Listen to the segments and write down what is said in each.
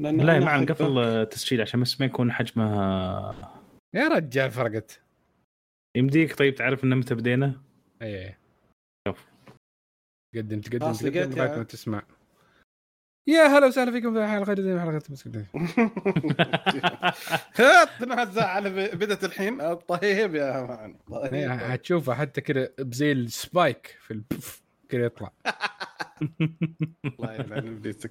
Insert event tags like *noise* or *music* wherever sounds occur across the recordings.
لا أنا مع أحب- نقفل تسجيل عشان بس ما يكون حجمها يا رجال فرقت. يمديك طيب تعرف ان متى بدينا؟ إيه. شوف. قدم تقدم تقدم. لغاية ما تسمع. يا هلا وسهلا فيكم في حلقة جديدة من حلقة مسكين تنازع على ب- بدت الحين. طيب يا مان إيه، طيب حتشوفها حتى كذا بزي السبايك في البف *laughs* كذا يطلع. *laughs* الله يلعن ابليسك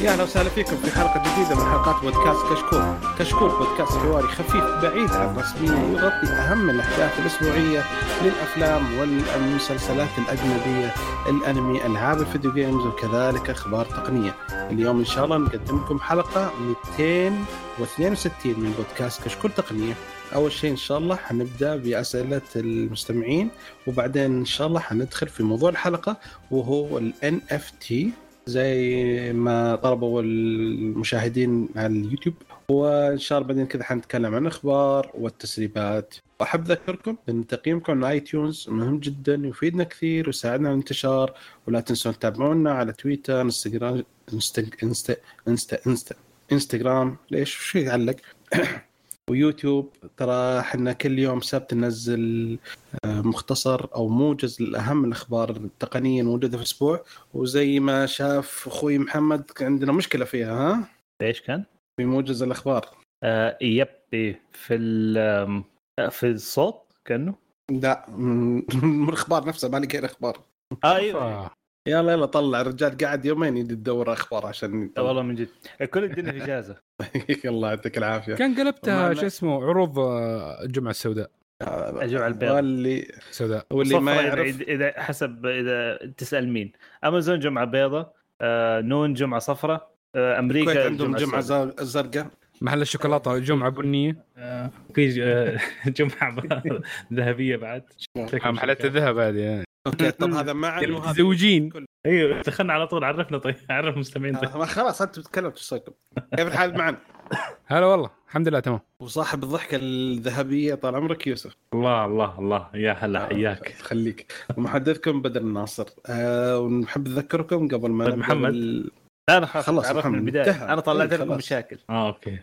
يا أهلا وسهلا فيكم في حلقة جديدة من حلقات بودكاست كشكول. كشكول بودكاست حواري خفيف بعيد عن الرسمية يغطي أهم الأحداث الأسبوعية للأفلام والمسلسلات الأجنبية، الأنمي، ألعاب الفيديو جيمز وكذلك أخبار تقنية. اليوم إن شاء الله نقدم لكم حلقة 262 من بودكاست كشكول تقنية. أول شيء إن شاء الله حنبدأ بأسئلة المستمعين وبعدين إن شاء الله حندخل في موضوع الحلقة وهو ال NFT زي ما طلبوا المشاهدين على اليوتيوب. وإن شاء الله بعدين كذا حنتكلم عن الأخبار والتسريبات. وأحب أذكركم إن تقييمكم على iTunes مهم جدا يفيدنا كثير ويساعدنا على الانتشار. ولا تنسون تتابعونا على تويتر انستغرام انستا انستا انستا انستا إنستغرام. ليش؟ شو يعلق *coughs* ويوتيوب. ترى إحنا كل يوم سبت ننزل آه، مختصر أو موجز لاهم الأخبار التقنية الموجودة في الأسبوع. وزي ما شاف أخوي محمد كان عندنا مشكلة فيها ها؟ إيش كان؟ في موجز الأخبار. آه يب في آه، في الصوت كأنه؟ لا من *laughs* الأخبار نفسها ما لقينا أخبار. آه أيوه. يلا يلا طلع. الرجال قاعد يومين يدور أخبار عشان آه، والله من جد. كل الدنيا في اجازه *laughs* الله يعطيك العافية. كان قلبتها شو اسمه عروض آه، الجمعه السوداء. الجمعه البيضاء واللي سوداء. واللي ما يعرف. إذا, إذا حسب إذا تسأل مين. أمازون جمعة بيضاء آه نون جمعة صفراء آه أمريكا عندهم جمعة زرقاء. محل الشوكولاتة جمعة بنية. آه، في آه، *laughs* جمعة ذهبية بعد. آه، محلات الذهب هذه أوكي طب هذا هذا متزوجين. أيوه دخلنا على طول عرفنا طيب عرف المستمعين طيب. آه، خلاص أنت بتتكلم تسويكم كيف الحال معنا؟ *laughs* هلا والله الحمد لله تمام. وصاحب الضحكة الذهبية طال عمرك يوسف. الله الله الله يا هلا حياك. خليك. ومحدثكم بدر الناصر. أه ونحب نذكركم قبل ما محمد. بال- لا أنا خلاص عرفنا من محمد، البداية. انتهى. أنا طلعت إيه، لكم. مشاكل. آه، *laughs* آه okay.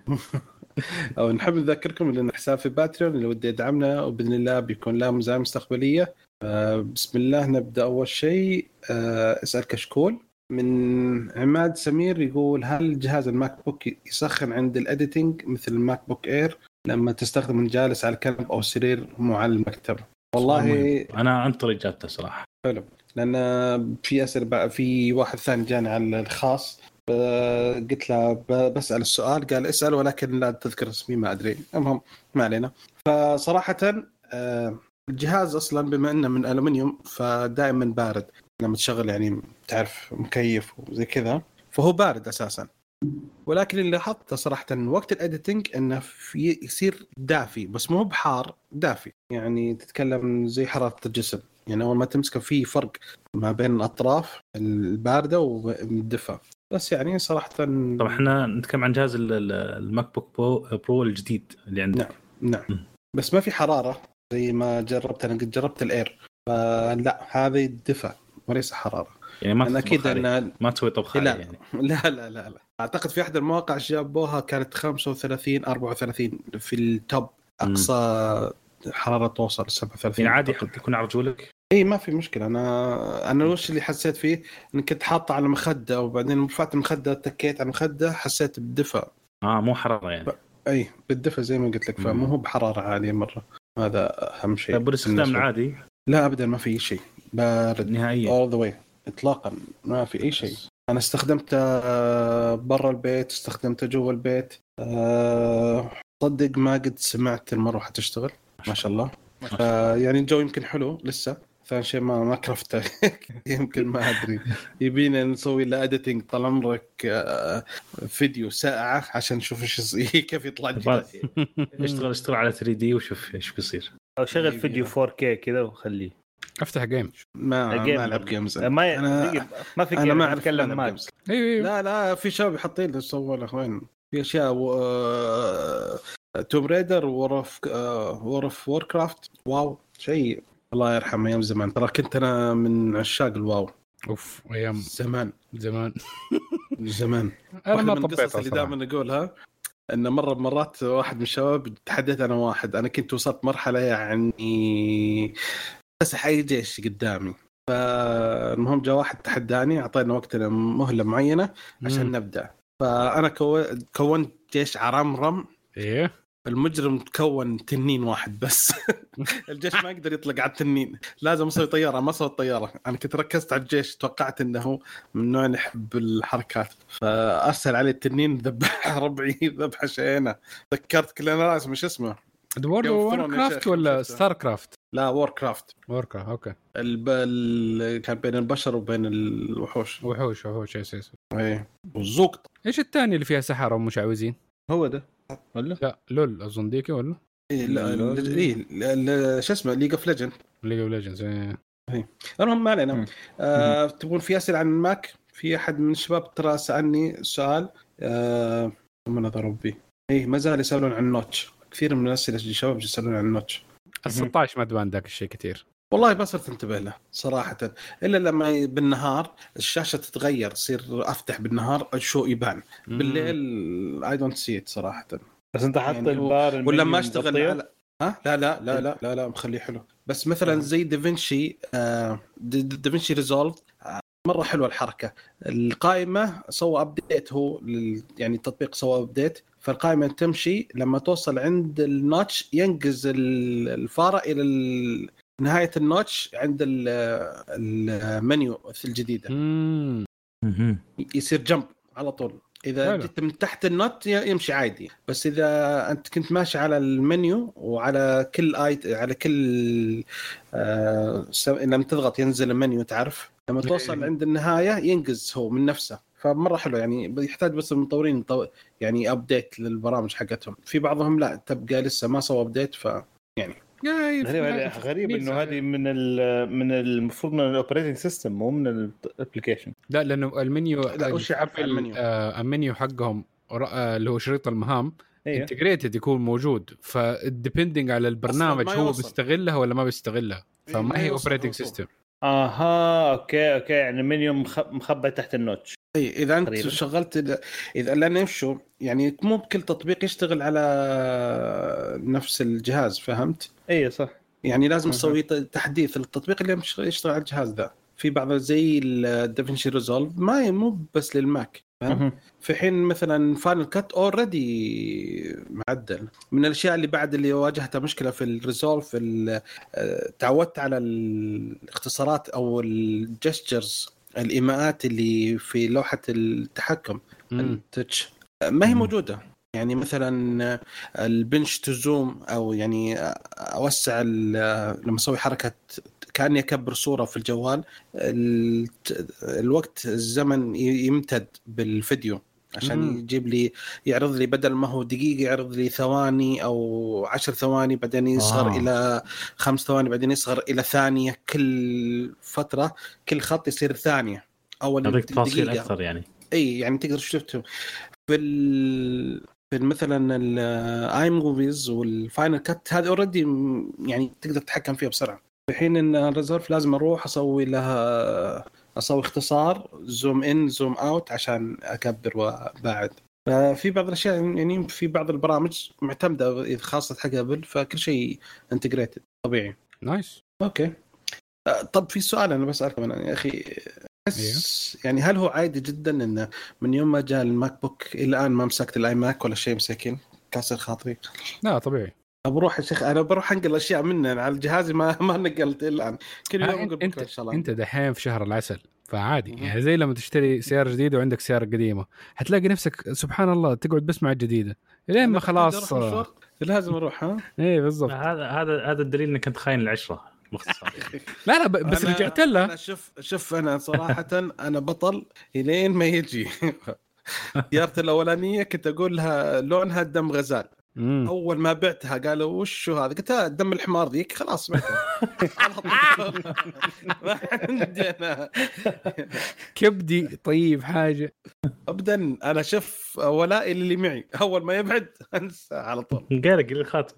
أو نحب نذكركم ان حساب في Patreon اللي ودي يدعمنا وبإذن الله بيكون له مزايا مستقبلية. أه بسم الله نبدأ أول شيء أه أسأل كشكول. من عماد سمير يقول هل جهاز ال MacBook يسخن عند ال editing مثل ال MacBook Air؟ لما تستخدم الجالس على الكنب أو السرير مو على المكتب. والله أنا انطر إجابته صراحة. حلو. لأن في أسئلة في واحد ثاني جاني على الخاص. قلت له بسأل السؤال قال اسأل ولكن لا تذكر اسمي ما أدري. المهم ما علينا. فصراحة آه، الجهاز أصلا بما إنه من الومنيوم فدائما بارد. لما تشغل يعني تعرف مكيف وزي كذا فهو بارد أساسا. ولكن اللي لاحظته صراحة وقت الإديتنج إنه في يصير دافي بس مو بحار دافي. يعني تتكلم زي حرارة الجسم. يعني أول ما تمسكه في فرق ما بين الأطراف الباردة والدفى بس يعني صراحة طبعا إحنا نتكلم عن جهاز ال- ال- ال MacBook Pro, الجديد اللي عندك. نعم بس ما في حرارة. زي ما جربت أنا قد جربت ال Air. فلا هذه دفى وليس حراره يعني ما أكيد. أن ما تسوي طبخ لا. يعني. لا لا لا لا. أعتقد في أحد المواقع جابوها كانت 35 34 في ال top. أقصى حرارة توصل 37 يعني عادي أعتقد. يكون على رجولك إي ما في مشكلة. أنا أنا وش اللي حسيت فيه؟ اني كنت حاطه على مخدة وبعدين رفعت المخدة اتكيت على المخدة حسيت بدفى آه مو حرارة يعني. إي بالدفى زي ما قلت لك. فمو هو بحرارة عالية مرة. هذا أهم شيء طيب والاستخدام العادي؟ لا ابدا ما في أي شيء. بارد. نهائيا. all the way اطلاقا. ما في أي شيء. أنا استخدمته آه، برا البيت استخدمته جوا البيت. أه صدق ما قد سمعت المروحة تشتغل. ما شاء الله. آه، يعني الجو يمكن حلو لسه. ثاني شيء ما ما كرفته. *laughs* يمكن ما أدري. يبينا نسوي له editing طال عمرك آه، فيديو ساعة عشان نشوف إيش يصير *laughs* كيف يطلع الجهاز اشتغل *laughs* اشتغل على 3D وشوف إيش بيصير. أو شغل فيديو 4K كذا وخليه. أفتح game ما game. ما ألعب games ما ي... أنا- ما في أنا ما أعرف أتكلم معك. games. أيوه أيوه. لا لا في شباب حاطين لي صور وين؟ في أشياء Tomb Raider World of World of Warcraft WoW شيء الله يرحمه أيام زمان. ترى كنت أنا من عشاق ال WoW. أوف أيام. زمان. زمان. زمان. أنا ما من طبيت اللي. دائما أقولها إن مرة من مرات واحد من الشباب تحديت أنا واحد. أنا كنت وصلت مرحلة يعني مسح اي جيش قدامي. فالمهم جاء واحد تحداني أعطينا وقتنا مهلة معينة عشان مم. نبدأ. فأنا كو... كونت جيش عرمرم. إيه. المجرم تكون تنين واحد بس. *laughs* الجيش ما يقدر يطلق على التنين. لازم أسوي طيارة. ما سويت طيارة. أنا كنت ركزت على الجيش. توقعت إنه من نوع يحب الحركات. فأرسل عليه التنين ذبح *laughs* ربعي ذبحه شينة. ذكرت كل أنا اسمه؟ شو اسمه of وور كرافت ولا. ستار كرافت؟ لا وور كرافت Warcraft أوكي الب... ال... كان بين البشر وبين الوحوش. وحوش وحوش yes yes. إيه. والزوق إيش الثاني اللي فيها سحرة ومشعوذين؟ هو ده. ولا؟ لا LoL اظن ديكي ولا؟ إيه لا إيه ال- شو اسمه League of Legend League of Legends المهم ما علينا. آه تبون في أسئلة عن ال Mac في أحد من الشباب ترى سالني سؤال. آه من هذا ربي؟ إيه ما زال يسألون عن ال notch كثير من الأسئلة الشباب يسألون عن ال notch ال 16 ما تبان ذاك الشيء كثير. والله ما صرت انتبه له صراحة إلا لما بالنهار الشاشة تتغير تصير أفتح بالنهار الشو يبان. بالليل I don't see it صراحة. بس أنت حاط يعني البار ولا المنيو ما أشتغل؟ على ها؟ لا لا لا لا لا لا مخليه حلو. بس مثلا زي دافنشي آه DaVinci Resolve آه مرة حلوة الحركة. القائمة سوى update هو لل يعني التطبيق سوى update فالقائمة تمشي لما توصل عند ال notch ينقز ال- الفارة إلى ال- نهاية ال notch عند ال- المنيو الجديدة. يصير jump على طول. إذا حلو. جيت من تحت ال notch يمشي عادي. بس إذا أنت كنت ماشي على المنيو وعلى كل ايت على كل آه لما تضغط ينزل المنيو تعرف؟ لما توصل عند النهاية ينقز هو من نفسه. فمرة حلو يعني. يحتاج بس المطورين يعني update للبرامج حقتهم. في بعضهم لا تبقى لسه ما سوى update ف غريب غريب إنه هذه من ال من المفروض من ال operating system مو من ال application لا لأنه المنيو لا، وش المنيو؟ آه، المنيو حقهم آه، اللي هو شريط المهام integrated يكون موجود. فال depending على البرنامج هو. بيستغلها ولا ما بيستغلها إيه، فما ما هي operating. system آها أوكي أوكي يعني المنيو مخ- مخبى تحت ال notch. إي إذا أنت تقريباً. شغلت إذا لأن يمشوا يعني مو بكل تطبيق يشتغل على نفس الجهاز فهمت؟ إي صح يعني لازم. تسوي تحديث للتطبيق اللي يشتغل على الجهاز ذا في بعض زي ال DaVinci Resolve ما مو بس لل Mac. في حين مثلا Final Cut already معدل من الأشياء اللي بعد اللي واجهتها مشكلة في ال Resolve ال- آه، تعودت على الاختصارات أو ال gestures الإيماءات اللي في لوحة التحكم. ال touch ما هي. موجودة يعني مثلا ال pinch to zoom أو يعني أوسع لما أسوي حركة كأني أكبر صورة في الجوال ال- الوقت الزمن يمتد بالفيديو عشان مم. يجيب لي يعرض لي بدل ما هو دقيقه يعرض لي ثواني أو عشر ثواني بعدين يصغر آه. آه. إلى خمس ثواني بعدين يصغر إلى ثانية كل فترة كل خط يصير ثانية أول يعطيك تفاصيل. أكثر يعني إي يعني تقدر شفته في ال... في مثلا ال iMovies وال Final Cut هذه already يعني تقدر تتحكم فيها بسرعة في حين إن ال Resolve لازم أروح أسوي لها أسوي اختصار zoom in zoom out عشان أكبر وابعد ففي بعض الأشياء يعني في بعض البرامج معتمدة خاصة حق أبل فكل شيء integrated طبيعي. nice. أوكي. آه، طب في سؤال أنا بسالكم أنا يا أخي. بس يعني هل هو عادي جدا انه من يوم ما جاء ال MacBook إلى الآن ما مسكت ال iMac ولا شيء مسكين كاسر خاطري. لا طبيعي. بروح يا شيخ أنا بروح أنقل أشياء منه على جهازي ما ما نقلت إلى الان كل يوم انقل انت بكره إن شاء الله. أنت دحين في شهر العسل فعادي. يعني زي لما تشتري سيارة جديدة وعندك سيارة قديمة حتلاقي نفسك سبحان الله تقعد بس مع الجديدة. لين ما خلاص مشوار، لازم أروح ها؟ *laughs* إيه بالضبط. هذا هذا هذا الدليل إنك أنت خاين العشرة باختصار. *laughs* لا لا بس أنا- رجعت لها أنا شوف شوف أنا صراحة أنا بطل إلين ما يجي. *laughs* سيارتي الأولانية كنت أقول لها لونها دم غزال. مم. أول ما بعتها قالوا وشو هذا؟ قلت لها دم الحمار ذيك خلاص بعتها *laughs* على طول. ما عندنا كبدي طيب حاجة. ابدا أنا شوف ولائي اللي معي. أول ما يبعد أنسى على طول. قالك الخاتم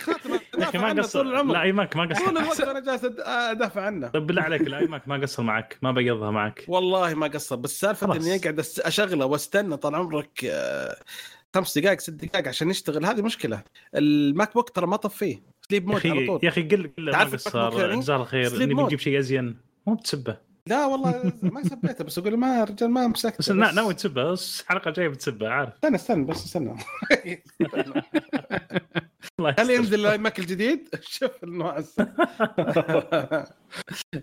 خاتم يا أخي ما قصر. طول العمر. ال iMac ما طول قصر. الوقت أنا جالس أدافع عنه. طيب بالله عليك ال iMac ما قصر معك. ما بيضها معك. والله ما قصر. بس سالفة. إني اقعد أشغله وأستنى طال عمرك آه، خمس دقائق ست دقائق عشان يشتغل هذه مشكلة. ال MacBook ترى ما طفيه sleep يا مود أخي على طول. يا أخي قل قل تعرف قصر يعني؟ جزاه الخير مود. بنجيب شيء أزين. مو بتسبه. لا والله ما سبيته بس أقول ما رجال ما مسكته بس نا- ناوي تسبه بس الحلقة الجاية بتسبه عارف. استنى استنى بس استنى. *laughs* الله هل. ينزل ال Mac الجديد؟ *laughs* شوف النوع *laughs*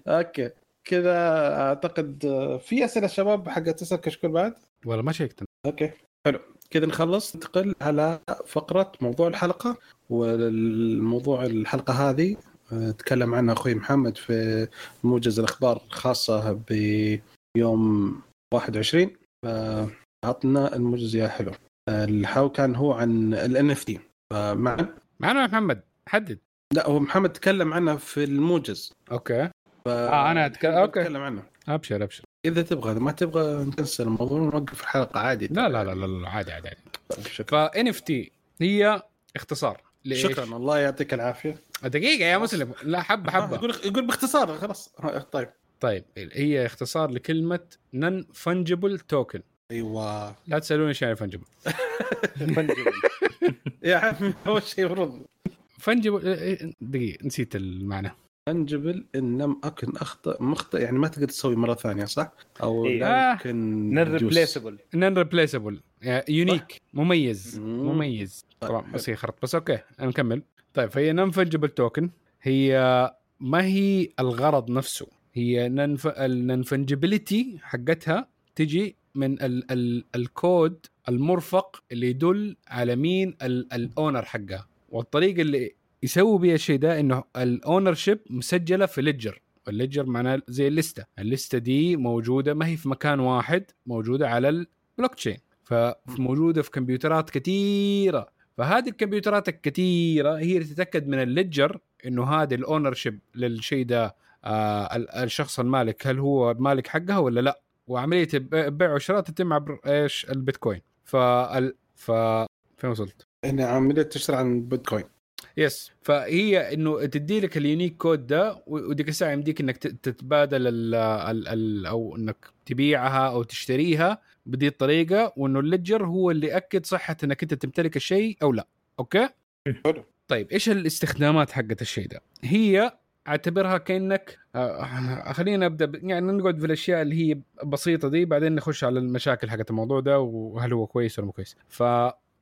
أوكي. كذا أعتقد في أسئلة شباب حق تسال كشكول بعد؟ والله ما شيكت. أوكي. حلو. كذا نخلص ننتقل على فقرة موضوع الحلقة. والموضوع الحلقة هذه آه، تكلم عنها أخوي محمد في موجز الأخبار الخاصة بيوم 21 فعطنا الموجز يا حلو. الحاو كان هو عن ال NFT فمعنا معنا يا محمد حدد. لا هو محمد تكلم عنه في الموجز. أوكي. ف... آه، أنا أتك- أوكي. اتكلم عنه أبشر أبشر. إذا تبغى إذا ما تبغى ن cancel الموضوع ونوقف الحلقة عادي. لا لا لا لا, لا عادي عادي عادي. شكرا ف NFT هي اختصار. لإيش؟ شكرا الله يعطيك العافية. دقيقة يا مسلم. لا حبة حبة. يقول يقول باختصار خلاص. طيب. طيب هي اختصار لكلمة non-fungible token أيوه. لا تسألوني إيش يعني fungible *laughs* يا عمي أول شيء المفروض fungible دقيقة نسيت المعنى. fungible إن لم أكن اخطا مخطئ يعني ما تقدر تسوي مرة ثانية صح؟ أو إيه. لا آه. يمكن non. replaceable non-replaceable unique مميز مم. مميز طيب، طبعا. بس هي خرط بس أوكي نكمل طيب فهي non-fungible token هي ما هي الغرض نفسه هي ال non-fungibility حقتها تجي من ال ال الكود المرفق اللي يدل على مين ال owner حقها والطريقة اللي يسوي بها الشيء ده إنه ال ownership مسجلة في ledger ال ledger معناه زي ال list ال list دي موجودة ما هي في مكان واحد موجودة على البلوك تشين فموجوده في كمبيوترات كثيره فهذه الكمبيوترات الكثيره هي اللي تتأكد من ال ledger إنه هذه ال ownership للشيء ده آه ال- الشخص المالك. هل هو مالك حقها ولا لا؟ وعملية الب- البيع والشراء تتم عبر إيش؟ البيتكوين. فال ف فين وصلت؟ هنا عملية تشتري عن بيتكوين yes فهي إنه تدي لك ال unique code ده وديك الساعة يمديك إنك تتبادل ال ال ال أو إنك تبيعها أو تشتريها بدي الطريقة وإنه ال ledger هو اللي يأكد صحة إنك أنت تمتلك الشيء أو لا. okay. طيب إيش الاستخدامات حقت الشيء ده؟ هي أعتبرها كأنك آه خلينا نبدأ ب- يعني نقعد في الأشياء اللي هي بسيطة دي بعدين نخش على المشاكل حقت الموضوع ده وهل هو كويس ولا مو كويس.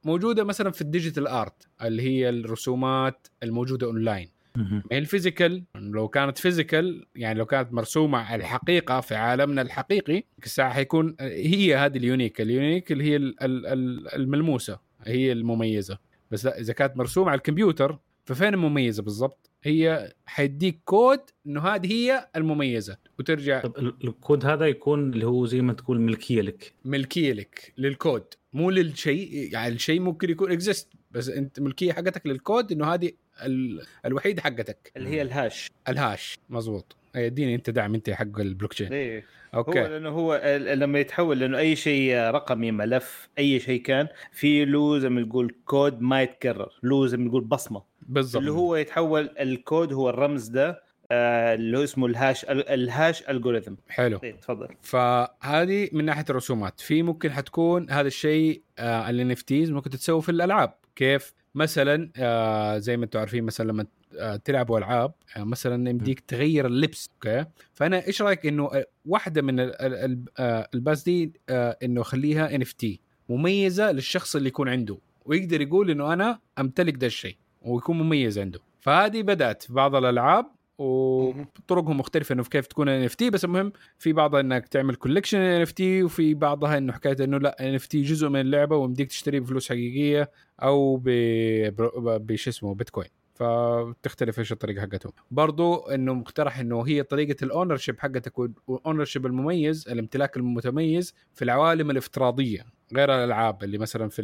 فموجوده مثلا في ال digital art اللي هي الرسومات الموجودة أونلاين. ما هي ال physical؟ لو كانت physical يعني لو كانت مرسومة على الحقيقة في عالمنا الحقيقي الساعة حيكون هي هذه ال unique. ال unique اللي هي ال- ال- ال- الملموسة هي المميزة. بس لا إذا كانت مرسومة على الكمبيوتر ففين المميزة بالضبط؟ هي حيديك كود إنه هذه هي المميزة. وترجع طب ال- الكود هذا يكون اللي هو زي ما تقول ملكية لك. ملكية لك للكود. مو للشيء يعني الشيء ممكن يكون exist بس أنت ملكية حقتك للكود إنه هذه ال- الوحيده حقتك. اللي هي ال hash. ال hash مزبوط إيه، اديني أنت دعم أنت حق البلوك تشين إيه هو okay لأنه هو لما يتحول لأنه أي شيء رقمي ملف أي شيء كان في له زي ما نقول كود ما يتكرر له زي ما نقول بصمة. بالضبط. اللي هو يتحول الكود هو الرمز ده اللي هو اسمه ال hash ال hash algorithm حلو. طيب تفضل. فهذه من ناحية الرسومات. في ممكن حتكون هذا الشيء ال NFTs ممكن تتسوى في الألعاب. كيف؟ مثلا آه، زي ما أنتم عارفين مثلا لما آه، تلعبوا ألعاب آه، مثلا يمديك تغير اللبس. okay؟ فأنا إيش رأيك إنه آه، واحدة من ال- ال- ال- آه، الباس دي آه، إنه أخليها NFT مميزة للشخص اللي يكون عنده ويقدر يقول إنه أنا أمتلك ده الشيء ويكون مميز عنده. فهذه بدأت في بعض الألعاب. وطرقهم مختلفة إنه كيف تكون NFT بس المهم في بعضها إنك تعمل collection NFT وفي بعضها إنه حكاية إنه لا NFT جزء من اللعبة ويمديك تشتريه بفلوس حقيقية أو ب اسمه بيتكوين. فتختلف إيش الطريقة حقتهم. برضو إنه مقترح إنه هي طريقة ال ownership حقتك وال ownership المميز الامتلاك المتميز في العوالم الافتراضية غير الألعاب اللي مثلا في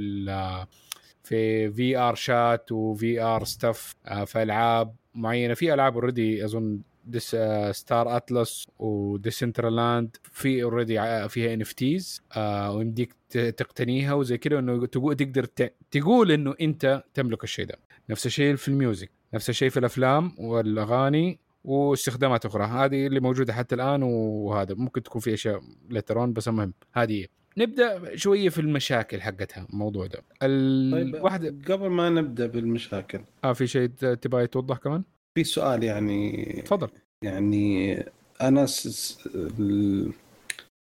في VRChat و VR stuff في ألعاب معينة. في ألعاب already أظن this Star Atlas و Decentraland في already فيها NFTs ويمديك تقتنيها وزي كده إنه تقدر تقول إنه أنت تملك الشيء ده. نفس الشيء في ال music نفس الشيء في الأفلام والأغاني واستخدامات أخرى. هذه اللي موجودة حتى الآن وهذا ممكن تكون في أشياء later on بس المهم هذه. نبدأ شوية في المشاكل حقتها الموضوع ده. طيب الواحده قبل ما نبدأ بالمشاكل. آه في شيء تبغى توضح كمان؟ في سؤال يعني تفضل. يعني أنا س... س... ال-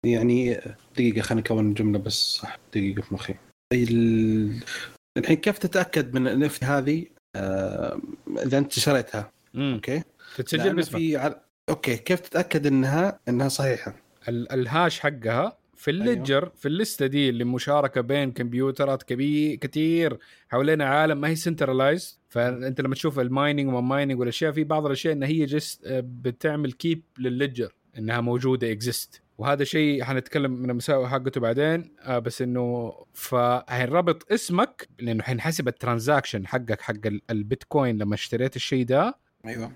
يعني دقيقة خليني أكون الجمله بس صح دقيقة في مخي. ال... الحين كيف تتأكد من ال NFT هذه؟ آه... إذا أنت شريتها. okay؟ تتسجل باسمك. في. okay كيف تتأكد انها إنها صحيحة؟ ال- ال hash حقها في ال ledger أيوه. في ال list دي اللي مشاركة بين كمبيوترات كبير كثير حوالين عالم ما هي centralized فأنت لما تشوف ال mining وما mining والأشياء في بعض الأشياء انها هي just بتعمل keep لل ledger إنها موجودة exist وهذا شيء حنتكلم من المساوئ حقته بعدين آه بس إنه فهينربط اسمك لأنه حينحسب ال transaction حقك حق ال- البيتكوين لما اشتريت الشيء ده أيوه.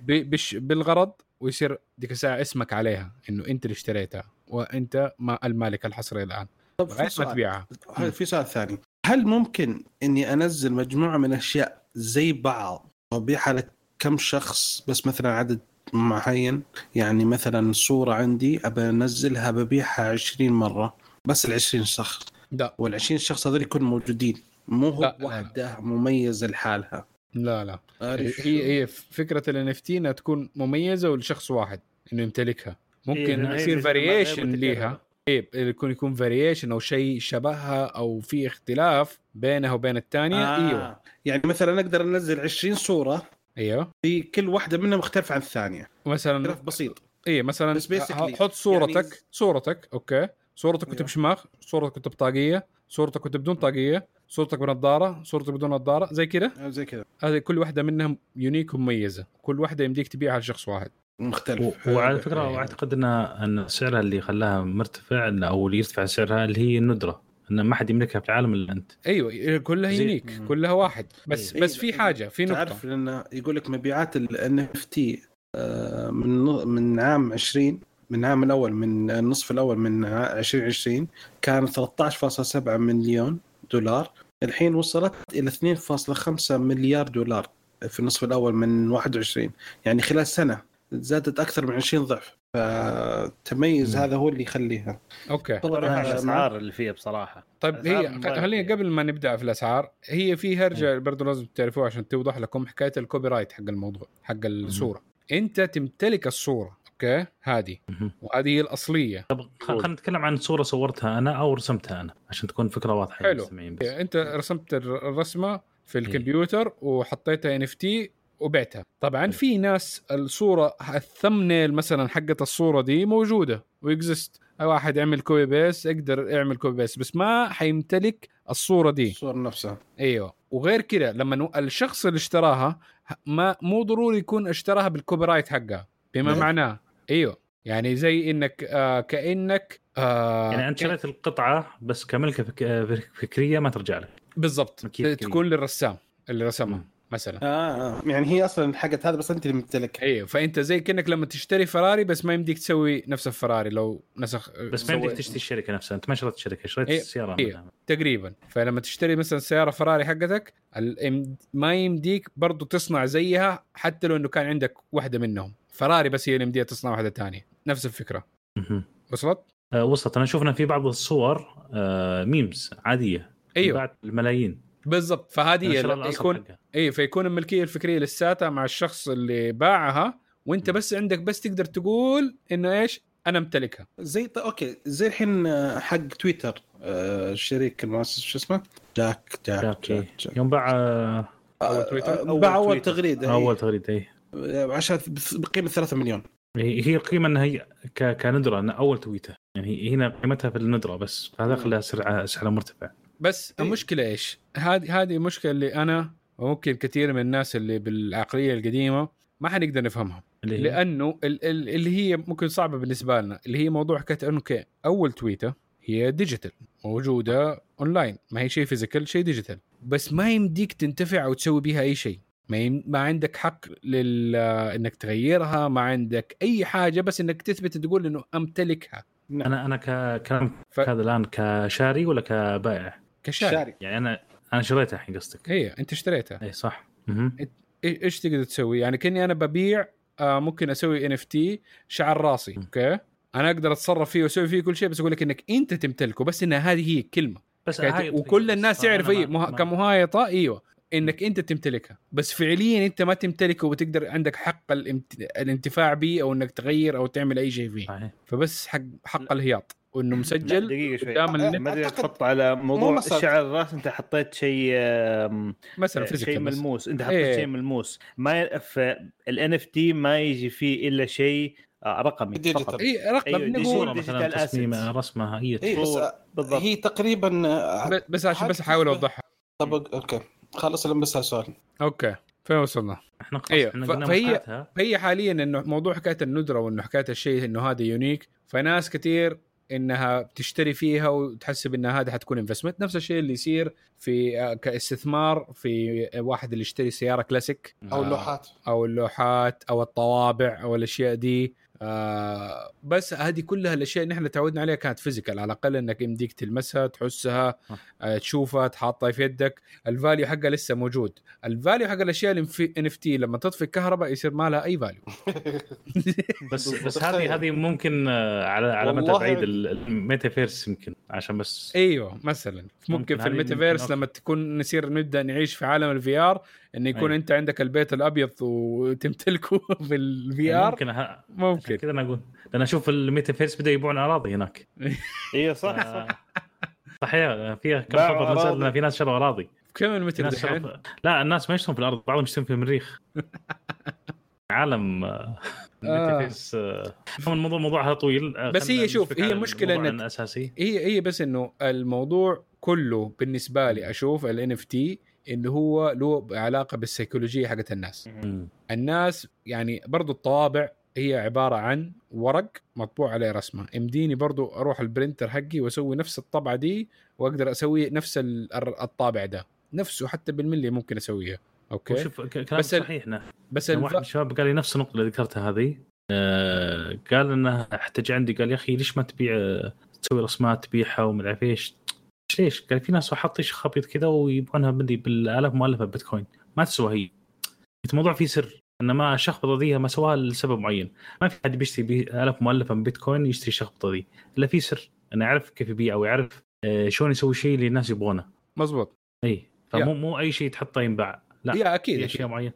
بالغرض ويصير ديك الساعة اسمك عليها إنه أنت اللي اشتريتها. وأنت ما المالك الحصري الآن. طب في سؤال. تبيعها. في سؤال ثاني. هل ممكن إني أنزل مجموعة من الاشياء زي بعض وأبيعها لكم شخص بس مثلا عدد معين؟ يعني مثلا صورة عندي أبى أنزلها ببيعها 20 مرة بس ال 20 شخص. لا. وال 20 شخص هذول يكونوا موجودين. مو هو. واحدة مميزه لحالها. لا لا؟ هي هي فكرة ال NFT إنها تكون مميزة ولشخص واحد إنه يمتلكها. ممكن إنه يصير variation. ليها. إيه يكون يكون variation أو شيء شبهها أو في اختلاف بينها وبين الثانية آه. إيوه. يعني مثلا أقدر أنزل 20 صورة إيوه. في كل واحدة منها مختلفه عن الثانية. مثلا اختلاف بسيط. إيه مثلا بس حط صورتك يعني- صورتك okay. صورتك كنت أيوه. بشماغ صورتك كنت بطاقية صورتك كنت بدون طاقية صورتك بنظاره صورتك بدون نظارة زي كده؟ آه، زي كذا هذه كل واحدة منها unique ومميزة. كل واحدة يمديك تبيعها لشخص واحد. مختلف. و- وعلى. فكرة إيه. اعتقد أن أن سعرها اللي خلاها مرتفع إن- أو اللي يرتفع سعرها اللي هي الندره أن ما حد يملكها في العالم إلا أنت. أيوه كلها زي- unique. كلها واحد. بس إيه. بس في حاجة في نقطة. تعرف لأن يقول لك مبيعات ال NFT من من عام 20 من العام الأول من النصف الأول من ع- 2020 كانت 13.7 مليون دولار. الحين وصلت إلى 2.5 مليار دولار في النصف الأول من 21 يعني خلال سنة. زادت أكثر من 20 ضعف. فتميز مم. هذا هو اللي يخليها. okay. طبعا الأسعار اللي فيها بصراحة. طيب هي خلينا. قبل ما نبدأ في الأسعار هي في هرجة برضه لازم تعرفوها عشان توضح لكم حكاية ال copyright حق الموضوع حق الصورة. أنت تمتلك الصورة okay؟ هذه. وهذه هي الأصلية. طب خلينا نتكلم عن صورة صورتها أنا أو رسمتها أنا عشان تكون فكرة واضحة حلو. للمستمعين بس. أنت رسمت الر- الرسمة في الكمبيوتر وحطيتها NFT وبعتها. طبعا في ناس الصورة ال thumbnail مثلا حقت الصورة دي موجودة و exist واحد يعمل copy paste يقدر يعمل copy paste بس ما حيمتلك الصورة دي. الصور نفسها. أيوه. وغير كده لما الشخص اللي اشتراها ما مو ضروري يكون اشتراها بال copyright حقها بما نعم. معناه. أيوه. يعني زي إنك آه كأنك آه يعني أنت شريت القطعة بس كملكة فك... فكرية ما ترجع لك. بالضبط. تكون للرسام اللي رسمها. مثلا. آه, آه. يعني هي أصلا حقت هذا بس أنت اللي ممتلكها أيوه فأنت زي كأنك لما تشتري فراري بس ما يمديك تسوي نفس الفراري لو نسخ بس ما يمديك تشتري الشركة نفسها أنت ما شريت الشركة شريت إيه، السيارة إيه. منها. تقريبا. فلما تشتري مثلا سيارة فراري حقتك ال- ما يمديك برضو تصنع زيها حتى لو إنه كان عندك واحدة منهم. فراري بس هي اللي يمديها تصنع واحدة ثانية. نفس الفكرة. وصلت؟ آه، وصلت. أنا شفنا في بعض الصور آه، memes عادية. أيوه. بعد الملايين. بالضبط فهذه يكون. اي فيكون الملكية الفكرية لساتها مع الشخص اللي باعها وأنت بس عندك بس تقدر تقول إنه إيش أنا امتلكها زي طيب okay زي الحين آه، حق تويتر آه، الشريك المؤسس شو اسمه؟ جاك جاك, جاك، إيه. جاك, جاك. يوم باع آه، أول تويتر؟ آه، أول باع أول تويتر. تغريده أول اول تغريده اي عشان بقيمة 3 مليون هي هي القيمة إنها هي ك- كندرة إنها أول تويته يعني هنا قيمتها في الندرة بس فهذا خلاها سعرها مرتفع بس إيه. المشكلة إيش؟ هذه هذه المشكلة اللي أنا وممكن كثير من الناس اللي بالعقلية القديمة ما حنقدر نفهمها اللي هي لأنه ال- ال- اللي هي ممكن صعبة بالنسبة لنا اللي هي موضوع حكاية إنه أول تويته هي digital موجودة اونلاين ما هي شيء physical شيء digital بس ما يمديك تنتفع أو تسوي بيها أي شيء ما, يم... ما عندك حق لل... إنك تغيرها ما عندك أي حاجة بس إنك تثبت تقول إنه أمتلكها أنا أنا ك كلام ف- هذا الآن كشاري ولا كبائع؟ كشاري. شاري. يعني أنا أنا شريتها الحين قصدك. هي أنت اشتريتها. اي صح. مهم. إي- إيش تقدر تسوي؟ يعني كأني أنا ببيع آه ممكن أسوي NFT شعر راسي okay؟ أنا أقدر أتصرف فيه وأسوي فيه كل شيء بس أقول لك إنك أنت تمتلكه بس انها هذه هي كلمة بس وكل الناس يعرف اي مه... كمهايطة إيوه إنك أنت تمتلكها. بس فعليا أنت ما تمتلكه وتقدر عندك حق الامت... الانتفاع به أو إنك تغير أو تعمل أي شيء فيه. صحيح. فبس حق حق الهياط. وإنه مسجل دقيقة شوي قدام النت ما ادري تحط على موضوع الشعر الراس أنت حطيت شيء مثلا شيء فيزيكال بس ملموس أنت حطيت إيه. شيء ملموس ما ال NFT ما يجي فيه إلا شيء آه، رقمي digital. فقط اي رقم digital. صوره مثلا digital تصميم assets. رسمها هي اي بس. بالضبط هي تقريبا آه، بس عشان بس أحاول أوضحها طب okay خلص لما بسال سؤال okay فين وصلنا؟ إحنا خلاص أيوة، إحنا فهي-. فهي حاليا إنه موضوع حكاية الندرة وإنه حكاية الشيء إنه هذا unique فناس كثير إنها تشتري فيها وتحسب ان هذا حتكون investment نفس الشيء اللي يصير في آه، كاستثمار في واحد اللي يشتري سيارة كلاسيك أو آه، اللوحات. أو اللوحات أو الطوابع أو الأشياء دي. آه بس هذه كلها الأشياء اللي إحنا تعودنا عليها كانت physical على الأقل إنك يمديك تلمسها تحسها آه تشوفها تحطها في يدك. ال value حقها لسه موجود. ال value حق الأشياء NFT لما تطفي الكهرباء يصير ما لها أي value *laughs* بس بس. هذه هذه ممكن آه، على على مدى بعيد ال- الميتافيرس يمكن عشان بس أيوه مثلا. ممكن, ممكن في الميتافيرس لما تكون نصير نبدأ نعيش في عالم ال VR انه يكون أيوة. أنت عندك البيت الأبيض وتمتلكه *laughs* في ال VR ممكن ه- عشان ممكن. كذا أنا أقول. لأن أشوف الميتافيرس بدأ يبيعون أراضي هناك. *laughs* أيوه صح صح. آه، صحيح فيها كم خبر نزل. إن في ناس شروا أراضي. كم في المتر دحين؟ شروا لا الناس ما يشترون في الأرض بعضهم يشترون في المريخ. *laughs* عالم آه، الميتافيرس آه، عموماً الموضوع موضوع هذا طويل آه، بس هي شوف، هي الموضوع إنك- الأساسي. هي هي بس إنه الموضوع كله بالنسبة لي أشوف ال NFT انه هو له علاقة بالسيكولوجية حقت الناس. مم. الناس يعني برضو الطوابع هي عبارة عن ورق مطبوع عليه رسمة. يمديني برضو أروح ال printer حقي وأسوي نفس الطبعة دي وأقدر أسوي نفس ال- الطابع ده. نفسه حتى بالملي ممكن أسويها. okay؟ وشوف ك- كلام بس ال- صحيح نعم. بس واحد من. الشباب قال لي نفس النقطة اللي ذكرتها هذه. آه قال إنه احتاج عندي قال يا أخي ليش ما تبيع آه، تسوي رسمات تبيعها عارف إيش؟ ليش؟ قال في ناس حاط إيش خبيط كذا ويبيعونها بدي بالآلاف مؤلفة بيتكوين. ما تسوى هي. الموضوع فيه سر. إن ما الشخبطه ذي ما سواها لسبب معين. ما في حد بيشتري بي- آلاف مؤلفة من بيتكوين يشتري الشخبطه ذي. إلا في سر. إنه يعرف كيف يبيع أو يعرف آه، شلون يسوي شيء اللي الناس يبغونه. مزبوط اي فمو مو أي شيء تحطه ينباع. لا. yeah أكيد في. أشياء معينة.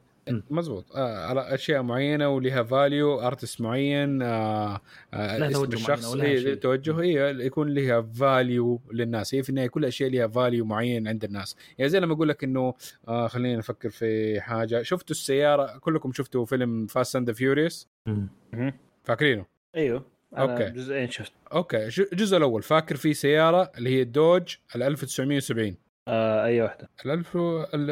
مزبوط. آه على أشياء معينة ولها value artist معين آه آه لها اسم توجه الشخص شيء. توجه هي يكون لها value للناس. هي في النهاية كل الاشياء لها value معين عند الناس. يعني زي لما أقول لك إنه آه خلينا نفكر في حاجة. شفتوا السيارة؟ كلكم شفتوا فيلم Fast and Furious. فاكرينه؟ أيوه. okay. okay. جزئين شفت okay. ش- الجزء الأول فاكر في سيارة اللي هي ال Dodge ال 1970 آه أي واحدة. ال 1000 ال-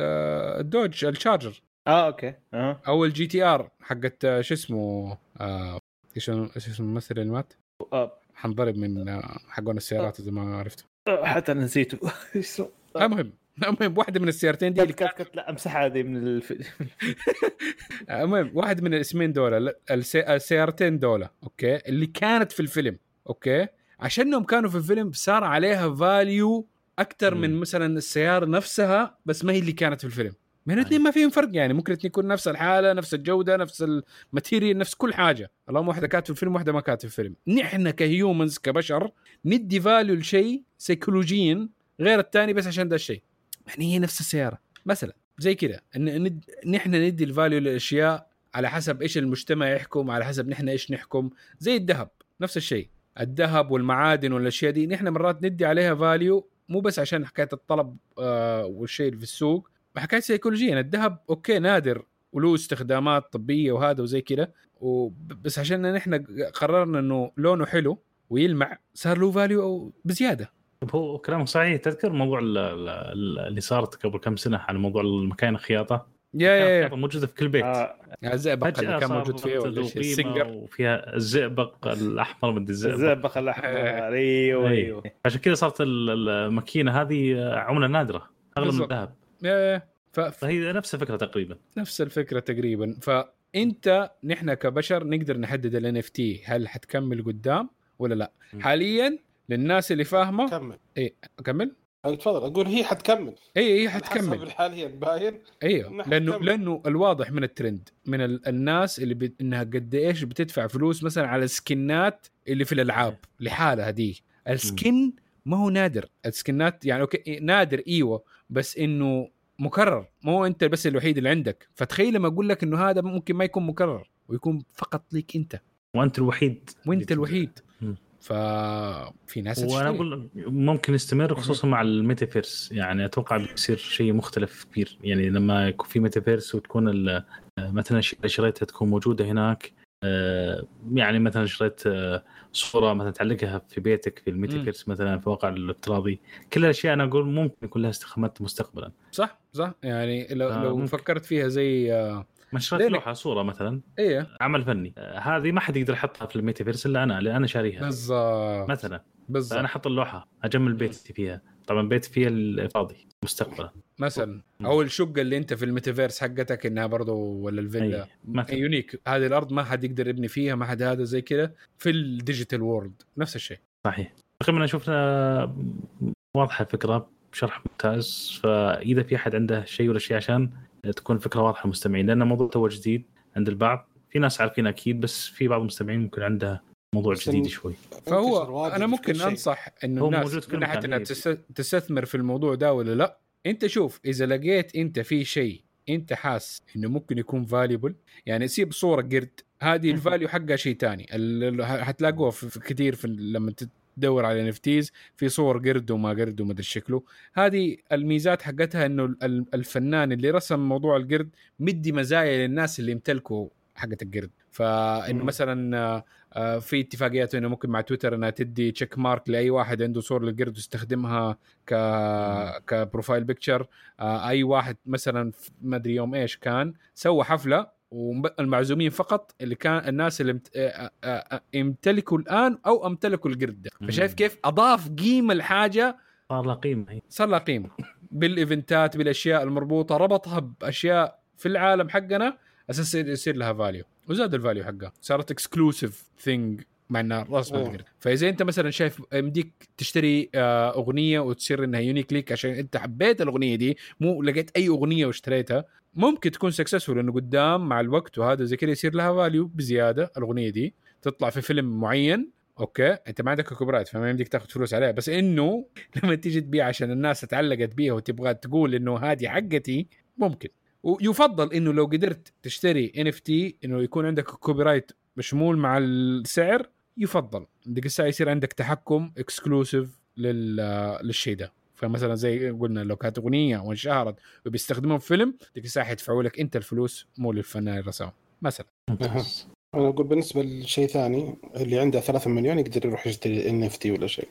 ال Dodge ال Charger. آه okay آه أو ال GTR حقت آه، شو اسمه آه، إيش إيش اسم الممثل اللي مات؟ آه، حنضرب من آه، حقون السيارات إذا ما عرفته آه، حتى أنا نسيته *laughs* إيش اسمه؟ آه. المهم المهم واحدة من السيارتين دي اللي كانت كت لا أمسحها هذه من. المهم *laughs* واحد من الاسمين دولة. السيارتين دولة okay اللي كانت في الفيلم okay عشانهم كانوا في الفيلم صار عليها value أكثر من. مثلا السيارة نفسها بس ما هي اللي كانت في الفيلم من الاثنين ما فيهم فرق يعني ممكن الاثنين يكون نفس الحالة نفس الجودة نفس ال material نفس كل حاجة. اللهم واحدة كانت في الفيلم واحدة ما كانت في الفيلم نحن ك humans كبشر ندي value لشيء سيكولوجيا غير الثاني بس عشان ده الشيء. يعني هي نفس السيارة. مثلا زي كذا إن. نحن ندي ال value للاشياء على حسب إيش المجتمع يحكم على حسب نحن إيش نحكم. زي الذهب نفس الشيء. الذهب والمعادن والأشياء دي نحن مرات ندي عليها value مو بس عشان حكاية الطلب آه والشيء في السوق. حكايه سيكولوجيا الذهب okay نادر وله استخدامات طبية وهذا وزي كذا بس عشان نحن قررنا إنه لونه حلو ويلمع صار له value بزيادة. هو كلامك صحيح تذكر موضوع ال- ال- اللي صارت قبل كم سنة على موضوع المكاين الخياطة؟ yeah yeah موجوده في كل بيت. آه الزئبق اللي كان موجود فيه ال Singer. وفيها الزئبق الأحمر من الزئبق. الزئبق الأحمر أيوه أي. أيوه عشان كذا صارت ال- الماكينة هذه عملة نادرة أغلى من. الذهب. إيه، ف... فهي نفس الفكرة تقريبا. نفس الفكرة تقريبا. فأنت نحن كبشر نقدر نحدد ال NFT هل حتكمل قدام ولا لا؟ م. حاليا للناس اللي فاهمة كمل. اكمل أي تفضل. أقول هي حتكمل. اي هي حسب حتكمل حاليا باين. أيوه لأنه حتكمل. لأنه الواضح من الترند من ال... الناس اللي ب... إنها قد إيش بتدفع فلوس مثلا على السكنات اللي في الألعاب لحالها دي. ال skin ما هو نادر. السكنات يعني okay نادر إيوه. بس إنه مكرر. مو أنت بس الوحيد اللي عندك. فتخيل لما أقول لك إنه هذا ممكن ما يكون مكرر ويكون فقط ليك أنت. وأنت الوحيد وأنت الوحيد. ففي ناس وأنا. أقول ممكن يستمر خصوصا مع الميتافيرس. يعني أتوقع بيصير شيء مختلف كبير. يعني لما يكون في ميتافيرس وتكون مثلا الاشياء اللي شريتها تكون موجودة هناك يعني مثلا شريت آه، صورة مثلا تعلقها في بيتك في الميتافيرس مثلا في الواقع الافتراضي. كل الأشياء أنا أقول ممكن يكون لها استخدامات مستقبلا. صح صح. يعني لو, آه، لو ممكن. فكرت فيها زي آه، ما شريت؟ لوحة صورة مثلا. إيه. عمل فني. آه، هذه ما حد يقدر يحطها في الميتافيرس إلا أنا لأن أنا شاريها. بالضبط. مثلا. بالضبط. فأنا أحط اللوحة أجمل بيتي فيها. طبعا بيت فيها الفاضي مستقبلا. مثلا. أو الشقة اللي أنت في الميتافيرس حقتك إنها برضو ولا الفيلا. أي. مثلا unique. هذه الأرض ما حد يقدر يبني فيها ما حد هذا زي كذا في ال digital world نفس الشيء. صحيح. تقريبا شفنا واضحة الفكرة بشرح ممتاز. فإذا في أحد عنده شيء ولا شيء عشان تكون فكره واضحة للمستمعين لأن الموضوع تو جديد عند البعض. في ناس عارفين أكيد بس في بعض المستمعين ممكن عنده موضوع جديد شوي. فهو أنا ممكن. أنصح إنه هو الناس موجود في كل من ناحية إنها. تست- تستثمر في الموضوع ده ولا لأ. أنت شوف إذا لقيت أنت في شيء أنت حاس إنه ممكن يكون valuable يعني سيب صورة قرد هذه ال value حقها شيء ثاني حتلاقوها في في كثير في لما تدور على NFTs في صور قرد وما قرد وما أدري شكله. هذه الميزات حقتها إنه ال- الفنان اللي رسم موضوع القرد مدي مزايا للناس اللي يمتلكوا حقت القرد. فإنه. مثلا آه، آه، في اتفاقيات إنه ممكن مع تويتر إنها تدي check mark لأي واحد عنده صور للقرد ويستخدمها ك ك profile picture أي واحد مثلا ما أدري يوم إيش كان سوى حفلة والمعزومين فقط اللي كان الناس اللي. آه، آه، آه، يمتلكوا الآن أو امتلكوا القرد ده. فشايف كيف أضاف قيمة الحاجة صار له قيمة. صار لها قيمة بالإيفنتات بالأشياء المربوطة ربطها بأشياء في العالم حقنا أساس يصير لها value وزاد ال value حقها. صارت exclusive thing مع انها رسمه أوه. القرد فإذا أنت مثلا شايف يمديك تشتري آه، أغنية وتصير إنها unique ليك عشان أنت حبيت الأغنية دي مو لقيت أي أغنية واشتريتها ممكن تكون successful إنه قدام مع الوقت وهذا زي كذا يصير لها value بزيادة الأغنية دي. تطلع في فيلم معين okay أنت ما عندك copyright فما يمديك تاخذ فلوس عليها. بس إنه *laughs* لما تيجي تبيع عشان الناس تعلقت بيها وتبغى تقول إنه هذه حقتي ممكن. ويفضل إنه لو قدرت تشتري NFT إنه يكون عندك copyright مشمول مع السعر يفضل. ديك الساعة يصير عندك تحكم exclusive لل للشيء ده. فمثلا زي قلنا لو كانت اغنيه وانشهرت وبيستخدموها في فيلم ديك الساعة حيدفعوا لك أنت الفلوس مو للفنان الرسام. مثلا. أنا أقول بالنسبة لشيء ثاني اللي عنده 3 مليون يقدر يروح يشتري NFT ولا شيء.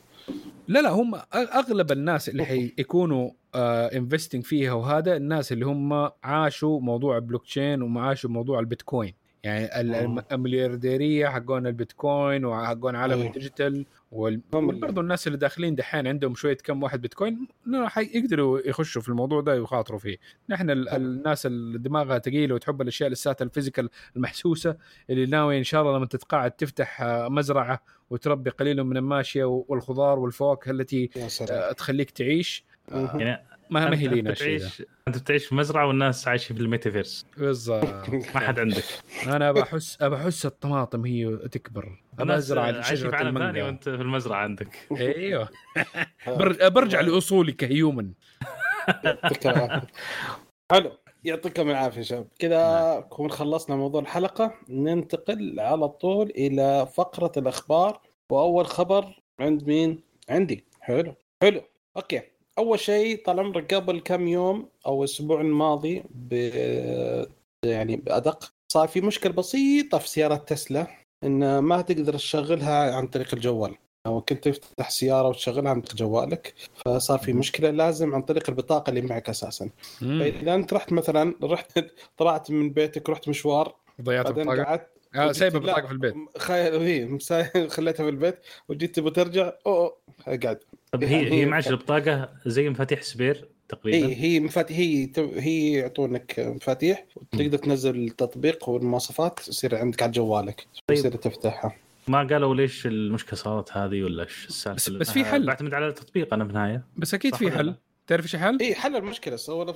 لا لا هم أغلب الناس اللي حيكونوا investing فيها وهذا الناس اللي هم عاشوا موضوع البلوك تشين وعاشوا موضوع البيتكوين يعني آه. المليارديرية حقون البيتكوين وحقون عالم أيه. ال digital وال... برضو الناس اللي داخلين دحين عندهم شوية كم واحد بيتكوين يقدروا يخشوا في الموضوع ده ويخاطروا فيه نحن ال-. الناس اللي دماغها ثقيله وتحب الأشياء لساتها ال physical المحسوسة اللي ناوي إن شاء الله لما تتقاعد تفتح آه، مزرعة وتربي قليل من الماشية والخضار والفواكه التي آه، تخليك تعيش آه، يعني ما ما هي أنت لينا بتعيش أنت بتعيش في مزرعة والناس عايشة في الميتافيرس. بالضبط. ما حد عندك. أنا بحس بحس الطماطم هي تكبر. أزرع شجرة عالم ثاني المانجا وأنت في المزرعة عندك. أيوه. *laughs* بر- برجع لاصولي كهيومن. يعطيك العافية. حلو. يعطيكم العافية شباب. كذا نكون خلصنا موضوع الحلقة ننتقل على طول إلى فقرة الأخبار. وأول خبر عند مين؟ عندي. حلو. حلو. أوكي. أول شيء طال عمرك قبل كم يوم أو الأسبوع الماضي ب... يعني بأدق؟ صار في مشكلة بسيطة في سيارة تسلا إن ما تقدر تشغلها عن طريق الجوال. أو كنت تفتح سيارة وتشغلها عن طريق جوالك فصار في مشكلة لازم عن طريق البطاقة اللي معك أساسا. مم. فإذا أنت رحت مثلا رحت *laughs* طلعت من بيتك رحت مشوار ضيعت البطاقة؟ قعدت آه سايب لا، البطاقه في البيت. خير *laughs* مسا- *laughs* خليتها في البيت وجيت تبغى ترجع اوه قاعد. طب يعني هي هي معش البطاقة زي مفاتيح سبير تقريبا اي هي مفاتيح هي هي يعطونك مفاتيح وتقدر تنزل التطبيق والمواصفات يصير عندك على جوالك طيب. يصير تفتحها ما قالوا ليش المشكلة صارت هذه ولا إيش السالفة بس- بس في حل. بعتمد على التطبيق أنا بالنهايه بس أكيد في حل؟ تعرف إيش الحل؟ اي حل المشكلة سوى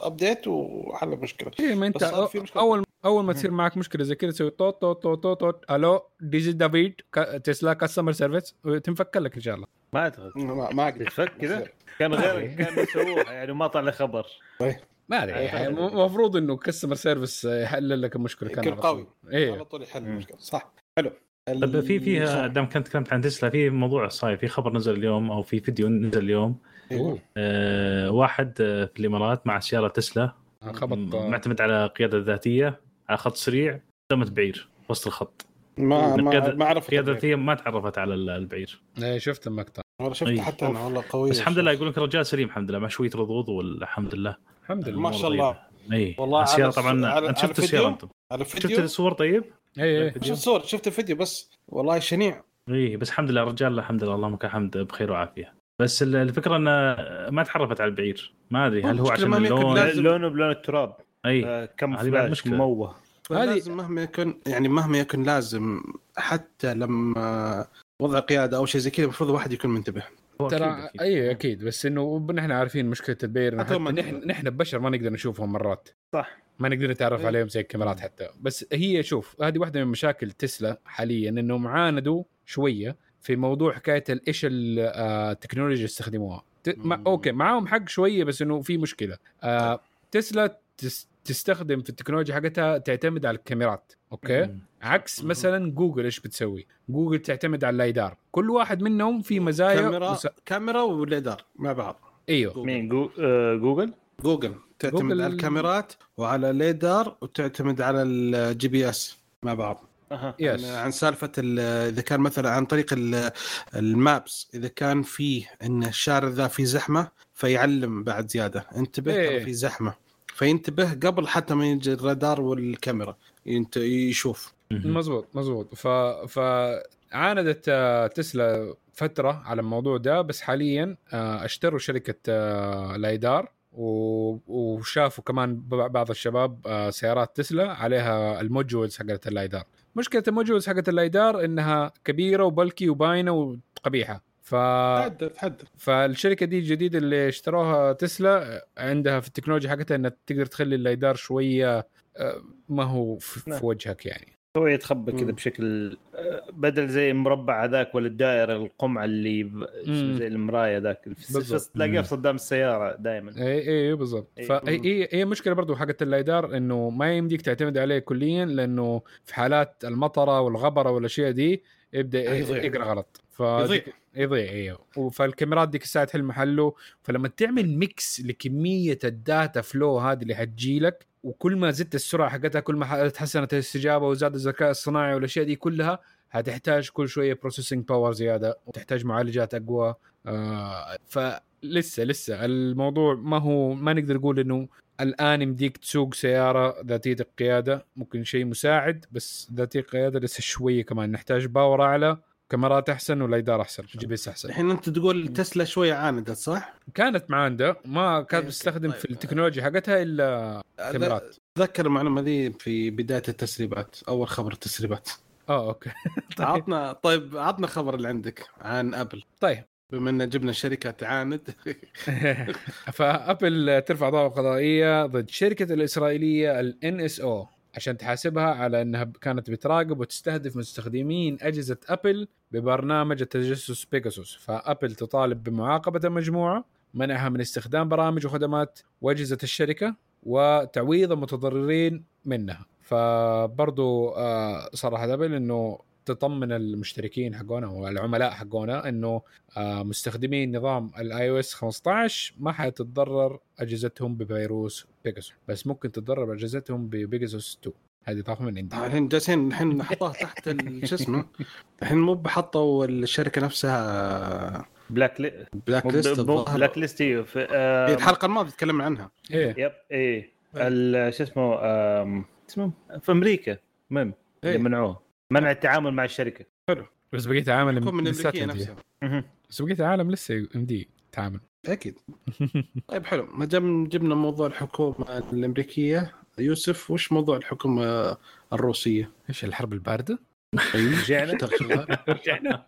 ابديت وحل المشكلة إيه ما أنت. اول أول ما تصير معك مشكلة زي كذا تسوي طوط طوط طوط طوط طوط ألو ديجي دافيد تسلا كاستمر سيرفيس تنفك لك إن شاء الله ما اعتقد ما ما أقدر كذا؟ كان غير كان يسووها يعني ما طلع خبر. ما أدري. يعني فعلا. المفروض إنه كاستمر سيرفيس يحلل لك المشكلة كان يكون على طول. قوي إيه. على طول يحل. المشكلة. صح. حلو. طيب في فيها دام كنت تكلمت عن تسلا في موضوع صاير في خبر نزل اليوم أو في فيديو نزل اليوم. أيوه. آه واحد آه، في الإمارات مع سيارة تسلا. خبط. م- معتمد على قيادة ذاتية على خط سريع قدمت بعير وسط الخط. ما ما ما عرفت القياده الذاتيه ما تعرفت على ال- البعير. إيه شفت المقطع. والله شفت. حتى أنا والله قوي بس الحمد لله يقول لك الرجال سليم الحمد لله مع شوية رضوض والحمد لله. الحمد لله. ما شاء الله. أي. والله على السياره الس- طبعا على- أنت شفت السيارة؟ أنتم؟ شفت الصور طيب؟ إيه شفت صور شفت الفيديو بس. والله شنيع. أي بس الحمد لله الرجال الحمد لله. اللهم لك الحمد بخير وعافية. بس ال- الفكرة إنه ما تعرفت على البعير. ما أدري هل هو عشان اللون؟ لازم- لونه بلون التراب. أي. آه، كم هذه بعد فلاش مشكلة. مموه هذه- لازم مهما يكون يعني مهما يكن لازم حتى لما وضع قيادة أو شيء زي كذا المفروض الواحد يكون منتبه. ترى أكيد- أكيد. أي أكيد. بس إنه نحن عارفين مشكلة البير نحن نحن بشر ما نقدر نشوفهم مرات. صح. ما نقدر نتعرف إيه. عليهم زي الكاميرات حتى. بس هي شوف هذه واحدة من مشاكل تسلا حاليا إنهم عاندوا شوية في موضوع حكاية إيش ال- التكنولوجيا اللي يستخدموها ت- ما مم. okay معاهم حق شوية بس إنه في مشكلة. آه تسلا تس تستخدم في التكنولوجيا حقتها تعتمد على الكاميرات okay؟ مم. عكس مم. مثلا جوجل إيش بتسوي؟ جوجل تعتمد على ال LiDAR كل واحد منهم في مزايا كاميرا وس... كاميرا و LiDAR مع بعض. إيوه. مين جو... آه جوجل؟ جوجل تعتمد جوجل- على الكاميرات وعلى LiDAR وتعتمد على ال GPS مع بعض. أها. yes عن- عن سالفة ال- إذا كان مثلا عن طريق ال- maps إذا كان فيه إن الشارع ذا في زحمة فيعلم بعد زيادة. انتبه إيه. في زحمة. فينتبه قبل حتى ما يجي الرادار والكاميرا. ينت... يشوف. مزبوط مزبوط. ف ف عاندت آه، تسلا فترة على الموضوع ده بس حاليا آه، اشتروا شركة آه، LiDAR و- وشافوا كمان بعض الشباب سيارات تسلا عليها الموجولز حقت اللايدار. مشكلة الموجولز حقت اللايدار إنها كبيرة وبلكي وباينة وقبيحة. ف تحدث تحدث فالشركة دي الجديدة اللي اشتروها تسلا عندها في التكنولوجيا حقتها إنها تقدر تخلي اللايدار شوية آه، ما هو في نعم. في وجهك يعني هو يتخبى كذا. بشكل آه، بدل زي المربع هذاك ولا الدائره القمع اللي ب... زي المراية ذاك. تلاقيها. في صدام السيارة دائما إي إي بالضبط. فهي هي- مشكلة برضو حقت ال LiDAR إنه ما يمديك تعتمد عليه كليا لأنه في حالات المطرة والغبرة والأشياء دي يبدأ. يقرأ غلط ف يضيع. يضيع أيوه فالكاميرات ديك الساعة تحل محله فلما تعمل mix لكمية ال data فلو هذه اللي حتجي لك وكل ما زدت السرعة حقتها كل ما تحسنت الاستجابة وزاد الذكاء الصناعي والأشياء دي كلها هتحتاج كل شوية processing power زيادة وتحتاج معالجات أقوى آه فلسه لسه الموضوع ما هو ما نقدر نقول إنه الآن يمديك تسوق سيارة ذاتية القيادة. ممكن شيء مساعد بس ذاتية القيادة لسه شوية كمان. نحتاج power أعلى كاميرات أحسن و LiDAR أحسن GPS أحسن. الحين أنت تقول تسلا شوية عاندت صح؟ كانت معاندة ما كانت okay، بتستخدم طيب. في التكنولوجيا حقتها إلا كاميرات. اتذكر المعلومة ذي في بداية التسريبات أول خبر التسريبات. آه okay. *laughs* طيب. عطنا طيب عطنا خبر اللي عندك عن أبل. طيب. بما إن جبنا شركة تعاند. *laughs* فأبل ترفع دعوى قضائية ضد شركة الإسرائيلية ال NSO عشان تحاسبها على إنها كانت بتراقب وتستهدف مستخدمين أجهزة أبل ببرنامج التجسس بيجاسوس. فأبل تطالب بمعاقبة المجموعة منعها من استخدام برامج وخدمات وأجهزة الشركة وتعويض المتضررين منها. فبرضو آه، صرحت أبل إنه تطمن المشتركين حقونا والعملاء حقونا إنه آه، مستخدمين نظام ال iOS 15 ما حتتضرر أجهزتهم بفيروس بيجاسوس بس ممكن تتضرر أجهزتهم ببيجاسوس 2 هذه اضافه من عندي. الحين جالسين الحين حطوها تحت ال- شو اسمه؟ الحين مو بحطوا الشركة نفسها black li... black list. black list أيوه في... هي آه... الحلقة الماضية تكلمنا عنها. إيه. yep إيه. ال- شو اسمه. اسمه في أمريكا المهم إيه. منعوه منع التعامل مع الشركة. بس بقيت تكون من الامريكيه. نفسها. بس بقيت عالم لسه يمدي تعامل. أكيد. *laughs* طيب حلو. ما دام جبنا موضوع الحكومة الأمريكية يوسف وش موضوع الحكومة الروسية؟ إيش الحرب الباردة؟ *laughs* رجعنا. *laughs* رجعنا.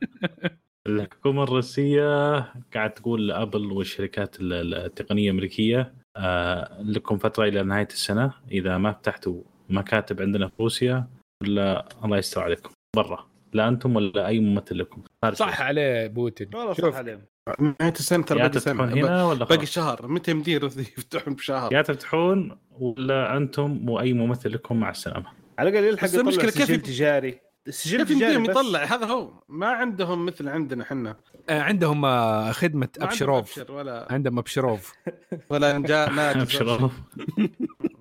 الحكومة الروسية قاعد تقول لأبل والشركات ال- التقنية الأمريكية آه لكم فترة إلى نهاية السنة. إذا ما فتحتوا مكاتب عندنا في روسيا ولا الله يستر عليكم. برا. لا أنتم ولا أي ممثل لكم. صح عليه بوتين. والله شوف صح عليهم نهايه السنة ترى يا باقي تفتحون سنه هنا ولا باقي خلاص؟ شهر. متى يمدين *laughs* يفتحون بشهر؟ يا تفتحون ولا أنتم وأي ممثل لكم مع السلامة. على الأقل يلحق بس يطلع المشكلة كيف سجل يب- تجاري. السجل كيف يمديهم. يطلع؟ هذا هو. ما عندهم مثل عندنا إحنا. آه، عندهم آه، خدمة ما عندهم أبشروف. ولا عندهم أبشروف. ولا جاء ناجز *laughs* ابشروا *laughs*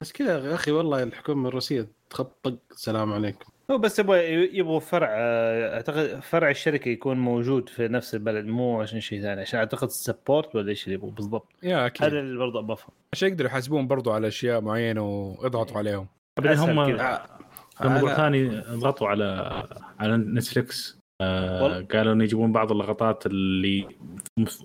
بس كذا يا أخي والله الحكومة الروسية تخطق السلام عليكم. هو بس يبغى يبغوا فرع أعتقد فرع الشركة يكون موجود في نفس البلد مو عشان شيء ثاني عشان أعتقد سبورت ولا إيش اللي يبغوا بالضبط. يا أكيد. هذا اللي برضه بفهم عشان يقدروا يحاسبون برضو على أشياء معينة ويضغطوا عليهم. بعدين هم. لما ثاني ضغطوا على على نتفلكس آه. قالوا إنه يجيبون بعض اللقطات اللي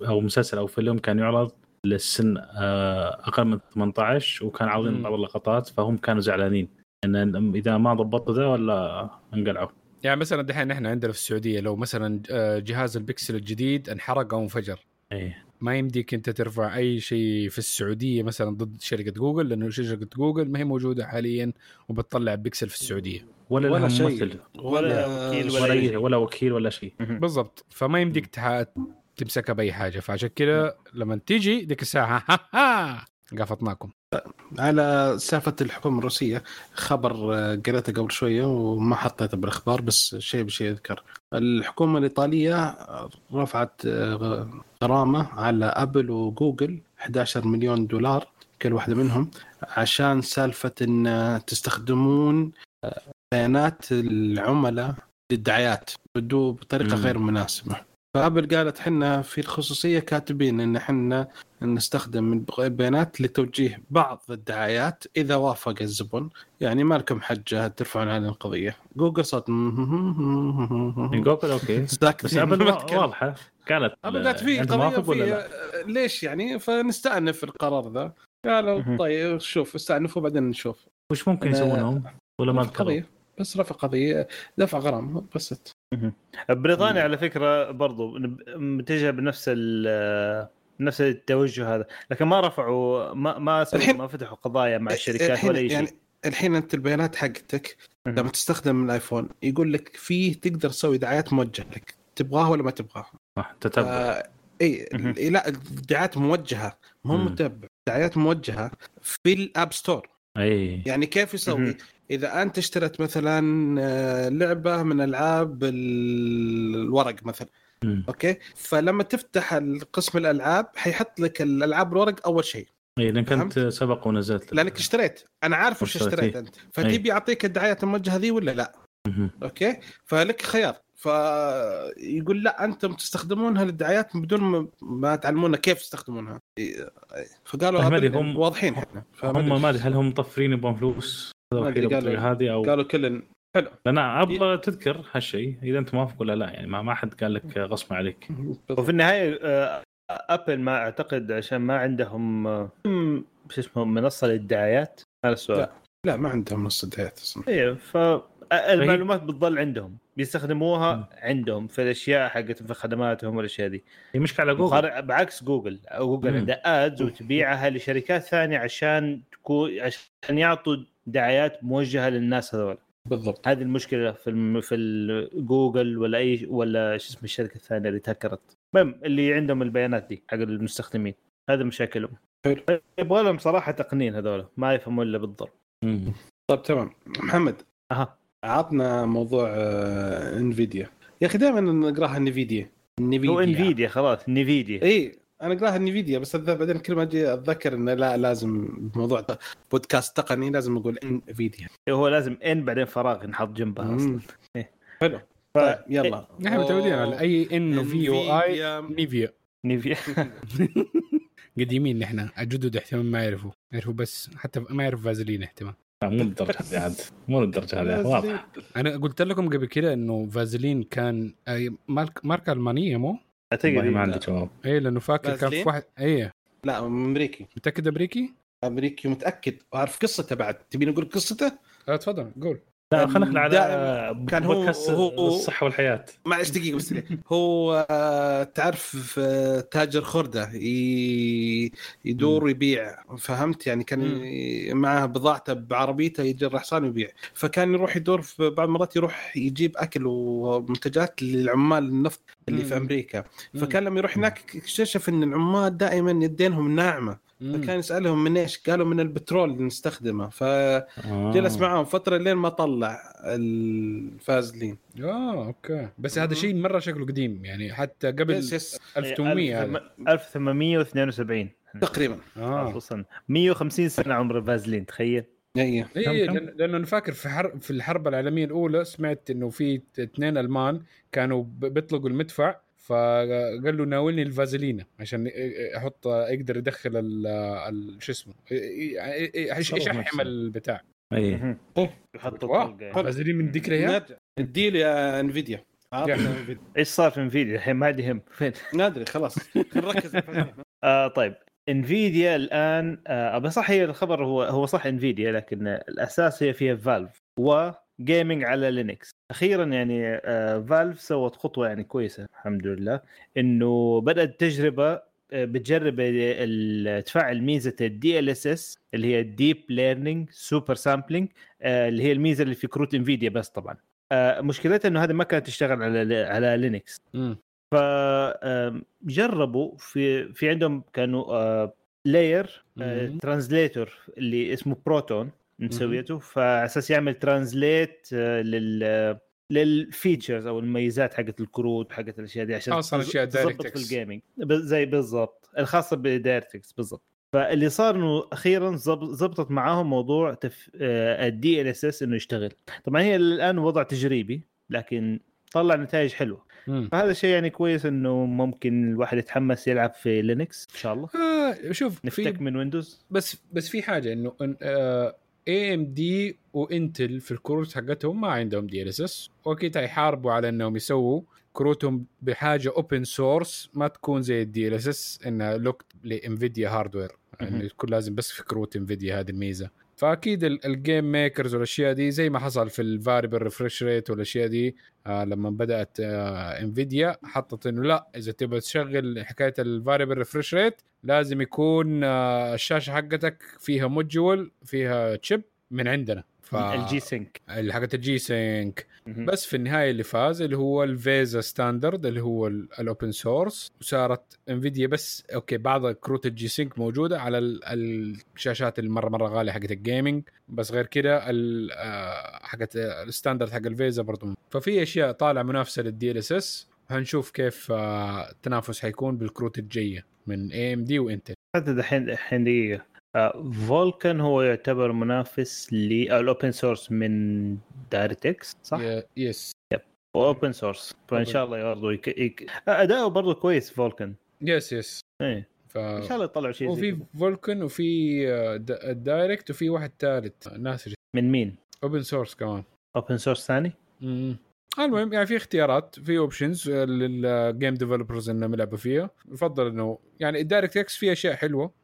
أو مسلسل أو فيلم كان يعرض للسن آه أقل من 18 وكان عارضين مم. بعض اللقطات فهم كانوا زعلانين إن إذا ما ضبطوا ذا ولا انقلعوا يعني مثلا دحين إحنا عندنا في السعودية لو مثلا آه، جهاز البكسل الجديد انحرق أو انفجر إيه ما يمديك أنت ترفع أي شيء في السعودية مثلا ضد شركة جوجل لأنه شركة جوجل ما هي موجودة حاليا وبتطلع بيكسل في السعودية ولا, ولا شيء. ممثل ولا وكيل ولا, ولا. ولا وكيل ولا شيء بالضبط فما يمديك. تمسكها بأي حاجة. فعشان كذا لما تيجي ديك الساعة ها ها قافطناكم على سالفه الحكومة الروسية خبر آه، قريته قبل شوية وما حطيته بالأخبار بس شيء بشيء يذكر الحكومة الإيطالية رفعت آه، غرامة على أبل وجوجل 11 مليون دولار كل واحدة منهم عشان سالفة إن تستخدمون آه، بيانات العملاء للدعايات بدو بطريقة. غير مناسبة. فابل قالت حنا في الخصوصية كاتبين إن حنا نستخدم البيانات لتوجيه بعض الدعايات إذا وافق الزبون. يعني ما لكم حجه ترفعون على القضية. جوجل صوت جوجل أوكي. *laughs* بس أبل. *laughs* واضحة. قالت أبل قالت في أنت قضية في لا؟ ليش يعني؟ فنستأنف القرار ذا. قالوا. طيب شوف استأنفوا بعدين نشوف. وش ممكن يسوونهم؟ ولا ما ذكروا؟ بس رفع قضية. دفع غرامه بس. بريطانيا على فكرة برضو متجهة بنفس ال نفس التوجه هذا. لكن ما رفعوا ما ما سووا- الحين- ما فتحوا قضايا مع الشركات الحين ولا أي شيء. يعني الحين أنت البيانات حقتك. لما تستخدم الآيفون يقول لك فيه تقدر تسوي دعايات موجهة لك. تبغاها ولا ما تبغاها؟ صح تتبع. آه إي لا الدعايات موجهة. مو. متبع. دعايات موجهة في ال App Store. إي. يعني كيف يسوي. إذا أنت اشتريت مثلا آه، لعبة من ألعاب ال- الورق مثلا مم. أوكي؟ فلما تفتح قسم الألعاب حيحط لك الألعاب الورق أول شيء. اي لانك انت؟ سبق ونزلت لأنك اشتريت. أنا عارف وش اشتريت، إيه. أنت. فتبي يعطيك الدعايات الموجهه ذي ولا لا؟ مهم. أوكي؟ فلك خيار. فيقول لا أنتم تستخدمونها للدعايات بدون ما- تعلمونا كيف تستخدمونها. إيه، فقالوا طيب، هم- واضحين إحنا. هم. ما ادري هل هم مطفرين يبغون فلوس؟ قالوا- هذه أو قالوا كل حلو. لأن أبغى تذكر هالشيء إذا أنت موافق ولا لا يعني ما ما حد قال لك غصب عليك. وفي النهاية آه، أبل ما أعتقد عشان ما عندهم آه، م- شو اسمه منصة للدعايات؟ هذا السؤال. لا. لا ما عندهم نص دعايات أصلا. أيوه فالمعلومات بتضل عندهم. بيستخدموها مم. عندهم في الأشياء حقت في خدماتهم والأشياء دي. هي مشكلة على جوجل. بعكس جوجل. جوجل مم. عنده ads وتبيعها لشركات ثانية عشان تكون عشان يعطوا دعايات موجهة للناس هذول. بالضبط. هذه المشكلة في الم... في ال- جوجل ولا أي ولا شو اسم الشركة الثانية اللي تهكرت. المهم اللي عندهم البيانات دي حق المستخدمين. هذا مشاكلهم. حلو. يبغى لهم صراحة تقنين هذول. ما يفهمون إلا بالضرب. طيب تمام. محمد. أها. عطنا موضوع آه، انفيديا يا أخي دائما نقراها انفيديا انفيديا هو انفيديا خلاص. نفيديا إي. أنا اقراها انفيديا بس بعدين كل ما أجي أتذكر إنه لا لازم بموضوع ت- بودكاست تقني لازم أقول انفيديا هو لازم إن بعدين فراغ نحط جنبها أصلا. إيه. حلو. ف- طيب يلا. نحن متعودين على أي N V أو I. نيفيا نيفيا قديمين نحن الجدد احتمال ما يعرفوا يعرفوا بس حتى ما يعرفوا فازلين احتمال. مو للدرجة هذه عاد. مو للدرجة هذه واضح. أنا قلت لكم قبل كده إنه فازلين كان أي مارك ماركة ألمانية مو؟ اعتقد ما إيه، عندي لا. جواب اي لأنه فاكر كان في؟ واحد اي لا أمريكي متأكد أمريكي؟ أمريكي متأكد واعرف قصته بعد تبي نقول قصته؟ آه تفضل قول لا خلينا نخلع على كان هو- هو- الصحة والحياة. معلش دقيقة بس هو آه، تعرف آه، تاجر خردة يدور ويبيع فهمت؟ يعني كان معاه بضاعته بعربيته يجي الرحصان ويبيع فكان يروح يدور في بعض المرات يروح يجيب أكل ومنتجات للعمال النفط اللي في. أمريكا. فكان لما يروح هناك اكتشف إن العمال دائما يدينهم ناعمة. فكان يسألهم من إيش؟ قالوا من البترول اللي نستخدمه. فجلس آه. معاهم فترة لين ما طلع الفازلين. آه أوكي. بس هذا شيء مرة شكله قديم. يعني حتى قبل yes. yes 1800 هذا 1872 تقريبا. آه. خصوصا 150 سنة عمر فازلين تخيل. اي اي؟ لأن- لأنه أنا فاكر في حرب في الحرب العالمية الأولى سمعت إنه في اثنين ألمان كانوا بيطلقوا المدفع. فقال له ناولني الفازلينه عشان يحط يقدر يدخل ال- ال- شو اسمه يشحم. البتاع؟ اي. إيه. يحط. فازلين من ذيك الأيام الديل يا انفيديا إيش صار في انفيديا الحين ما عاد يهم فين؟ نادري خلاص. *laughs* نركز. *laughs* آه طيب. انفيديا الآن آه بس صح هي الخبر هو هو صح انفيديا لكن الأساس هي فيها Valve و gaming على لينكس أخيرا يعني آه Valve سوت خطوة يعني كويسة الحمد لله. إنه بدأت تجربة آه، بتجرب تفعل ميزة ال DLSS اللي هي ال deep learning super sampling اللي هي الميزة اللي في كروت انفيديا بس طبعا. آه، مشكلتها إنه هذا ما كانت تشتغل على على لينكس. فجربوا في في عندهم كانوا layer. translator اللي اسمه بروتون مسويته فعلى أساس يعمل translate لل لل features أو المميزات حقت الكروت حقت الأشياء دي عشان الأشياء تزبط DirectX. في ال gaming زي بالضبط الخاصة ب DirectX بالضبط. فاللي صار إنه أخيرا زب- زبطت معاهم موضوع تف... ال DLSS إنه يشتغل. طبعا هي الآن وضع تجريبي لكن طلع نتائج حلوة. مم. فهذا شيء يعني كويس إنه ممكن الواحد يتحمس يلعب في لينكس إن شاء الله. آه شوف نفتك في من Windows بس بس في حاجة إنه AMD و Intel في الكروت حقتهم ما عندهم DLSS واكيد حيحاربوا على إنهم يسووا كروتهم بحاجة open source ما تكون زي ال DLSS إنها locked لإنفيديا hardware. انه يكون لازم بس في كروت إنفيديا هذه الميزة. فأكيد ال- ال game makers والأشياء دي زي ما حصل في ال variable refresh rate والأشياء دي آه لما بدأت آه انفيديا حطت إنه لا إذا تبغى تشغل حكاية ال variable refresh rate لازم يكون آه الشاشة حقتك فيها module فيها chip من عندنا. ف... ال G-Sync حقت ال G-Sync. بس في النهاية اللي فاز اللي هو ال VESA standard اللي هو ال open source وصارت انفيديا بس أوكي بعض كروت ال G-Sync موجودة على ال- الشاشات المره مره غالية حقت ال gaming بس غير كده ال- آه، حقت ال standard حق ال VESA برضو. ففي أشياء طالعة منافسة لل DLSS هنشوف كيف آه، التنافس حيكون بالكروت الجاية من AMD و Intel هذا دحين الحين دقيقة. Vulkan هو يعتبر منافس لل open source من DirectX صح؟ yes و open source فإن شاء الله برضه يك... يك... أداؤه برضه كويس Vulkan yes yes إيه. ف إن شاء الله يطلعوا شيء وفي. Vulkan وفي آه، ال Direct وفي واحد ثالث. ناسي من مين؟ open source كمان. open source ثاني؟ مم. المهم يعني في اختيارات في options لل game developers إنهم يلعبوا فيها. يفضل إنه يعني ال DirectX فيه أشياء حلوة.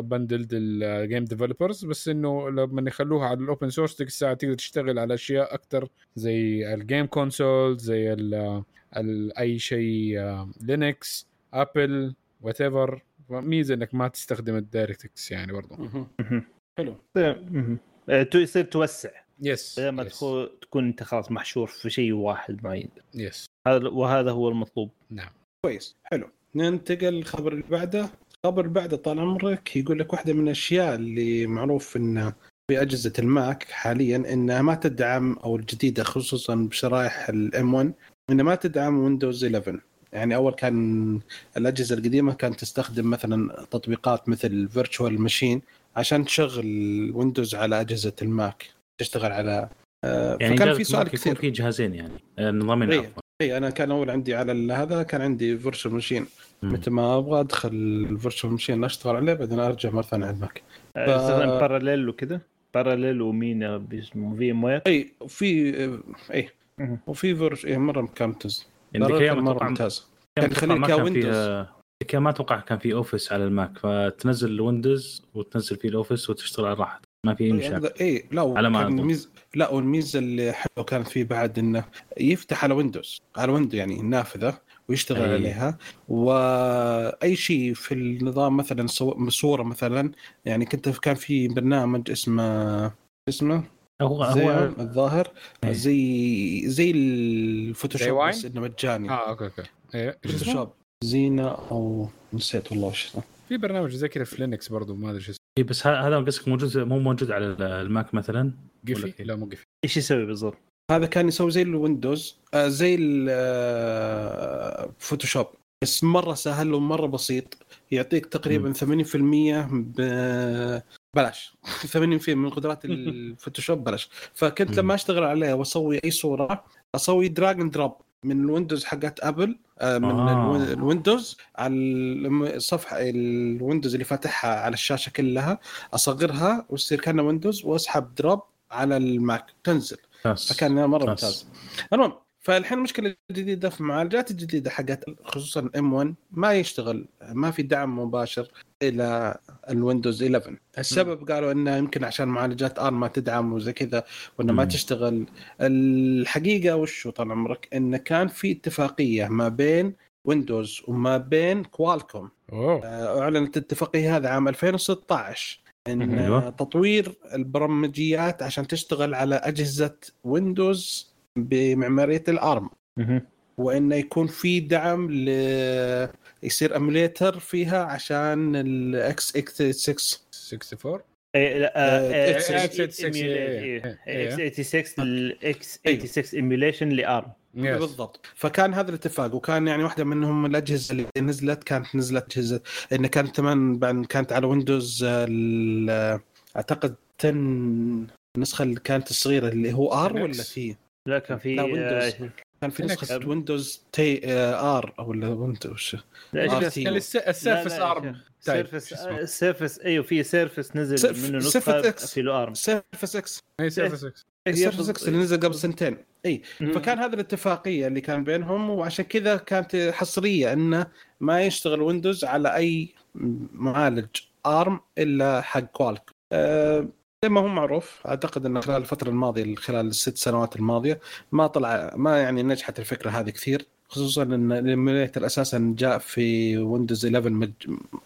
bundled ال game developers بس إنه لما يخلوها على ال open source تلك الساعة تقدر تشتغل على أشياء أكثر زي ال game console زي ال ال أي شيء لينكس Apple whatever ميزة إنك ما تستخدم ال DirectX يعني برضو. مهم. حلو. مهم. آه، يصير توسع. yes بدل ما تكون تكون أنت خلاص محشور في شيء واحد معين yes هذا وهذا هو المطلوب. نعم. كويس. حلو. ننتقل الخبر اللي بعده. اللي بعده طال عمرك يقول لك واحدة من الأشياء اللي معروف إن في أجهزة الماك حاليا إنها ما تدعم أو الجديدة خصوصا بشرائح ال M1 إنها ما تدعم Windows 11 يعني أول كان الأجهزة القديمة كانت تستخدم مثلا تطبيقات مثل virtual machine عشان تشغل Windows على أجهزة الماك تشتغل على آه، يعني فكان في سؤال كثير في جهازين يعني آه، نظامين إيه. عفوا اي أنا كان أول عندي على هذا كان عندي virtual machine. متى ما أبغى أدخل ال virtual machine أشتغل عليه بعدين أرجع مرة ثانية على الماك استخدم Parallel وكذا Parallel ومين باسمه VMware أي وفي أي. وفي فيرش اي مرة كان ممتاز. يعني مره ممتاز يخلي ما لك كان ويندوز. فيها كان ما أتوقع كان في اوفيس على الماك فتنزل الويندوز وتنزل فيه الاوفيس وتشتغل على راحتك. ما في أي مشاكل. اي إيه، لا على ما. الميز... لا والميزة اللي حلوة كانت فيه بعد إنه يفتح على window على window يعني النافذة. ويشتغل أي. عليها وأي شيء في النظام مثلا صو- صورة مثلا يعني كنت كان في برنامج اسمه اسمه هو زي هو الظاهر إيه. زي زي الفوتوشوب؟ بس إنه مجاني آه أوكي أوكي إيه اسمه؟ فوتوشوب زينة أو نسيت والله وش اسمه في برنامج زي كذا في لينكس برضو ما أدري إيش اسمه إيه، بس ه- هذا قصدك موجود مو موجود على الماك مثلا قفي كيف؟ لا مو قفي إيش يسوي بالضبط؟ هذا كان يسوي زي الويندوز آه زي الفوتوشوب بس مرة سهل ومرة بسيط. يعطيك تقريبا 80% ب... بلاش. *laughs* 80% من قدرات الفوتوشوب *laughs* بلاش. فكنت. لما أشتغل عليها وأسوي أي صورة أسوي drag and drop من الويندوز حقت أبل آه، من آه. الوين- الويندوز على الصفحه الويندوز اللي فاتحها على الشاشة كلها. أصغرها وتصير كانها ويندوز وأسحب drop على الماك. تنزل. فكان مرة ممتاز. ممتاز. المهم فالحين المشكلة الجديدة في المعالجات الجديدة حقت خصوصا M1 ما يشتغل ما في دعم مباشر إلى الويندوز 11 السبب قالوا إنه يمكن عشان معالجات ARM ما تدعم وزي كذا وإنه ما. تشتغل. الحقيقة وشو طال عمرك؟ انه كان في اتفاقية ما بين ويندوز وما بين كوالكوم آه، أعلنت الاتفاقيه هذا عام 2016 ان. تطوير البرمجيات عشان تشتغل على اجهزه ويندوز بمعماريه ال ARM. وانه يكون في دعم ل يصير emulator فيها عشان ال X X 6 64 اي لا آه، آه، X86 آه، إيه، إيه، إيه، إيه. X86 ال X86 emulation ل ARM yes بالضبط فكان هذا الاتفاق وكان يعني واحدة منهم الأجهزة اللي نزلت كانت نزلت اجهزه إن كانت كمان بعد كانت على ويندوز ال- أعتقد 10 النسخه اللي كانت الصغيرة اللي هو R ولا. T لا كان في لا،. آه، كان في. نسخة ويندوز TR أو ولا ويندوز لا، كان ال Surface ARM Surface؟ Surface أيوه في Surface نزل منه نسخة. في له ARM Surface X اي Surface X Surface X اللي نزل قبل سنتين إي. فكان هذا الاتفاقية اللي كان بينهم وعشان كذا كانت حصرية إنه ما يشتغل ويندوز على أي معالج ARM إلا حق كوالك أه زي ما هو معروف أعتقد إنه خلال الفترة الماضية خلال الست سنوات الماضية ما طلع ما يعني نجحت الفكرة هذه كثير خصوصا إن ال emulator أساسا جاء في ويندوز 11 مج...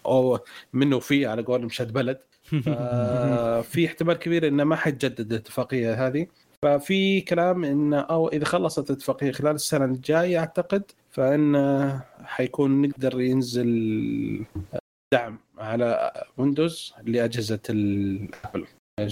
أو منه فيه على قولهم شد بلد. *laughs* في احتمال كبير إنه ما حيتجدد الاتفاقية هذه. ففي كلام انه أو إذا خلصت الاتفاقيه خلال السنة الجاية أعتقد فانه حيكون نقدر ينزل دعم على ويندوز لأجهزة الابل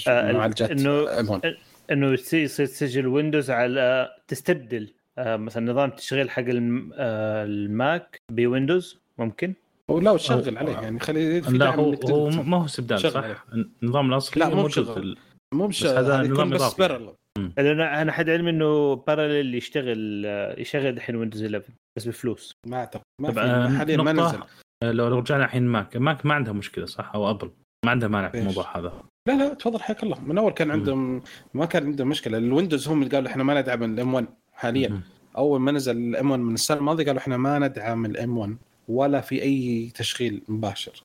آه، معالجات إنه- M1. إنه يصير يصير تسجل ويندوز على تستبدل آه، مثلا نظام تشغيل حق الم- آه، الماك بويندوز ممكن؟ ولا تشغل عليه يعني خلي في لا هو هو ما هو استبدال شغل صح؟ النظام الأصلي لا، مو ال- مو بس هذا نظام بس parallel. لأن أنا حد علم إنه Parallel يشتغل آه، يشغل الحين ويندوز 11 بس بفلوس. ما أعتقد ما في طبعا حاليا ما نزل. آه، لو رجعنا الحين ماك ماك ما عندها مشكلة صح؟ أو ابل ما عندها مانع في؟ الموضوع هذا. لا لا تفضل حياك الله. من أول كان. عندهم ما كان عندهم مشكلة. الويندوز هم اللي قالوا إحنا ما ندعم ال M1 حاليا. مم. أول ما نزل ال M1 من السنة الماضية قالوا إحنا ما ندعم ال M1 ولا في أي تشغيل مباشر.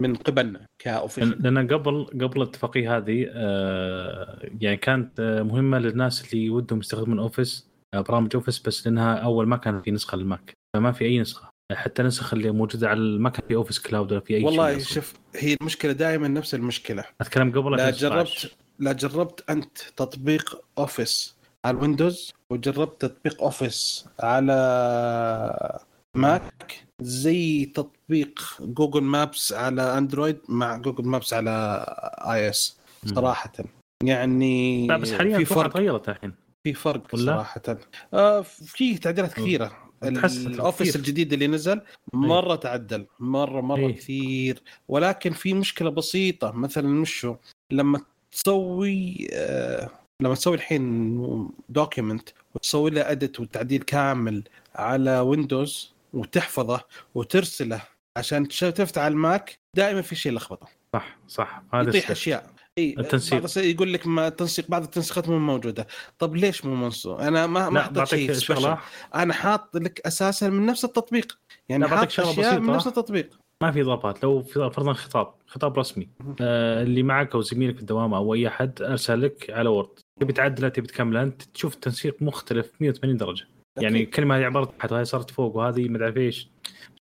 من قبلنا ك official. لأن قبل قبل الاتفاقيه هذه آه، يعني كانت آه، مهمة للناس اللي ودهم يستخدمون أوفيس آه، برامج أوفيس بس لأنها أول ما كان في نسخة للماك. فما في أي نسخة. حتى النسخ اللي موجودة على ما كان في أوفيس cloud ولا في أي والله شيء أصلاً. شوف هي المشكلة دائما نفس المشكلة. أتكلم قبل لا 2016. جربت لا جربت أنت تطبيق أوفيس على الويندوز وجربت تطبيق أوفيس على ماك. زي تطبيق Google Maps على اندرويد مع Google Maps على iOS. صراحة. يعني لا بس حاليا في فرق. تغيرت الحين. في فرق ولا؟ صراحة. آه في تعديلات كثيرة. الاوفيس. الجديد اللي نزل مرة تعدل مرة مرة إيه. كثير. ولكن في مشكلة بسيطة مثلا مشو لما تسوي آه لما تسوي الحين document وتسوي له edit وتعديل كامل على ويندوز وتحفظه وترسله عشان تفتح على الماك دائما في شيء لخبطة. صح صح. هذا يطيح. أشياء. إي التنسيق. بعض الس- يقول لك ما تنسيق بعض التنسيقات مو موجودة. طب ليش مو منسوق أنا ما ما حطيت شيء شغلة. أنا حاط لك أساسا من نفس التطبيق. يعني حاط أشياء من بسيطة. نفس التطبيق. ما في إضافات. لو فرضا خطاب. خطاب رسمي. آه اللي معك أو زميلك في الدوام أو أي أحد أرسل لك على وورد تبي تعدله تبي تكمله أنت تشوف التنسيق مختلف 180 درجة. يعني. الكلمة هذه عبرت تحت وهي صارت فوق وهذه ما أدري إيش.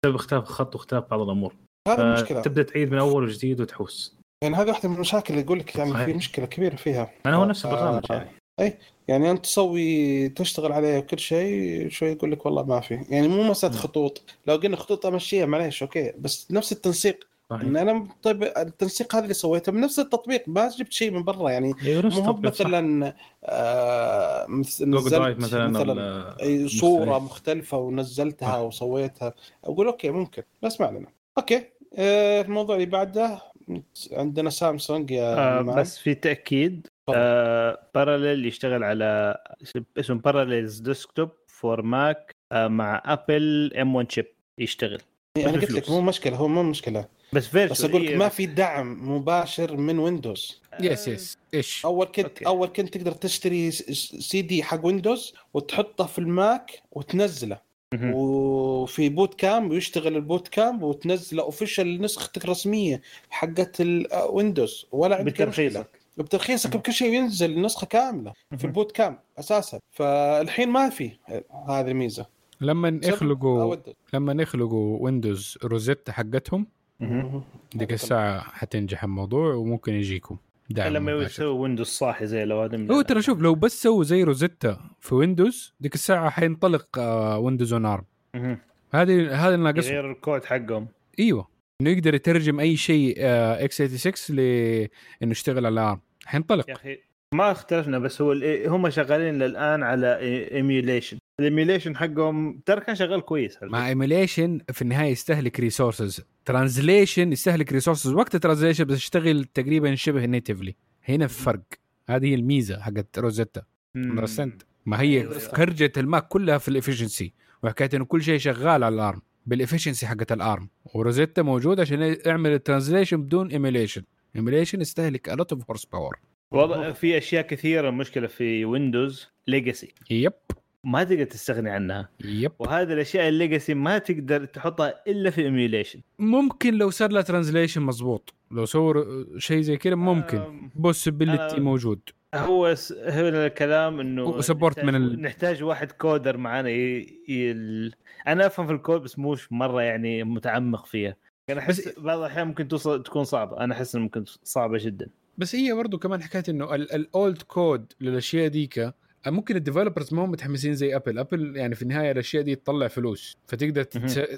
بسبب اختلاف الخط واختلاف بعض الأمور. هذا المشكلة تبدأ تعيد من أول وجديد وتحوس. يعني هذه واحدة من المشاكل اللي يقول لك يعني صحيح. في مشكلة كبيرة فيها. أنا هو نفس آه، البرنامج يعني. يعني أنت تسوي تشتغل عليه وكل شيء شوي يقول لك والله ما في. يعني مو مسألة نعم. خطوط. لو قلنا خطوط أمشيها معليش أوكي. بس نفس التنسيق. صحيح إن أنا طيب التنسيق هذا اللي سويته من نفس التطبيق ما جبت شيء من برا يعني نفس مو. مثلا آه نزلت drive مثلا, مثلا أي صورة مستريح. مختلفة ونزلتها صح. وسويتها أقول أوكي ممكن بس ما علينا أوكي آه الموضوع اللي بعده عندنا سامسونج يا آه. بس في تأكيد. آه Parallels يشتغل على اسمه Parallels Desktop for Mac آه مع Apple M1 chip يشتغل أنا قلت. لك مو مشكلة هو مو مشكلة بس virtual بس أقول لك ما في دعم مباشر من ويندوز yes yes إيش؟ أول كنت أوكي. أول كنت تقدر تشتري س- سي دي حق ويندوز وتحطه في الماك وتنزله. وفي Boot Camp ويشتغل ال Boot Camp وتنزله official نسختك الرسميه حقت الويندوز ولا عندك. بترخيصك. بترخيصك بكل شيء ينزل النسخه كاملة في ال Boot Camp أساسا. فالحين ما في هذه الميزة. لما يخلقوا ويندوز. لما يخلقوا ويندوز Rosetta حقتهم ديك الساعة حتنجح الموضوع وممكن يجيكم. دعم لما. يسوي ويندوز صاحي زي لو هذا هو ترى شوف لو بس سووا زي Rosetta في ويندوز ديك الساعة حينطلق آه Windows on ARM. هذه هذا اللي ناقصهم يغير الكود حقهم. إيوه. إنه يقدر يترجم أي شيء x86 لأنه يشتغل على ARM حينطلق. يا أخي ما اختلفنا بس هو ال- هم شغالين للآن على emulation ال emulation حقهم ترى كان شغال كويس مع emulation في النهاية يستهلك resources translation يستهلك resources وقت ال translation بس يشتغل تقريبا شبه natively هنا في فرق. هذه هي الميزة حقت Rosetta understand؟ ما هي أيوة. كرجه الماك كلها في ال efficiency وحكايه إنه كل شيء شغال على ال ARM بال efficiency حقت ال ARM و Rosetta موجود عشان يعمل ال translation بدون emulation emulation يستهلك a lot of horsepower والله في أشياء كثيرة المشكلة في ويندوز legacy yep ما تقدر تستغني عنها. yep. وهذه الأشياء ال legacy ما تقدر تحطها إلا في emulation ممكن لو صار له translation مضبوط. لو سووا شيء زي كذا ممكن. possibility موجود. هو س... هو الكلام إنه نحتاج- من ال- نحتاج واحد coder معانا ي... ي... أنا أفهم في الكود بس موش مرة يعني متعمق فيها. أنا أحس بعض الأحيان ممكن توصل تكون صعبة. أنا أحس إنها ممكن صعبة جدا. بس هي برضو كمان حكاية إنه ال old code للأشياء ديك ممكن ال developers ما هم متحمسين زي ابل ابل يعني في النهاية الأشياء دي تطلع فلوس. فتقدر.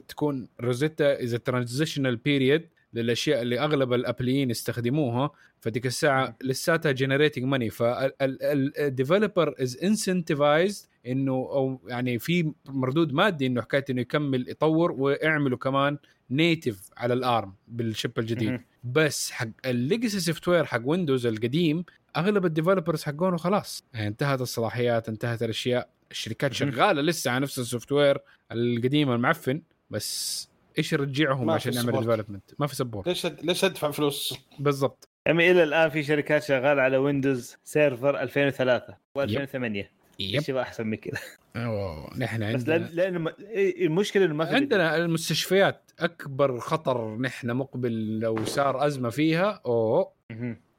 تكون Rosetta as transitional period للأشياء اللي أغلب الأبليين يستخدموها. فديك الساعة لساتها generating money فال developer is incentivized إنه أو يعني في مردود مادي إنه حكاية إنه يكمل يطور ويعملوا كمان native على ال ARM بال chip الجديد. بس حق ال legacy software حق ويندوز القديم أغلب ال developers حقونه خلاص يعني انتهت الصلاحيات انتهت الأشياء الشركات. شغالة لسه على نفس ال software القديم المعفن بس إيش يرجعهم عشان نعمل. development ما في support ليش ليش ادفع فلوس؟ بالضبط يعني إلى الآن في شركات شغالة على Windows Server 2003 و2008 yep. أحسن من كذا أوه. نحن بس لأن عندنا لأن م- إيه، المشكلة إنه ما في عندنا المستشفيات أكبر خطر نحن مقبل لو صار أزمة فيها. أوه.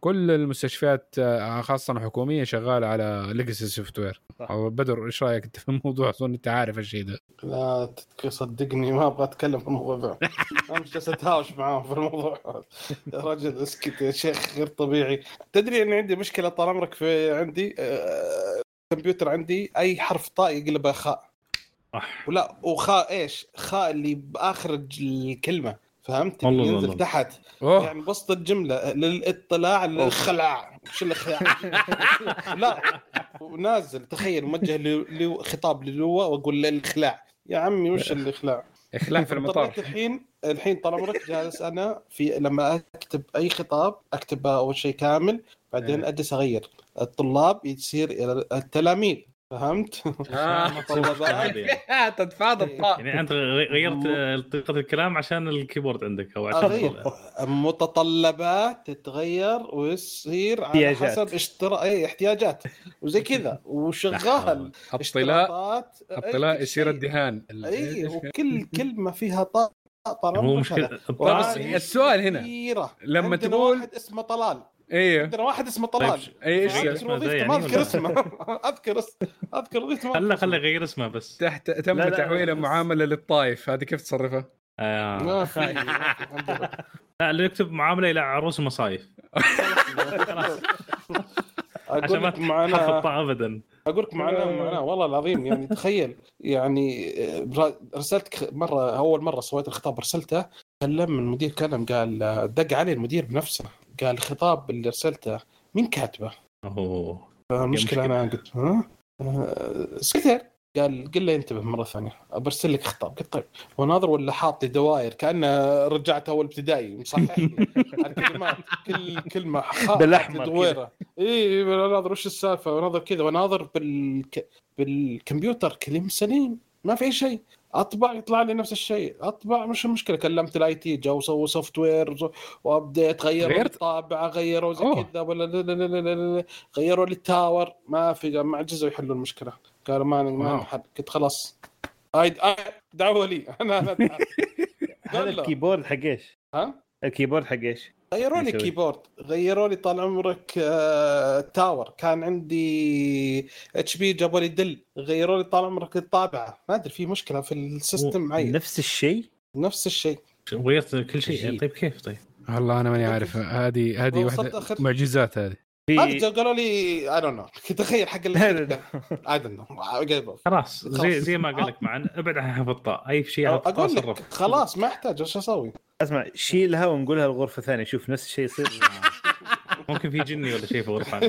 كل المستشفيات آه، خاصة حكوميه شغالة على legacy software. بدر إيش رأيك أنت في الموضوع؟ أظن أنت عارف الشيء ده. لا صدقني ما أبغى أتكلم في الموضوع. ذا أنا مش جالس أتهاوش معاهم في الموضوع. يا رجل اسكت يا شيخ غير طبيعي. تدري إني عندي مشكلة طال عمرك في عندي؟ آه، كمبيوتر عندي أي حرف طاء يقلبه خاء. ولا وخاء إيش؟ خاء اللي بآخر الكلمة. فهمت؟ والله. ينزل تحت. أوه. يعني بسط الجملة للاطلاع للخلاع وش الخلاع؟ *laughs* لا. ونازل تخيل موجه ل- ل- خطاب للواء وأقول له الخلاع يا عمي وش الإخلاع؟ إخلاع في المطار. الحين الحين طال عمرك جالس أنا في لما أكتب أي خطاب أكتبه أول شيء كامل. بعدين إيه. اجلس اغير الطلاب يصير إلى التلاميذ. فهمت؟ آه. *laughs* متطلبات آه، *laughs* تتفاضل. طاء يعني أنت غيرت آه، طريقة الكلام عشان الكيبورد عندك أو عشان اغير متطلبات تتغير ويصير على. حسب اشتراء اي احتياجات. وزي كذا. وشغال الطلاء اشتراطات. الطلاء يصير. الدهان. اي وكل *laughs* كلمه فيها طاء طال هو عمرك السؤال هنا،. لما تقول- واحد اسمه طلال. أيوه عندنا واحد اسمه طيب طلال. اي إيش غير أذكر اسمه زي ما يعني أذكر؟ اسمه. *laughs* أذكر أذكر وظيفته ما خله خله اسمه. يغير اسمه بس. تحت تم تحويله معامله للطايف هذه كيف تصرفها؟ آه. ما في. لا اللي يكتب معاملة إلى عروس المصايف. *laughs* عشان ما معنا ابدا. أقول لك معناه معناه والله العظيم يعني تخيل يعني آه، رسلت مرة أول مرة سويت الخطاب رسلته كلم المدير كلم قال آه، دق علي المدير بنفسه. قال الخطاب اللي رسلته مين كاتبه؟ أوه. المشكلة مشكلة. أنا قلت ها؟ آه، سكرتير قال قل له انتبه مرة ثانية. برسل لك خطاب. قلت طيب. وناظر ولا حاط لي دوائر؟ كأنه رجعت أول ابتدائي. مصحح لي الكلمات كل كلمه *laughs* لي دويرة. اي ناظر وش السالفة؟ وناظر كذا. وناظر بالك... بالكمبيوتر كلام سليم. ما في أي شيء. أطبع يطلع لي نفس الشيء أطبع مش المشكلة كلمت ال IT جو سووا software و update غيروا غيرت؟ الطابعة غيروا زي. كذا ولا لا لا لا لا لا لا. غيروا لي ال tower ما في ما عجزوا يحلوا المشكلة قالوا ما ما. حل قلت خلاص هاي دعوة لي *laughs* أنا أنا *laughs* هذا. ال keyboard حق إيش؟ ها ال keyboard حق إيش؟ غيروا لي؟ keyboard. غيروا لي طال عمرك آه، tower. كان عندي HP جابوا لي Dell. غيروا لي طال عمرك الطابعة. ما أدري في مشكلة في ال system معي. نفس الشيء؟ نفس الشيء. غيرت كل شيء. طيب كيف؟ طيب؟ والله أنا ماني عارف. هذه هذه واحدة معجزات هذه. في قالوا لي I don't know تخيل حق I don't know خلاص زي خلاص. زي ما قال لك معن ابعد عن الطاء أي شيء أقول لك خلاص ما أحتاج. وش أسوي؟ أسمع شيلها ونقولها الغرفه ثانية شوف نفس الشيء يصير. *laughs* ممكن في جني ولا شيء في الغرفه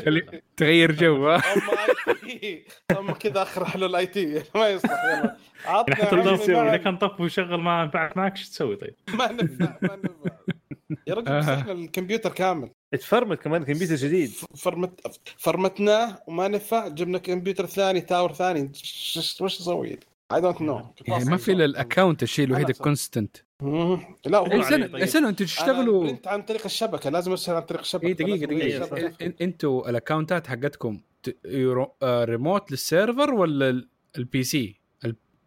تغير جو هم كذا أخر حلول IT ما يصلح يلا. *laughs* عطنا يعني حتى إذا كان طف ويشغل ما نفعت معك شو تسوي طيب؟ *laughs* ما نفع ما نفع يا رجل مسحنا الكمبيوتر كامل. تفرمت كمان كمبيوتر جديد. فرمت فرمتناه وما نفع جبنا كمبيوتر ثاني tower ثاني. وش أسوي؟ I don't know يعني ما في إلا ال account الشيء الوحيد. ال constant لا هو. استنى أنتوا تشتغلوا print عن طريق الشبكة لازم أرسل عن طريق الشبكة. اي دقيقة دقيقة. أنتوا الاكونتات حقتكم ت- يرو- آه، remote لل server ولا ال- ال PC؟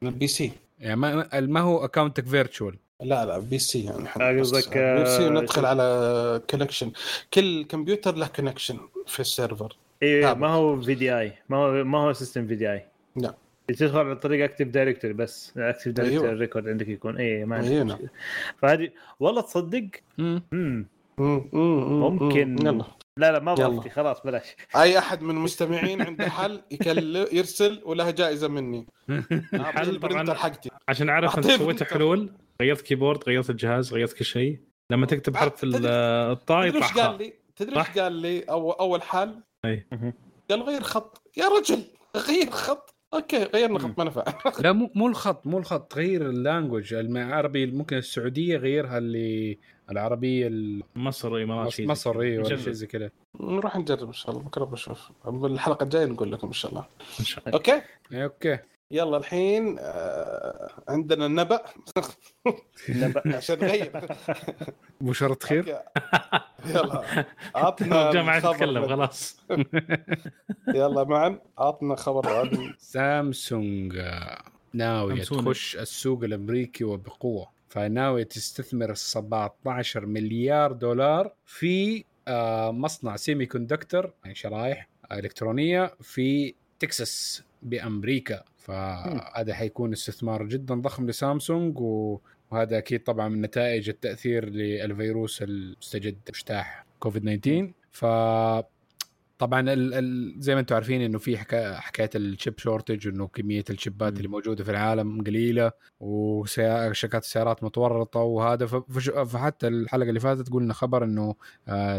ال PC يعني ما ما هو account ك virtual لا لا PC يعني آه، قصدك، PC آه، ندخل على connection كل كمبيوتر له connection في ال server. اي. ما هو VDI ما هو ما هو system VDI لا. تدخل عن طريق Active Directory بس Active Directory أيوة. ال record عندك يكون اي ما عندك أيوة. فهذه والله تصدق مم. مم، مم، مم، ممكن. مم. يلا لا لا ما. بغطي خلاص بلاش أي أحد من المستمعين عنده حل يكل يرسل وله جائزة مني *laughs* الحل ال printer طبعاً- حقتي عشان أعرف أنت سويت. حلول غيرت keyboard غيرت الجهاز غيرت كل شيء لما تكتب حرف ال- تدري- الطاء تدري يطلع إيش قال لي؟ تدري؟ إيش قال لي أو أول حل؟ أي. قال غير خط يا رجل غير خط okay غيرنا خط ما نفع. *laughs* لا مو مو الخط مو الخط غير ال language. العربي ممكن السعودية غيرها اللي العربية ال- مصر زي مصر. اي ولا. شيء زي كذا. نروح نجرب إن شاء الله. بكرة بشوف. الحلقة الجاية نقول لكم إن شاء الله. إن شاء الله. okay؟ okay. يلا الحين آه عندنا النبأ. نبأ. *laughs* عشان نغير. *laughs* مو شرط خير. يلا. عطنا *laughs* الجامعة الخبر تتكلم خلاص. يلا معا عطنا خبر عن سامسونج. ناوية. تخش السوق الأمريكي وبقوة. فناوية تستثمر 17 مليار دولار في آه، مصنع semiconductor يعني شرائح إلكترونية في تكساس بأمريكا. فهذا حيكون استثمار جدا ضخم لسامسونج. وهذا أكيد طبعا من نتائج التأثير للفيروس المستجد مجتاح كوفيد 19 ف طبعا ال ال زي ما أنتم عارفين إنه في حكا حكاية ال chip shortage إنه كمية الشيبات. اللي موجودة في العالم قليلة وشركات السيارات متورطة وهذا فحتى الحلقة اللي فاتت قلنا خبر إنه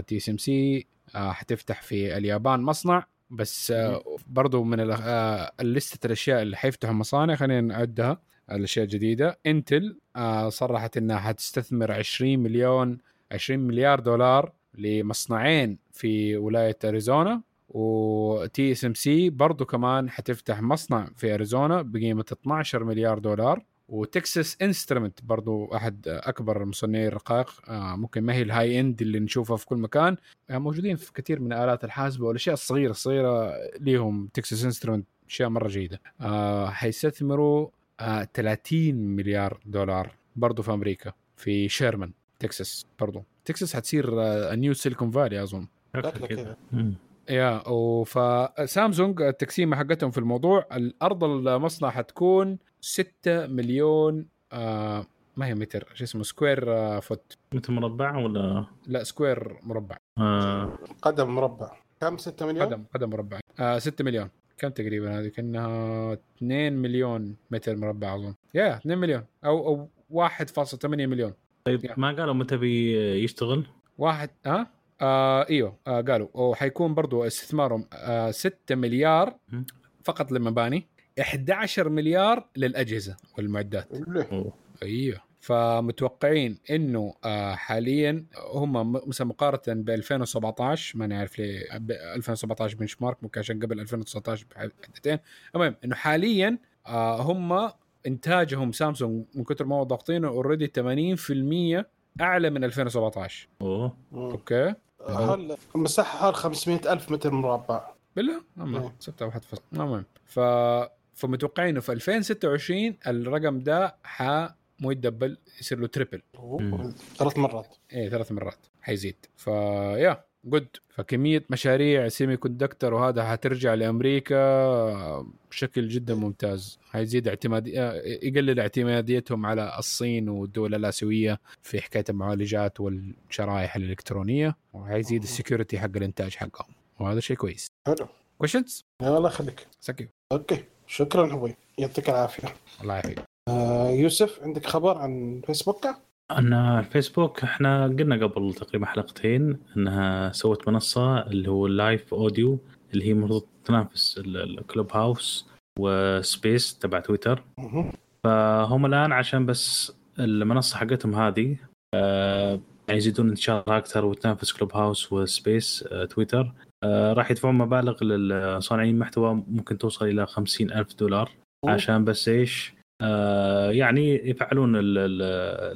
TSMC حتفتح في اليابان مصنع بس آه، برضو من آه، الليستة الأشياء اللي حيفتحوا مصانع خلينا نعدها الاشياء الجديده Intel آه، صرحت إنها حتستثمر 20 مليون 20 مليار دولار لمصنعين في ولاية أريزونا. و TSMC برضه كمان حتفتح مصنع في أريزونا بقيمة 12 مليار دولار. و Texas Instruments برضو أحد أكبر مصنعي الرقائق آه، ممكن ما هي ال high end اللي نشوفها في كل مكان. آه، موجودين في كثير من الالات الحاسبة والأشياء الصغيرة الصغيرة ليهم Texas Instruments أشياء مرة جيدة. آه، حيستثمروا آه، 30 مليار دولار برضو في أمريكا في شيرمان تكساس برضو. تكساس حتصير new Silicon Valley أظن. شكله كذا. مم. yeah وفسامسونج التقسيمة حقتهم في الموضوع. الأرض المصنع حتكون 6 مليون آه ما هي متر شو اسمه square آه foot. متر مربع ولا؟ لا square مربع. آه. قدم مربع. كم؟ 6 مليون؟ قدم قدم مربع. آه 6 مليون. كم تقريبا هذه؟ كأنها 2 مليون متر مربع أظن. يا 2 مليون. أو أو 1.8 مليون. طيب يا. ما قالوا متى بيشتغل؟ واحد ها؟ آه إيوه آه قالوا. وحيكون برضو استثمارهم آه 6 مليار. فقط للمباني. 11 مليار للأجهزة والمعدات. أيوه. فمتوقعين إنه آه حاليا هم مثلا مقارنة ب 2017 ما نعرف ليه ب 2017 benchmark ممكن عشان قبل 2019 بحدتين المهم إنه حاليا آه هم إنتاجهم سامسونج من كثر ما هو ضاغطينه already 80% أعلى من 2017 أوه. okay. هل المساحه حوالي 500 ألف متر مربع؟ بالله. ستة واحد فصل المهم ف فمتوقعين في 2026 الرقم ده ح مو يتدبل يصير له triple. ثلاث مرات. إيه ثلاث مرات. حيزيد. ف yeah good فكمية مشاريع semiconductor وهذا حترجع لأمريكا بشكل جدا ممتاز. حيزيد اعتماد يقلل اعتماديتهم على الصين والدول الآسيوية في حكاية المعالجات والشرائح الإلكترونية. وحيزيد ال security حق الإنتاج حقهم. وهذا شيء كويس. حلو. questions الله يخليك سكيو okay. شكرا أبوي. يعطيك العافية. الله يعافيك آه يوسف عندك خبر عن فيسبوك؟ أنا الفيسبوك إحنا قلنا قبل تقريبا حلقتين إنها سوت منصة اللي هو ال live audio اللي هي المفروض تنافس ال- ال Clubhouse و space تبع تويتر. فهم الآن عشان بس المنصة حقتهم هذه آه، يعني يزيدون انتشارها أكثر وتنافس Clubhouse و space آه، تويتر. راح يدفعون مبالغ للصانعين المحتوى ممكن توصل إلى خمسين ألف دولار عشان بس إيش؟ آه، يعني يفعلون ال- ال-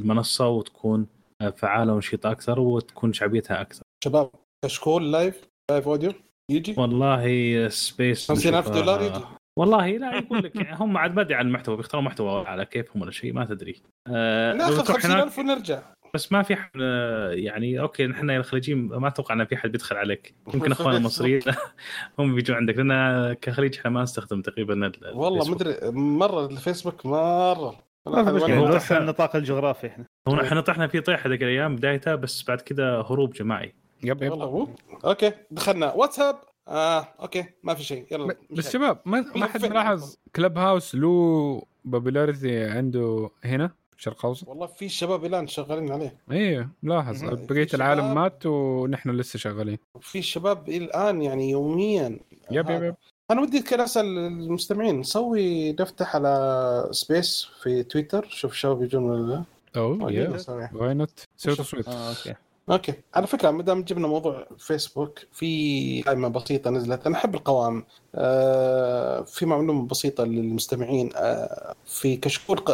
المنصة وتكون آه، فعالة ونشيطة أكثر وتكون شعبيتها أكثر. شباب كشكول live live audio يجي؟ والله space 50,000 دولار يجي. والله لا *laughs* يقول لك يعني هم عاد ما ادري عن المحتوى بيختاروا محتوى على كيفهم ولا شيء ما تدري. آه، ناخذ تروح هناك. 50000 ونرجع. بس ما في حد آه، يعني okay نحن الخليجيين ما أتوقع إن في حد بيدخل عليك. يمكن أخوان *laughs* المصريين *laughs* هم بيجوا عندك لأن كخليج إحنا ما نستخدم تقريبا ال- والله الفيسبوك. مدري مرة الفيسبوك مرة. ما في مشكلة النطاق الجغرافي إحنا. هو إحنا طحنا في طيح هذيك الأيام بدايتها بس بعد كذا هروب جماعي. yep yep. والله okay دخلنا. واتساب. آه okay ما في شيء. يلا بس. شباب ما ما حد؟ ملاحظ Clubhouse له popularity عنده هنا؟ الشرق الاوسط والله في شباب الآن شغالين عليه. إيه ملاحظ. بقية في العالم مات ونحن لسه شغالين. في شباب الآن يعني يوميا yep yep yep. أنا ودي كذا أسأل المستمعين نسوي نفتح على space في تويتر شوف الشباب يجون ولا لا. oh yeah. why not سوي شوف. تصويت. آه أوكي. أوكي. على فكرة ما دام جبنا موضوع فيسبوك في قائمة بسيطة نزلت. أنا أحب القوائم آه في معلومة بسيطة للمستمعين. آه في كشكول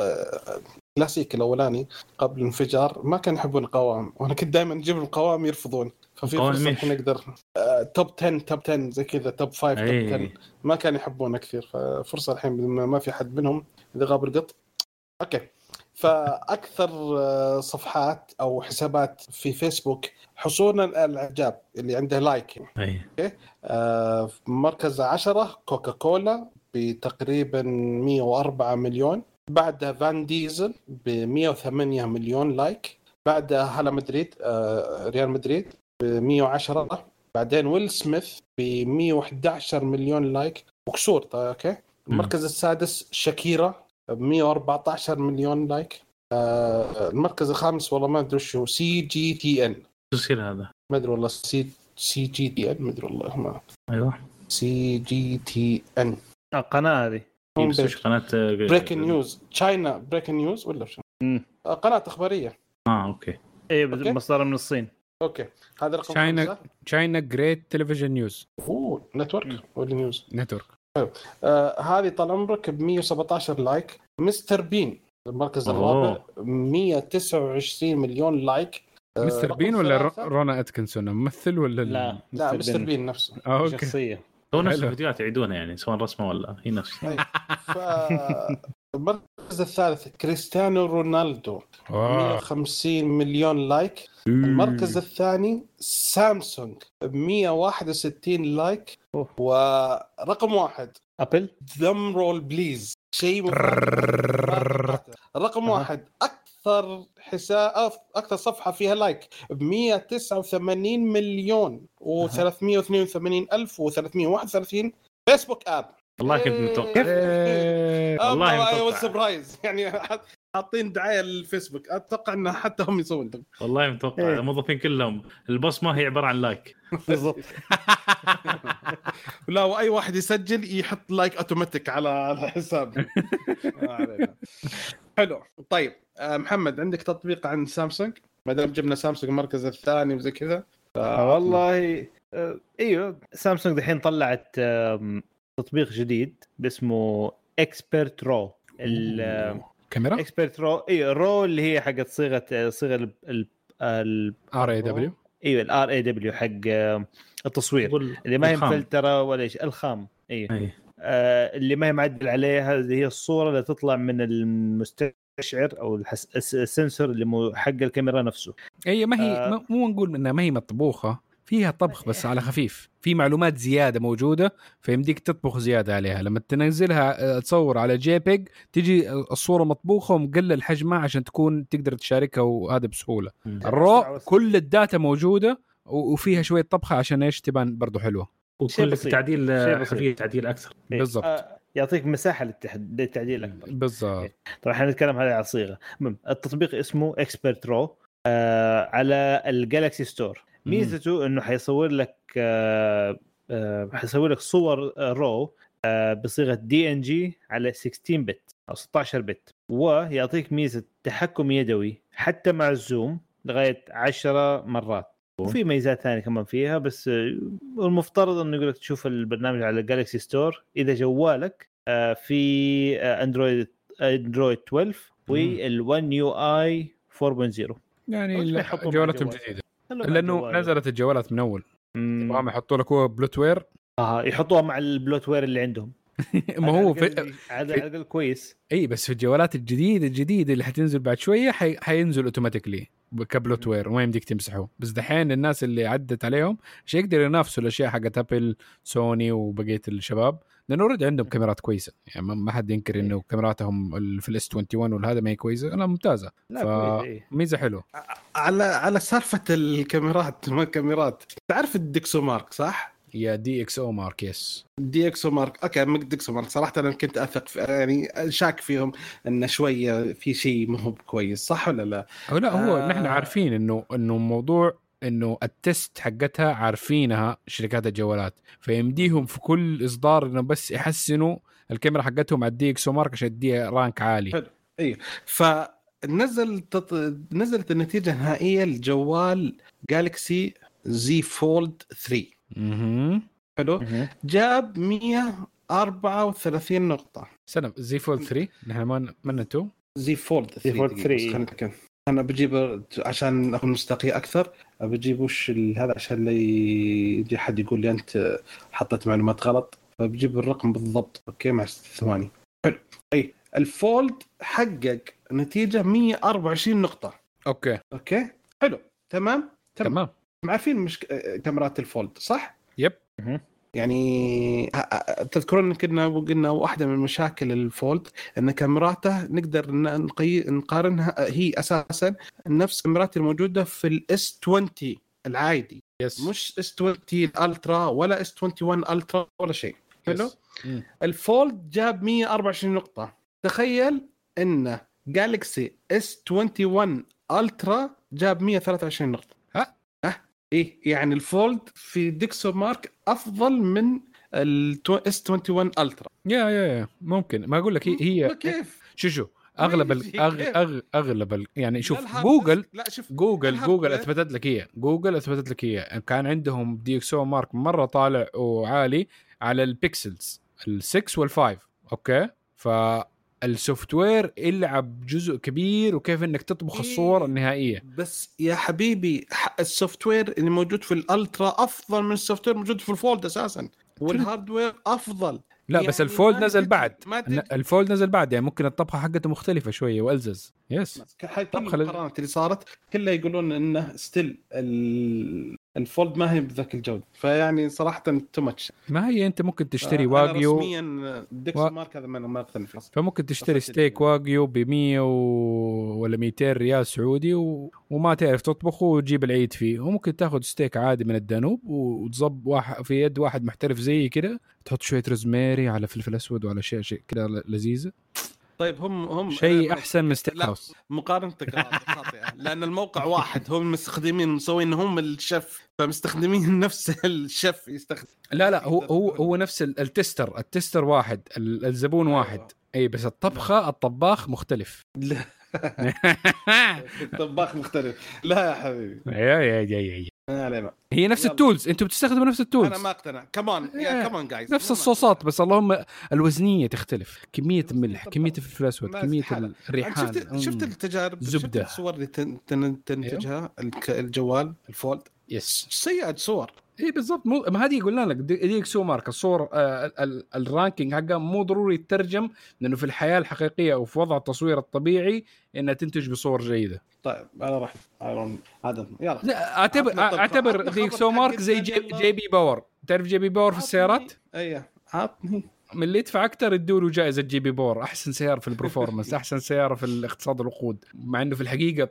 ق- كلاسيك الأولاني قبل الانفجار ما كانوا يحبون القوائم وأنا كنت دائما أجيب القوائم يرفضون. ففي فرصة نقدر آه top 10 top 10 زي كذا top 5 top 10 اي ما كانوا يحبونه كثير ففرصة الحين بما ما في حد منهم إذا غاب القط. okay. فأكثر آه، صفحات أو حسابات في فيسبوك حصولا الإعجاب اللي عنده like. اي آه، في مركز عشرة كوكا كولا بتقريبا 104 مليون. بعدها فان ديزل ب 108 مليون like. بعدها هلا مدريد آه، ريال مدريد ب 110 بعدين ويل سميث ب 111 مليون like. وكسور طيب okay المركز السادس شاكيرا ب 114 مليون like. آه، المركز الخامس والله ما أدري وش هو CGTN. شو يصير هذا؟ ما أدري والله C CGTN ما أدري والله ما. أيوه. CGTN. القناة هذه. بس وش قناة breaking news China breaking news ولا شو؟ مم. آه، قناة إخبارية. آه okay. اي. مصدر من الصين. أوكي. هذا رقم China- خمسة. China great television news أوه network ولا news network آه هذه طال عمرك ب 117 like مستر بين المركز. الرابع 129 مليون like آه، مستر بين ولا روان اتكنسون ممثل ولا لا لا؟ مستر بين نفسه. آه، okay. شخصية. هو نفس. الفيديوهات يعيدونها يعني سواء رسمه ولا هي نفس *laughs* ف المركز الثالث كريستيانو رونالدو آه. 150 مليون like المركز الثاني سامسونج ب 161 like أوه. ورقم واحد أبل drum roll please شيء. *laughs* رقم. واحد أكثر حساب أكثر صفحة فيها like ب 189 مليون و382 ألف و331 فيسبوك app والله كنت متوقع. إيه. *laughs* والله متوقع. واز surprise *laughs* يعني حاطين دعاية للفيسبوك. أتوقع ان حتى هم يسوون والله متوقع. إيه. الموظفين كلهم. البصمه هي عبارة عن like *laughs* بالضبط. لا وأي واحد يسجل يحط like automatic على على حسابه. ما علينا. حلو. طيب آه، محمد عندك تطبيق عن سامسونج؟ ما دام جبنا سامسونج المركز الثاني وزي كذا. ف- آه، والله آه، إيوه سامسونج دحين طلعت تطبيق جديد باسمه Expert RAW camera؟ ال Expert RAW إيوه RAW اللي هي حقت صيغة صيغة ال- ال ال ار اي دبليو إيوه الار اي دبليو حق التصوير. اللي ما هي. مفلترة ولا إيش الخام إيوه. أي. آه اللي ما هي معدل عليها هذه هي الصورة اللي تطلع من المستشعر أو الحس... ال sensor اللي مو حق الكاميرا نفسه. اي ما هي آه. مو نقول انها ما هي مطبوخة فيها طبخ بس على خفيف. في معلومات زيادة موجودة فيمديك تطبخ زيادة عليها. لما تنزلها آه، تصور على JPEG تجي الصورة مطبوخة ومقلل حجمها عشان تكون تقدر تشاركها وهذا بسهولة. ال RAW كل ال data موجودة وفيها شوية طبخة عشان إيش؟ تبان برضو حلوة. وكل بسيط. تعديل. حريه تعديل أكثر إيه. بالضبط. آه يعطيك مساحة للتعديل أكبر بالضبط طبعا إحنا نتكلم هذا على صيغة المهم التطبيق اسمه Expert RAW آه على ال Galaxy Store. ميزته إنه حيصور لك آه آه حيصور لك صور آه، RAW آه بصيغة DNG على 16 bit أو 16 bit ويعطيك ميزة تحكم يدوي حتى مع ال zoom لغاية 10 مرات وفي ميزات ثانية كمان فيها بس آه، المفترض إنه يقول لك تشوف البرنامج على ال Galaxy Store إذا جوالك آه، في اندرويد اندرويد 12 وال1 يو اي 4.0 يعني جوالاتهم؟ جديدة. لأنه. نزلت الجوالات من أول. يبغاهم يحطوا لك هو bloatware آه يحطوها مع ال bloatware اللي عندهم. *laughs* ما هو في على الأقل كويس. إي بس في الجوالات الجديدة الجديدة اللي حتنزل بعد شوية حي... حينزل automatically ك bloatware وما يمديك تمسحه؟ بس دحين الناس اللي عدت عليهم مش يقدروا ينافسوا الأشياء حقت ابل سوني وبقية الشباب لأنه already عندهم كاميرات كويسة. يعني ما- حد ينكر إنه كاميراتهم ال- في ال S 21 والهذا ما هي كويسة لا ممتازة. إيه. ميزة حلوة. على على سالفة الكاميرات *laughs* ما الكاميرات تعرف ال DxOMark صح؟ يا دي إكس أو مارك يس دي اكسو مارك أوكي مك DxOMark صراحة أنا كنت أثق في يعني شاك فيهم انه شوية في شيء مو هو كويس صح ولا لا؟ أو لا هو آه. نحن عارفين انه إنه موضوع إنه ال test حقتها عارفينها شركات الجوالات فيمديهم في كل إصدار إنه بس يحسنوا الكاميرا حقتهم على ال DxOMark عشان تديها rank عالي. فنزل تط... نزلت النتيجة النهائية لجوال Galaxy Z Fold 3 أها حلو. جاب 134 نقطة. سلام. Z Fold 3 نحن ما ما 2 Z Fold 3 Z Fold دقيقة 3. بس خليني أتأكد. أنا بجيب عشان أكون مصداقية أكثر بجيب وش هذا عشان لا يجي حد يقول لي أنت حطيت معلومات غلط. فبجيب الرقم بالضبط. okay مع ثواني. حلو. اي ال Fold حقق نتيجة 124 نقطة. okay. okay? حلو. تمام؟ تمام. تمام. عارفين مش كاميرات ال Fold صح؟ yep. يعني تذكرون كنا قلنا واحدة من مشاكل ال Fold إن كاميراته نقدر نقي... نقارنها هي أساسا نفس الكاميرات الموجودة في ال S 20 العادي. yes مش S 20 ال Ultra ولا S 21 Ultra ولا شيء. حلو. ال Fold جاب 124 نقطة. تخيل إن Galaxy S 21 Ultra جاب 123 نقطة. إيه يعني ال Fold في DxOMark أفضل من ال S 21 Ultra yeah yeah yeah ممكن. ما أقول لك هي, هي كيف؟ شو شو أغلب ال يجي أغ؟ أغ أغلب ال يعني شوف جوجل لا شوف Google Google أثبتت لك هي جوجل أثبتت لك هي. كان عندهم DxOMark مرة طالع وعالي على ال Pixels ال6 وال5 okay؟ فال software يلعب جزء كبير وكيف إنك تطبخ الصور إيه. النهائية. بس يا حبيبي ال software اللي موجود في ال Ultra أفضل من ال software موجود في ال Fold أساسا. وال hardware أفضل. لا يعني بس ال Fold نزل بعد. ال Fold نزل بعد يعني ممكن الطبخة حقته مختلفة شوية وألزز. yes كل المقارنات اللي صارت كلها يقولون إنه still ال Fold ما هي بذاك الجوده فيعني صراحة too much ما هي أنت ممكن تشتري أنا واجيو؟ رسميا DxO- Mark هذا ما أقتنع فيه. فممكن تشتري steak. wagyu ب 100 و... ولا 200 ريال سعودي و... وما تعرف تطبخه وتجيب العيد فيه. وممكن تاخذ ستيك عادي من الدانوب وتظب واحد في يد واحد محترف زي كده تحط شوية روزماري على فلفل أسود وعلى شيء شيء كده لذيذة. طيب هم هم شيء آه، أحسن من steak. house مقارنتك هذه خاطئه لأن الموقع واحد هم مستخدمين مسوين هم الشيف فمستخدمين *laughs* نفس الشيف يستخدم. لا لا هو هو هو نفس ال- ال taster ال taster واحد ال- الزبون أيوة. واحد. اي بس الطبخة الطباخ مختلف. لا *laughs* الطباخ مختلف. لا يا حبيبي. يا يا يا. ما هي نفس يلا. ال tools أنتم بتستخدموا نفس ال tools. أنا ما أقتنع. كمان. yeah كمان جايز نفس الصوصات بس اللهم الوزنية تختلف. كمية الملح كمية الفلفل الاسود كمية. الريحان. شفت شفت. التجارب؟ زبدة. شفت الصور اللي تن- تن- تنتجها؟ الك- الجوال ال Fold؟ yes سيئة صور. اي بالضبط مو ما هذه قلنا لك D- DxOMark الصور آه ال- ال- ال ranking حقها مو ضروري يترجم لأنه في الحياة الحقيقية أو في وضع التصوير الطبيعي إنها تنتج بصور جيدة. طيب أنا راح هذا يلا. لا أعتبر أعتبر DxOMark زي J. J.D. Power. تعرف J.D. Power في السيارات؟ إيه عطني من اللي يدفع أكثر يدوا له جائزة J.D. Power أحسن سيارة في ال performance *laughs* أحسن سيارة في الاقتصاد الوقود مع إنه في الحقيقة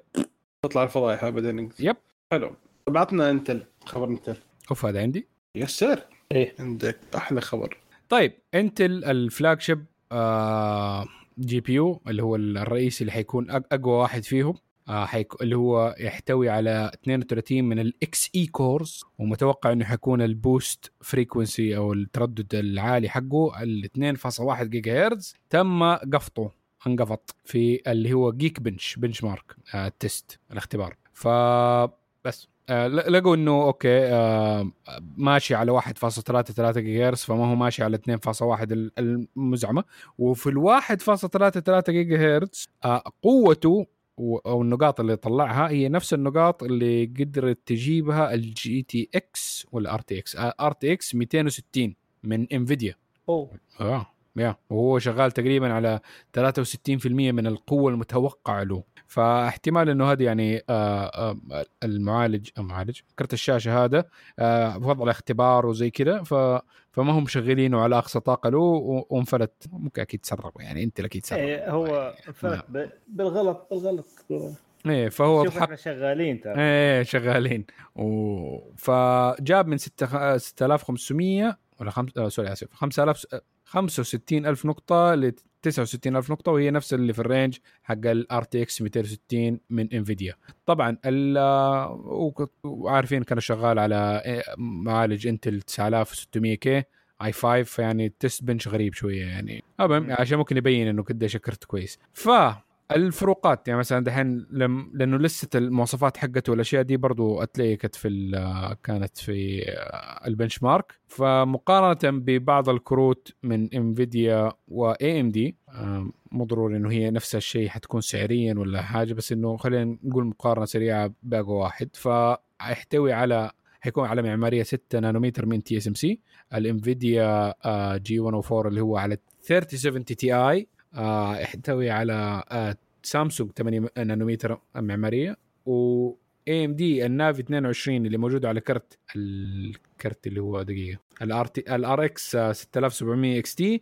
تطلع الفضايح ابدا. yep. حلو. طب عطنا Intel خبر Intel. أوف هذا عندي. yes sir. إيه. عندك أحلى خبر. طيب Intel ال flagship آه GPU اللي هو الرئيسي اللي حيكون أقوى واحد فيهم آه حيك... اللي هو يحتوي على 32 من ال Xe cores ومتوقع إنه حيكون ال boost frequency أو التردد العالي حقه ال 2.1 جيجا هرتز تم قفطه انقفط في اللي هو Geekbench benchmark آه ال test الاختبار. ف بس لقوا إنه okay آه ماشي على 1.33 جيجا هرتز فما هو ماشي على 2.1 ال- المزعمة. وفي ال 1.33 جيجا هرتز آه قوته أو النقاط اللي طلعها هي نفس النقاط اللي قدرت تجيبها ال GTX وال RTX RTX 260 من Nvidia أوه. آه. يا وهو شغال تقريبا على 63% من القوة المتوقعة له. فاحتمال إنه هذا يعني آه آه المعالج المعالج كرت الشاشة هذا آه وضع الاختبار وزي كذا ف فما هم مشغلينه على أقصى طاقة له وانفلت. ممكن أكيد تسربوا يعني أنت أكيد تسرب. إيه هو فرق ب- بالغلط بالغلط. إيه فهو شوف إحنا شغالين ترى. إيه شغالين. و... فجاب من 6 6500 ولا خمس آه sorry آسف 5000 آه، 65000 نقطة ل 69000 نقطة وهي نفس اللي في ال range حق ال RTX 260 من Nvidia. طبعا ال آه، وعارفين كان شغال على إيه، معالج Intel 9600 K i 5 فيعني ال test bench غريب شوية يعني المهم. عشان ممكن يبين إنه قديش كرت كويس ف الفروقات يعني مثلا دحين لم لأنه لسه المواصفات حقته والأشياء دي برضو ات leak ت في كانت في ال benchmark فمقارنة ببعض الكروت من Nvidia و AMD مو ضروري إنه هي نفس الشيء حتكون سعريا ولا حاجة بس إنه خلينا نقول مقارنة سريعة باقوى واحد. فيحتوي على حيكون على معمارية 6 نانومتر من TSMC ال Nvidia G 104 اللي هو على 3070 Ti. آه يحتوي على آه سامسونج 8 نانومتر معمارية و AMD ال Navi 22 اللي موجود على كرت الكرت اللي هو دقيقة ال RT ال RX 6700 XT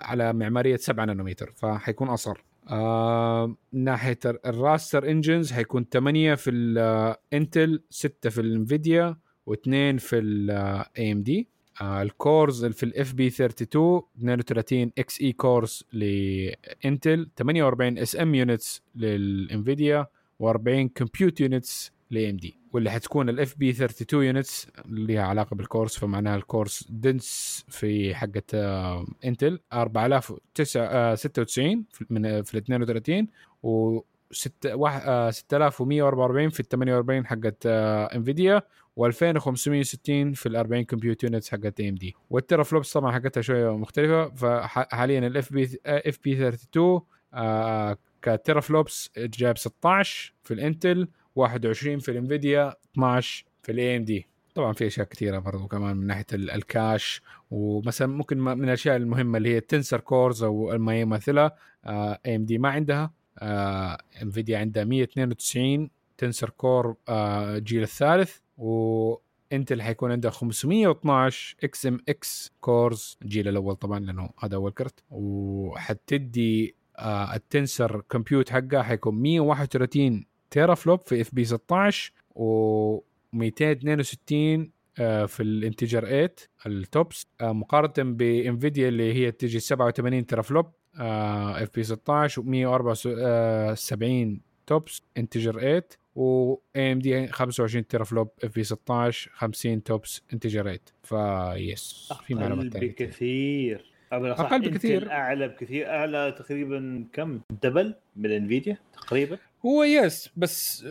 على معمارية 7 نانومتر فحيكون أصغر. آه ناحية ال raster engines حيكون 8 في ال Intel 6 في ال Nvidia واثنين في ال AMD آه ال cores في ال FP 32 32 Xe cores ل Intel 48 SM units لل Nvidia و40 compute units ل AMD واللي حتكون ال FP 32 units اللي لها علاقة بال cores فمعناها ال cores dense في حقة آه، Intel 4096 في- من آه، في ال 32 و 6144 في ال 48 حقت آه، إنفيديا و2560 في ال 40 compute units حقت اي ام دي وال teraflops طبعا حقتها شوية مختلفة. فحاليا ال FP FP 32 آه، ك teraflops جايب 16 في الانتل 21 في الانفيديا 12 في الاي ام دي طبعا في أشياء كثيره برضو كمان من ناحية ال- ال cache ومثلا ممكن من الأشياء المهمة اللي هي ال tensor cores أو ما يمثلها اي ام دي ما عندها. آه انفيديا عندها 192 tensor core آه الجيل الثالث. و انتل حيكون عندها 512 XMX cores الجيل الأول طبعا لأنه هذا أول كرت. وحتدي آه ال tensor compute حقها حيكون 131 teraflop في FP 16 و 262 آه، في ال integer 8 ال TOPS آه، مقارنة بانفيديا اللي هي تجي 87 teraflop إف بي 16 و174 توبس انتجر 8 و ام دي 25 تيرا فلوب اف بي 16 50 توبس انتجر 8 فيس في معلومات أقل ثانية. بكثير. أقل بكثير. أعلى بكثير. أعلى تقريبا كم؟ دبل من إنفيديا تقريبا. هو يس بس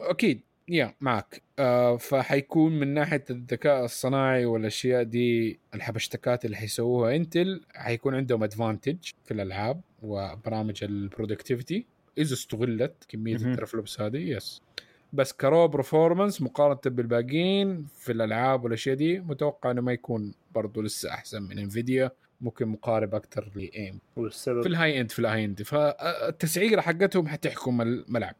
أكيد يا معك. آه فحيكون من ناحية الذكاء الصناعي والأشياء دي الحبشتكات اللي حيسووها انتل حيكون عندهم ادفانتج في الألعاب وبرامج البرودكتيفيتي إذا استغلت كمية. الترفلوبس هذه يس بس كرو برفورمانس مقارنة بالباقيين في الألعاب والأشياء دي متوقع إنه ما يكون برضو لسه أحسن من انفيديا ممكن مقارب أكثر لايم والسبب؟ في الهاي اند في الهاي اند فالتسعيره حقتهم حتحكم الملعب.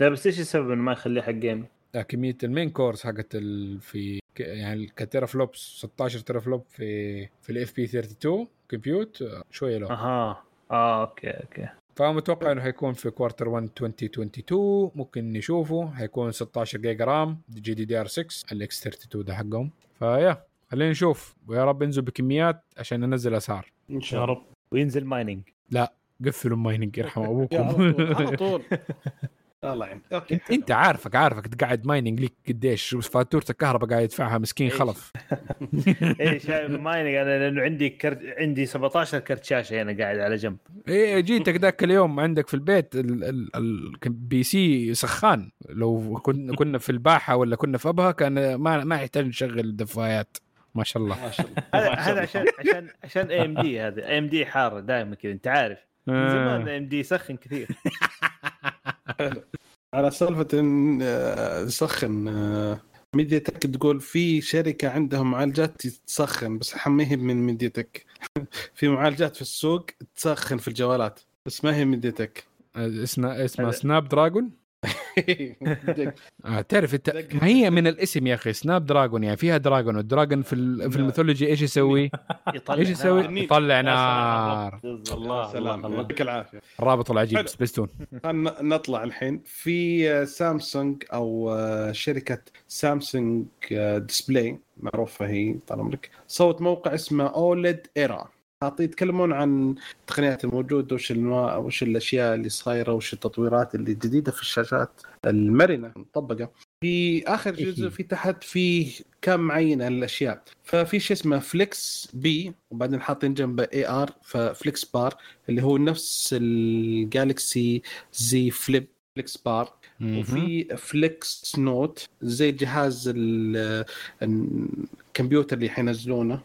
لا بس إيش السبب إنه ما يخليه حق جيم لا، كمية المين كورس حقت ال... في ك- يعني كتيرا فلوبس 16 تيرا فلوب في في الاف بي 32 كمبيوت آه، شوية لو أها. آه okay okay. فمتوقع إنه حيكون في quarter 1 2022 ممكن نشوفه. حيكون 16 جيجا RAM GDDR 6 ال X 32 ده حقهم. فيا خلينا نشوف. ويا رب ينزل بكميات عشان ننزل أسعار. إن شاء يا الله. رب. وينزل mining قفلوا mining يرحم *laughs* أبوكم. على طول. *laughs* الله يعين. okay أنت عارفك عارفك. قاعد mining ليك قديش. فاتوره الكهرباء قاعد يدفعها مسكين؟ خلف. إيه شايف mining أنا لأنه عندي كرت عندي 17 كرت شاشة هنا قاعد على جنب. إيه جيتك ذاك اليوم عندك في البيت ال- ال- ال- ال PC سخان. لو كن- كنا في الباحة ولا كنا في أبها كان ما ما يحتاج نشغل دفايات. ما شاء الله. ما شاء الله. هذا. عشان عشان عشان اي ام دي هذا. اي ام دي حارة دائما كذا. أنت عارف. من زمان آه. اي ام دي يسخن كثير. *laughs* على سالفة إن آه، سخن آه، ميديا تك تقول في شركة عندهم معالجات تسخن بس حميها من ميديا تك *laughs* في معالجات في السوق تسخن في الجوالات بس ما هي ميديا تك اسمها اسمها سناب دراجون *laughs* آه تعرف. ما هي من الاسم يا أخي سناب دراجون يعني فيها dragon وال dragon في ال- في لا. الميثولوجي إيش يسوي؟ يطلع إيش يسوي؟ يطلع. نار. الله سلام الله الله يعطيك العافية الرابط العجيب. سبيستون خلينا نطلع الحين في سامسونج أو آه، شركة سامسونج آه، ديسبلاي معروفة هي طال عمرك صوت موقع اسمه أولد إيرا حاطين يتكلمون عن التقنيات الموجودة وش النواة وش الأشياء اللي صايرة وش التطويرات اللي جديدة في الشاشات المرنة المطبقة. في آخر جزء في تحت في كم عينه للأشياء. ففي شيء اسمه فليكس بي وبعدين حاطين جنبه اي ار ففليكس بار اللي هو نفس الجالكسي زي flip Flex Bar. وفي Flex Note زي جهاز ال- الكمبيوتر اللي حينزلونه.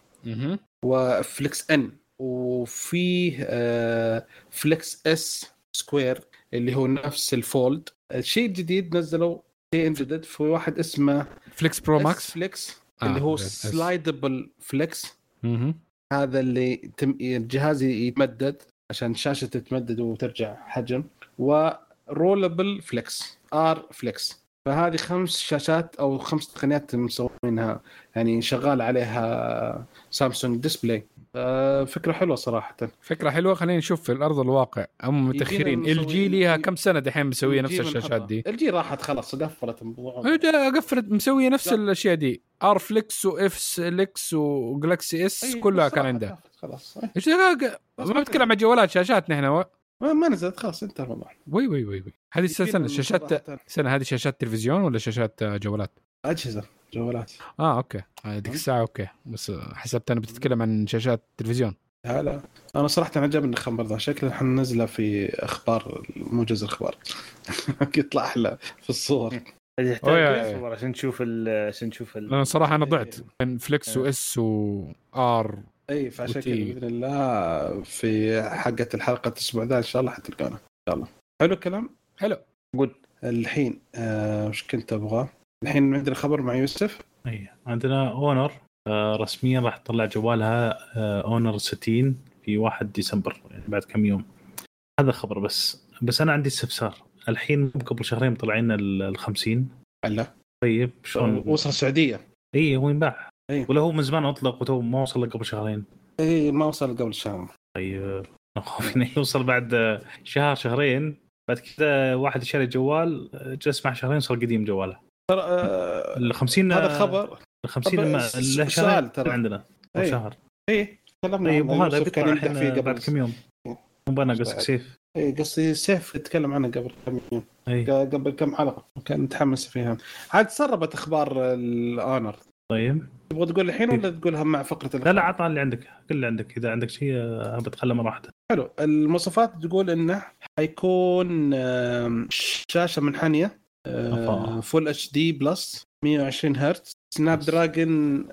و Flex In وفي آه، Flex Square اللي هو نفس ال Fold الشيء الجديد نزلوا شيء جديد في واحد اسمه Flex Pro Max Flex آه، اللي هو. slidable Flex. هذا اللي تم... الجهاز يتمدد عشان الشاشه تتمدد وترجع حجم ورولبل فليكس ار فليكس فهذه خمس شاشات أو خمس تقنيات مسوينها يعني شغال عليها سامسونج ديسبلاي فكرة حلوة صراحة. فكرة حلوة. خلينا نشوف في الأرض الواقع. هم متأخرين. ال جي ليها كم سنة دحين مسوية نفس الشاشات. دي الجي راحت خلاص قفلت الموضوع. إيه، قفلت مسوية نفس لا. الأشياء دي. ار فليكس واف ليكس وجلاكسي اس كلها كان عندها. خلاص. أي. إيش؟ ما بتكلم عن جوالات شاشات نحن ما, ما نزلت خلاص انتهى الموضوع. وي وي وي وي. هذه استنى شاشات سنة هذه شاشات تلفزيون ولا شاشات آه، جوالات؟ أجهزة جوالات. آه okay. هذيك الساعة okay. بس حسبت أنا بتتكلم عن شاشات تلفزيون. لا لا. أنا صراحة عجبني الخبر ذا. شكله حننزله في أخبار موجز الأخبار. *laughs* يطلع أحلى في الصور. يحتاج صور عشان تشوف ال عشان تشوف ال. لأن صراحة أنا ضعت. كان Flex و S و R إي فعشان. كذا بإذن الله في حقة الحلقة الأسبوع ذا إن شاء الله حتلقانا. إن شاء الله. حلو الكلام؟ حلو. الحين آه، وش كنت أبغى الحين عندنا خبر مع يوسف؟ اي عندنا اونر آه، رسميا راح تطلع جوالها آه، اونر 60 في 1 ديسمبر يعني بعد كم يوم. هذا خبر بس. بس أنا عندي استفسار. الحين قبل شهرين طلعين ال 50 هلا طيب شلون؟ وصل السعودية. اي هو ينباع إي. ولا هو من زمان أطلق وتو ما وصل قبل شهرين. اي ما وصل قبل شهر. طيب خوفي *laughs* انه يوصل بعد شهر شهرين. بعد كذا واحد شاري جوال جلس مع شهرين صار قديم جواله. ترى آه، ال 50 هذا خبر. ال 50 طب ما- س- له شهرين ترى. عندنا أو إي. شهر. اي تكلمنا طيب. وهذا بيطلع الحين بعد قبل كم يوم؟ مو بناقصك بعد. سيف. اي قصدي سيف تكلم عنه قبل كم يوم. اي قبل كم حلقة. كان متحمس فيها. عاد تسربت أخبار الأونر. طيب. تبغى تقول الحين ولا تقولها مع فقرة لا الأخبار؟ لا عطنا اللي عندك. كل اللي عندك. إذا عندك شيء بتخلى مره واحدة حلو. المواصفات تقول إنه حيكون شاشة منحنية. full HD plus 120 هرتز. سناب دراجون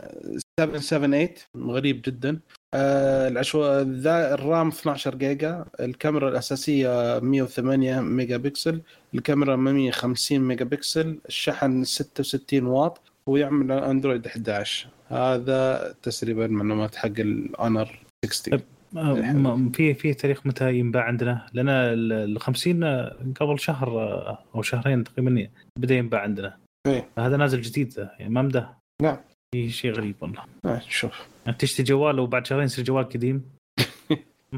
778 غريب جدا. آه، العشو... ذا الرام 12 جيجا. الكاميرا الأساسية 108 ميجا بكسل الكاميرا 150 ميجا بكسل الشحن 66 واط. ويعمل أندرويد 11 هذا تسريبا المعلومات حق الاونر 60 آه، حلو. م- في في تاريخ متى ينباع عندنا؟ لأن ال 50 آه، قبل شهر أو شهرين تقريبا بدأ ينباع عندنا إيه. هذا نازل جديد ذا، يعني ما مدى نعم. في شيء غريب والله آه، شوف يعني تشتري جوال وبعد شهرين يصير جوال قديم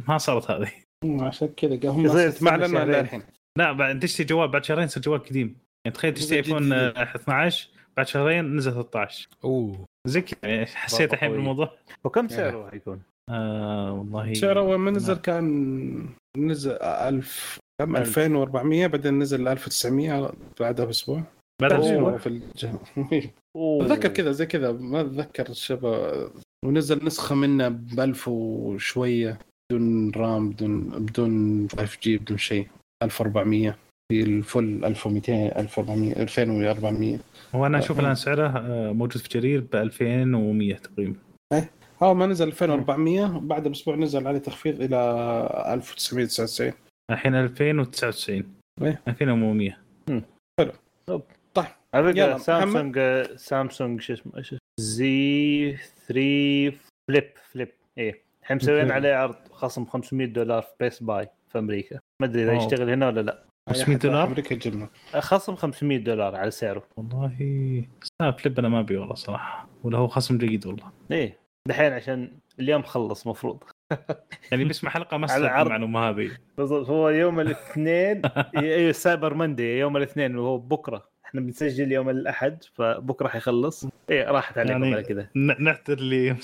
ما صارت هذه عشان كذا هم ما. إلا الحين لا بعد تشتري جوال بعد شهرين يصير جوال قديم يعني تخيل تشتري ايفون جديد. آه، 12 بعد شهرين نزل 13 أوه زي كذا يعني حسيت الحين. بالموضوع وكم سعره حيكون؟ آه والله سعره أول ما نزل كان نزل 1000 كم؟ 2400 بعدين نزل 1900 بعدها بأسبوع. بعد أوه. أسبوع في الجهة أتذكر كذا زي كذا ما أتذكر شبه. ونزل نسخة منه ب 1000 وشوية بدون رام بدون بدون 5 جي بدون شيء. 1400 في الفل 1200 1400 2400 هو أنا أشوف الآن سعره آه، موجود في جرير ب 2100 تقريبا. آه ما نزل 2400 بعد بأسبوع نزل عليه تخفيض إلى 1999 الحين 2099 إيه. 2100 على يلا، فكره سامسونج سامسونج شو اسمه؟ إيش اسمه؟ Z 3 Flip Flip. إيه. الحين مسويين. عليه عرض خصم 500 دولار في بيست باي في أمريكا. ما أدري إذا. يشتغل هنا ولا لا. 500 دولار؟ أمريكا يجيبنا خصم 500 دولار على سعره. والله. سناب Flip أنا ما أبي والله صراحة. ولا هو خصم جيد والله. إيه. دحين عشان اليوم خلص مفروض. *laughs* يعني بيسمع حلقة ما العرض. المعلومة هذه. بالضبط هو يوم الاثنين *laughs* أيوه Cyber Monday يوم الاثنين وهو بكرة. إحنا بنسجل يوم الأحد فبكرة حيخلص. إيه راحت عليكم يعني- على كذا ن- نعتذر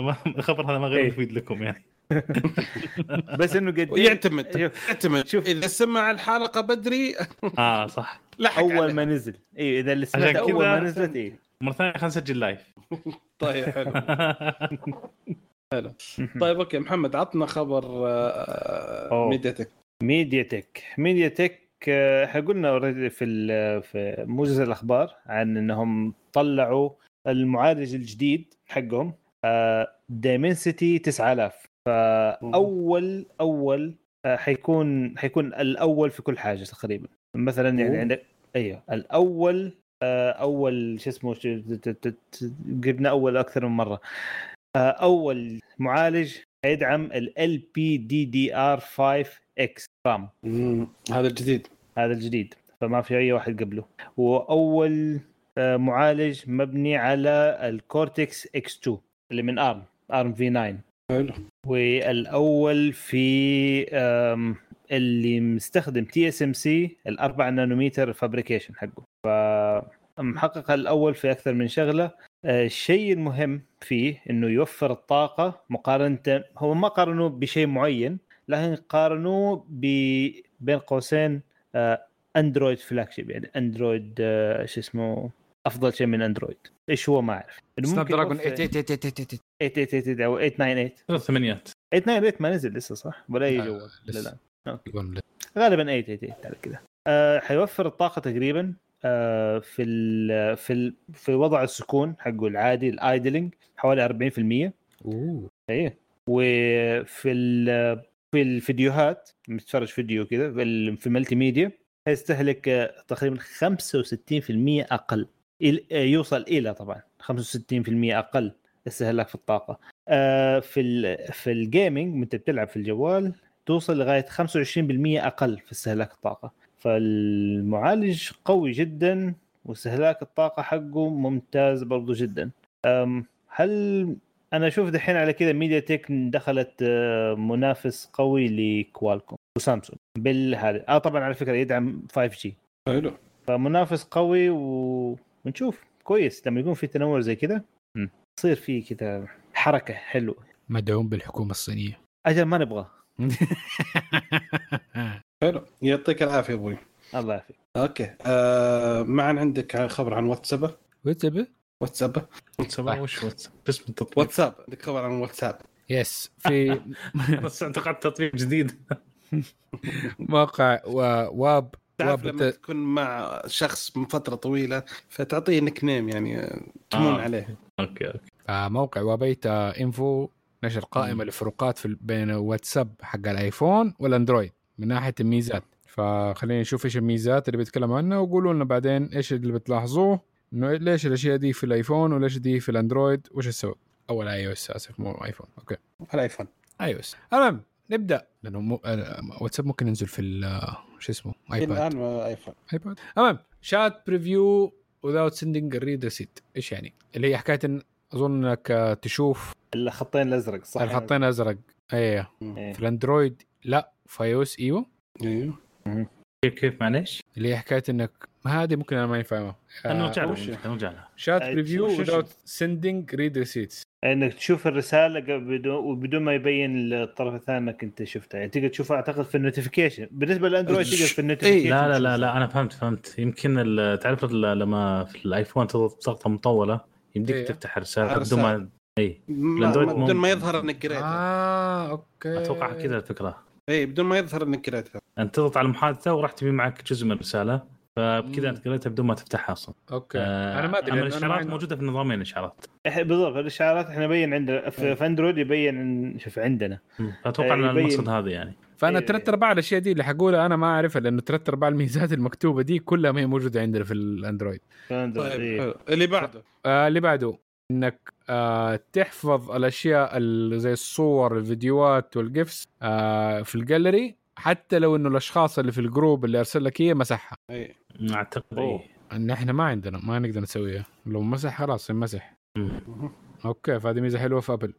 ما- الخبر هذا ما غير إيه. مفيد لكم يعني. *laughs* بس إنه قد شوف، يعتمد. شوف. إذا سمع الحلقة بدري آه صح. أول. ما نزل. أيوه إذا اللي سمعته أول ما نزلت إيه. مرة ثانية خلينا نسجل live *laughs* طيب حلو. *laughs* حلو. *laughs* طيب أوكي محمد عطنا خبر آه،. ميديا تك ميديا تك ميديا تك آه، إحنا قلنا already في في موجز الأخبار عن إنهم طلعوا المعالج الجديد حقهم دايمنسيتي 9000 فأول أول آه، حيكون حيكون الأول في كل حاجة تقريبا. مثلا يعني. عندك أيوه الأول آه، أول شو اسمه قلنا أول أكثر من مرة. آه، أول معالج يدعم ال بي دي دي ار 5 إكس رام هذا الجديد. هذا الجديد فما في أي واحد قبله. وأول آه، معالج مبني على ال Cortex X 2 اللي من ARM ARM v 9 حلو. والأول في اللي مستخدم TSMC الاربع نانومتر fabrication حقه فمحقق الأول في أكثر من شغله آه، الشيء المهم فيه انه يوفر الطاقه مقارنه هو ما قارنوا بشيء معين لكن قارنوه ب بين قوسين آه، اندرويد flagship يعني اندرويد آه، شو اسمه افضل شيء من اندرويد إيش هو ما اعرف سناب دراجون يوفر- 888 888 أو 898 ثلاث ثمانيات 898 ما نزل لسه صح؟ ولا اي جوال لسه. لا. غالبا 888 على كذا. أه حيوفر الطاقة تقريبا أه في ال في ال في وضع السكون حقه العادي ال idling حوالي 40% أوه. إيه. وفي ال في الفيديوهات متفرج فيديو كذا في ال- في ال multimedia هيستهلك آه، تقريبا 65% أقل. آه، يوصل إلى طبعا 65% أقل استهلاك في الطاقة. آه، في ال في ال gaming انت بتلعب في الجوال توصل لغاية 25% أقل في استهلاك الطاقة. فالمعالج قوي جدا واستهلاك الطاقة حقه ممتاز برضو جدا. أم، هل أنا أشوف دحين على كذا ميديا تك دخلت آه، منافس قوي لكوالكوم وسامسونج بالهذا آه طبعا على فكرة يدعم 5 G. حلو. فمنافس قوي و... ونشوف. كويس. لما يكون في تنوع زي كذا. يصير في كذا حركة حلوة. مدعوم بالحكومة الصينية. أجل ما نبغى. *laughs* حلو. يعطيك العافية أبوي. الله يعافيك. أوكي. آه معنا عندك خبر عن واتساب؟ واتساب؟ واتساب. سبعة وش واتس اسم التطبيق واتساب. عندك خبر عن واتساب. yes في *laughs* بس اعتقدت تطبيق جديد. *laughs* موقع و- واب تعرف لما تكون مع شخص من فترة طويلة فتعطيه nickname يعني آه، تمون آه. عليه. أوكي أوكي. آه، موقع WABetaInfo نشر قائمة الفروقات في بين واتساب حق الآيفون والأندرويد من ناحية الميزات. فخلينا نشوف إيش الميزات اللي بيتكلموا عنها وقولوا لنا بعدين إيش اللي بتلاحظوه إنه ليش الأشياء دي في الآيفون وليش دي في الأندرويد وش السبب؟ أو ال iOS أسف مو ايفون okay. الآيفون. iOS المهم نبدأ. لأنه مو... واتساب ممكن ينزل في ال- شو اسمه؟ ايباد الآن ايفون ايباد المهم chat preview without sending a read receipt. إيش يعني؟ اللي هي حكاية ان أظن إنك آه، تشوف الخطين الأزرق صح؟ الخطين ازرق إيه إيه. في الأندرويد لا في iOS أيوه أيوه كيف كيف معليش؟ اللي هي حكاية إنك ما هذه ممكن أنا ماني فاهمها. نرجع وش- لها نرجع لها. شات آه، preview شو- without sending read receipts. إنك تشوف الرسالة وبدون ما يبين للطرف الثاني إنك أنت شفتها. يعني تقدر تشوفها أعتقد في ال notification بالنسبة للأندرويد تقدر في إيه. ال notification لا لا لا لا أنا فهمت فهمت. يمكن تعرف لما في الآيفون تضغط ضغطه مطولة يمديك إيه. تفتح رسالة على بدون ما اي ما- بدون ما. يظهر إنك قريتها آه okay. أتوقع كذا الفكرة. اي بدون ما يظهر إنك قريتها أنت تضغط على المحادثة وراح تبي معك جزء من الرسالة فبكذا. أنت قريتها بدون ما تفتحها أصلا. okay. آه، أنا ما أدري الاشعارات ما- موجودة في النظامين الاشعارات إح- بالضبط الاشعارات إحنا نبين عندنا إيه. في, في أندرويد يبين إن- شوف عندنا. فاتوقع إن يبين. المقصد هذا يعني. فأنا إيه. ثلاث أرباع الأشياء دي اللي حقولها أنا ما أعرفها لأنه ثلاث أرباع الميزات المكتوبة دي كلها ما هي موجودة عندنا في الأندرويد طيب إيه. حلو اللي بعده آه اللي بعده إنك آه تحفظ الأشياء ال- زي الصور الفيديوهات وال GIFs آه في الجاليري حتى لو إنه الأشخاص اللي في ال group اللي أرسل لك هي مسحها اي أعتقد أوه. إيه. إن إحنا ما عندنا ما نقدر نسويها لو مسح خلاص مم. okay فهذه ميزة حلوة في أبل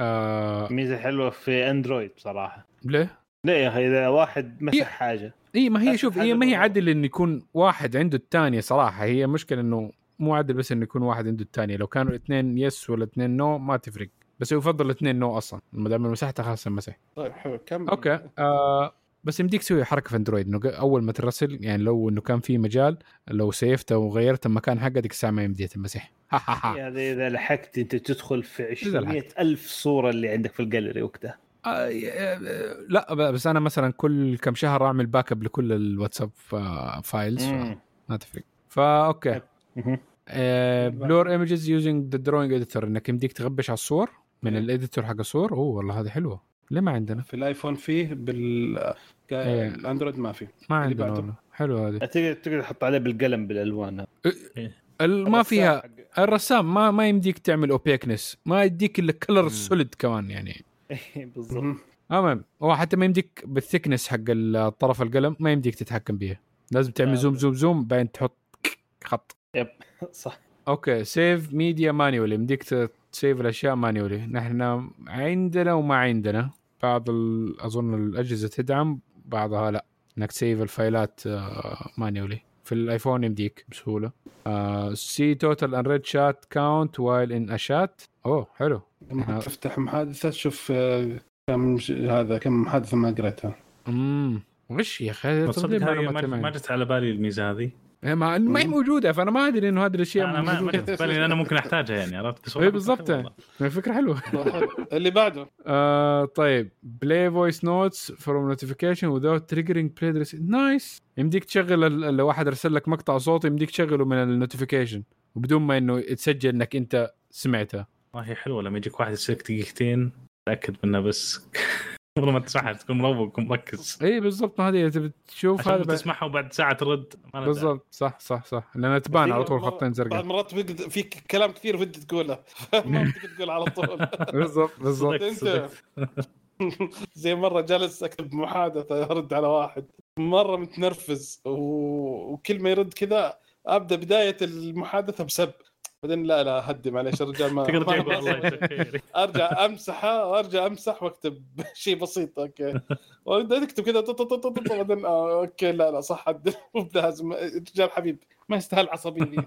آه ميزة حلوة في أندرويد بصراحة ليه؟ لا يا أخي إذا واحد مسح هي- حاجة. إي ما هي شوف هي ما هي. عدل انه يكون واحد عنده الثانية صراحة. هي مشكلة إنه مو عدل بس إنه يكون واحد عنده الثانية. لو كانوا الاثنين yes ولا اثنين no ما تفرق. بس يفضل الاثنين no أصلا. ما دام مسحتها خلاص المسح طيب حلو كم okay آه بس يمديك تسوي حركة في اندرويد إنه أول ما ترسل يعني لو إنه كان في مجال لو سيفته وغيرت المكان حقه ديك الساعة ما يمديها تمسح. ها ها ها هذا إذا لحقت أنت تدخل في إذا 200 ألف صورة اللي عندك في الجاليري وقتها. لا بس أنا مثلا كل كم شهر أعمل backup لكل الواتساب آه، files. ما تفرق فا okay. blur images using the drawing editor إنك يمديك تغبش على الصور من إيه. ال editor حق الصور. أوه والله هذه حلوة. ليه ما عندنا؟ في الآيفون فيه بال إيه. الأندرويد ما فيه. ما عندنا حلوة هذه. تقدر تقدر تحط عليه بالقلم بالألوان. ال- ما فيها الرسام ما ما يمديك تعمل opaqueness ما يديك إلا color ال solid كمان يعني. بالضبط. مهم. المهم هو حتى ما يمديك بال thickness حق طرف القلم ما يمديك تتحكم بيها لازم تعمل آه. zoom zoom zoom بعدين تحط خط. *laughs* صح. okay save media manually يمديك ت- تسيف الأشياء manually نحن عندنا وما عندنا. بعض أظن الأجهزة تدعم بعضها لا. إنك تسيف الفايلات manually في الايفون يمديك بسهولة. see total unread chat count while in a chat أوه حلو. لما تفتح محادثة تشوف آه، كم ش- هذا كم محادثة ما قريتها. امم وش يا أخي؟ تصدق ما. جت على بالي الميزة هذه. إيه، ما ما هي موجودة فأنا ما أدري إنه هذه الاشياء أنا ما, جت في بالي أنا ممكن أحتاجها يعني عرفت؟ بس والله بالضبط. يعني. فكرة حلوة. *laughs* اللي بعده. آه طيب. play voice notes from notification without triggering play nice يمديك تشغل ال- لو واحد ارسل لك مقطع صوتي يمديك تشغله من ال notification وبدون ما إنه يتسجل إنك أنت سمعته والله هي حلوة لما يجيك واحد يسلك دقيقتين تاكد منها بس. قبل ما تسمعها تكون مروق ومركز إي بالضبط. ما هذه تبي تشوف هذا تسمعها وبعد ساعة ترد بالضبط. صح صح صح. لأن تبان على طول خطين بعض زرقاء مرات بيقد- في كلام كثير ودي تقوله. *laughs* ما *laughs* بدك تقول على طول. *laughs* بالضبط بالضبط. زي مرة جالس أكتب محادثة ارد على واحد. مرة متنرفز و... وكل ما يرد كذا أبدأ بداية المحادثة بسب. بعدين لا لا هدي معليش الرجال ما تقدر الله *laughs* أرجع أمسحه وارجع أمسح وأكتب *laughs* شيء بسيط أوكي. تكتب كذا بعدين آه، okay لا لا صح *laughs* مو بلازم. رجال حبيب ما يستاهل دي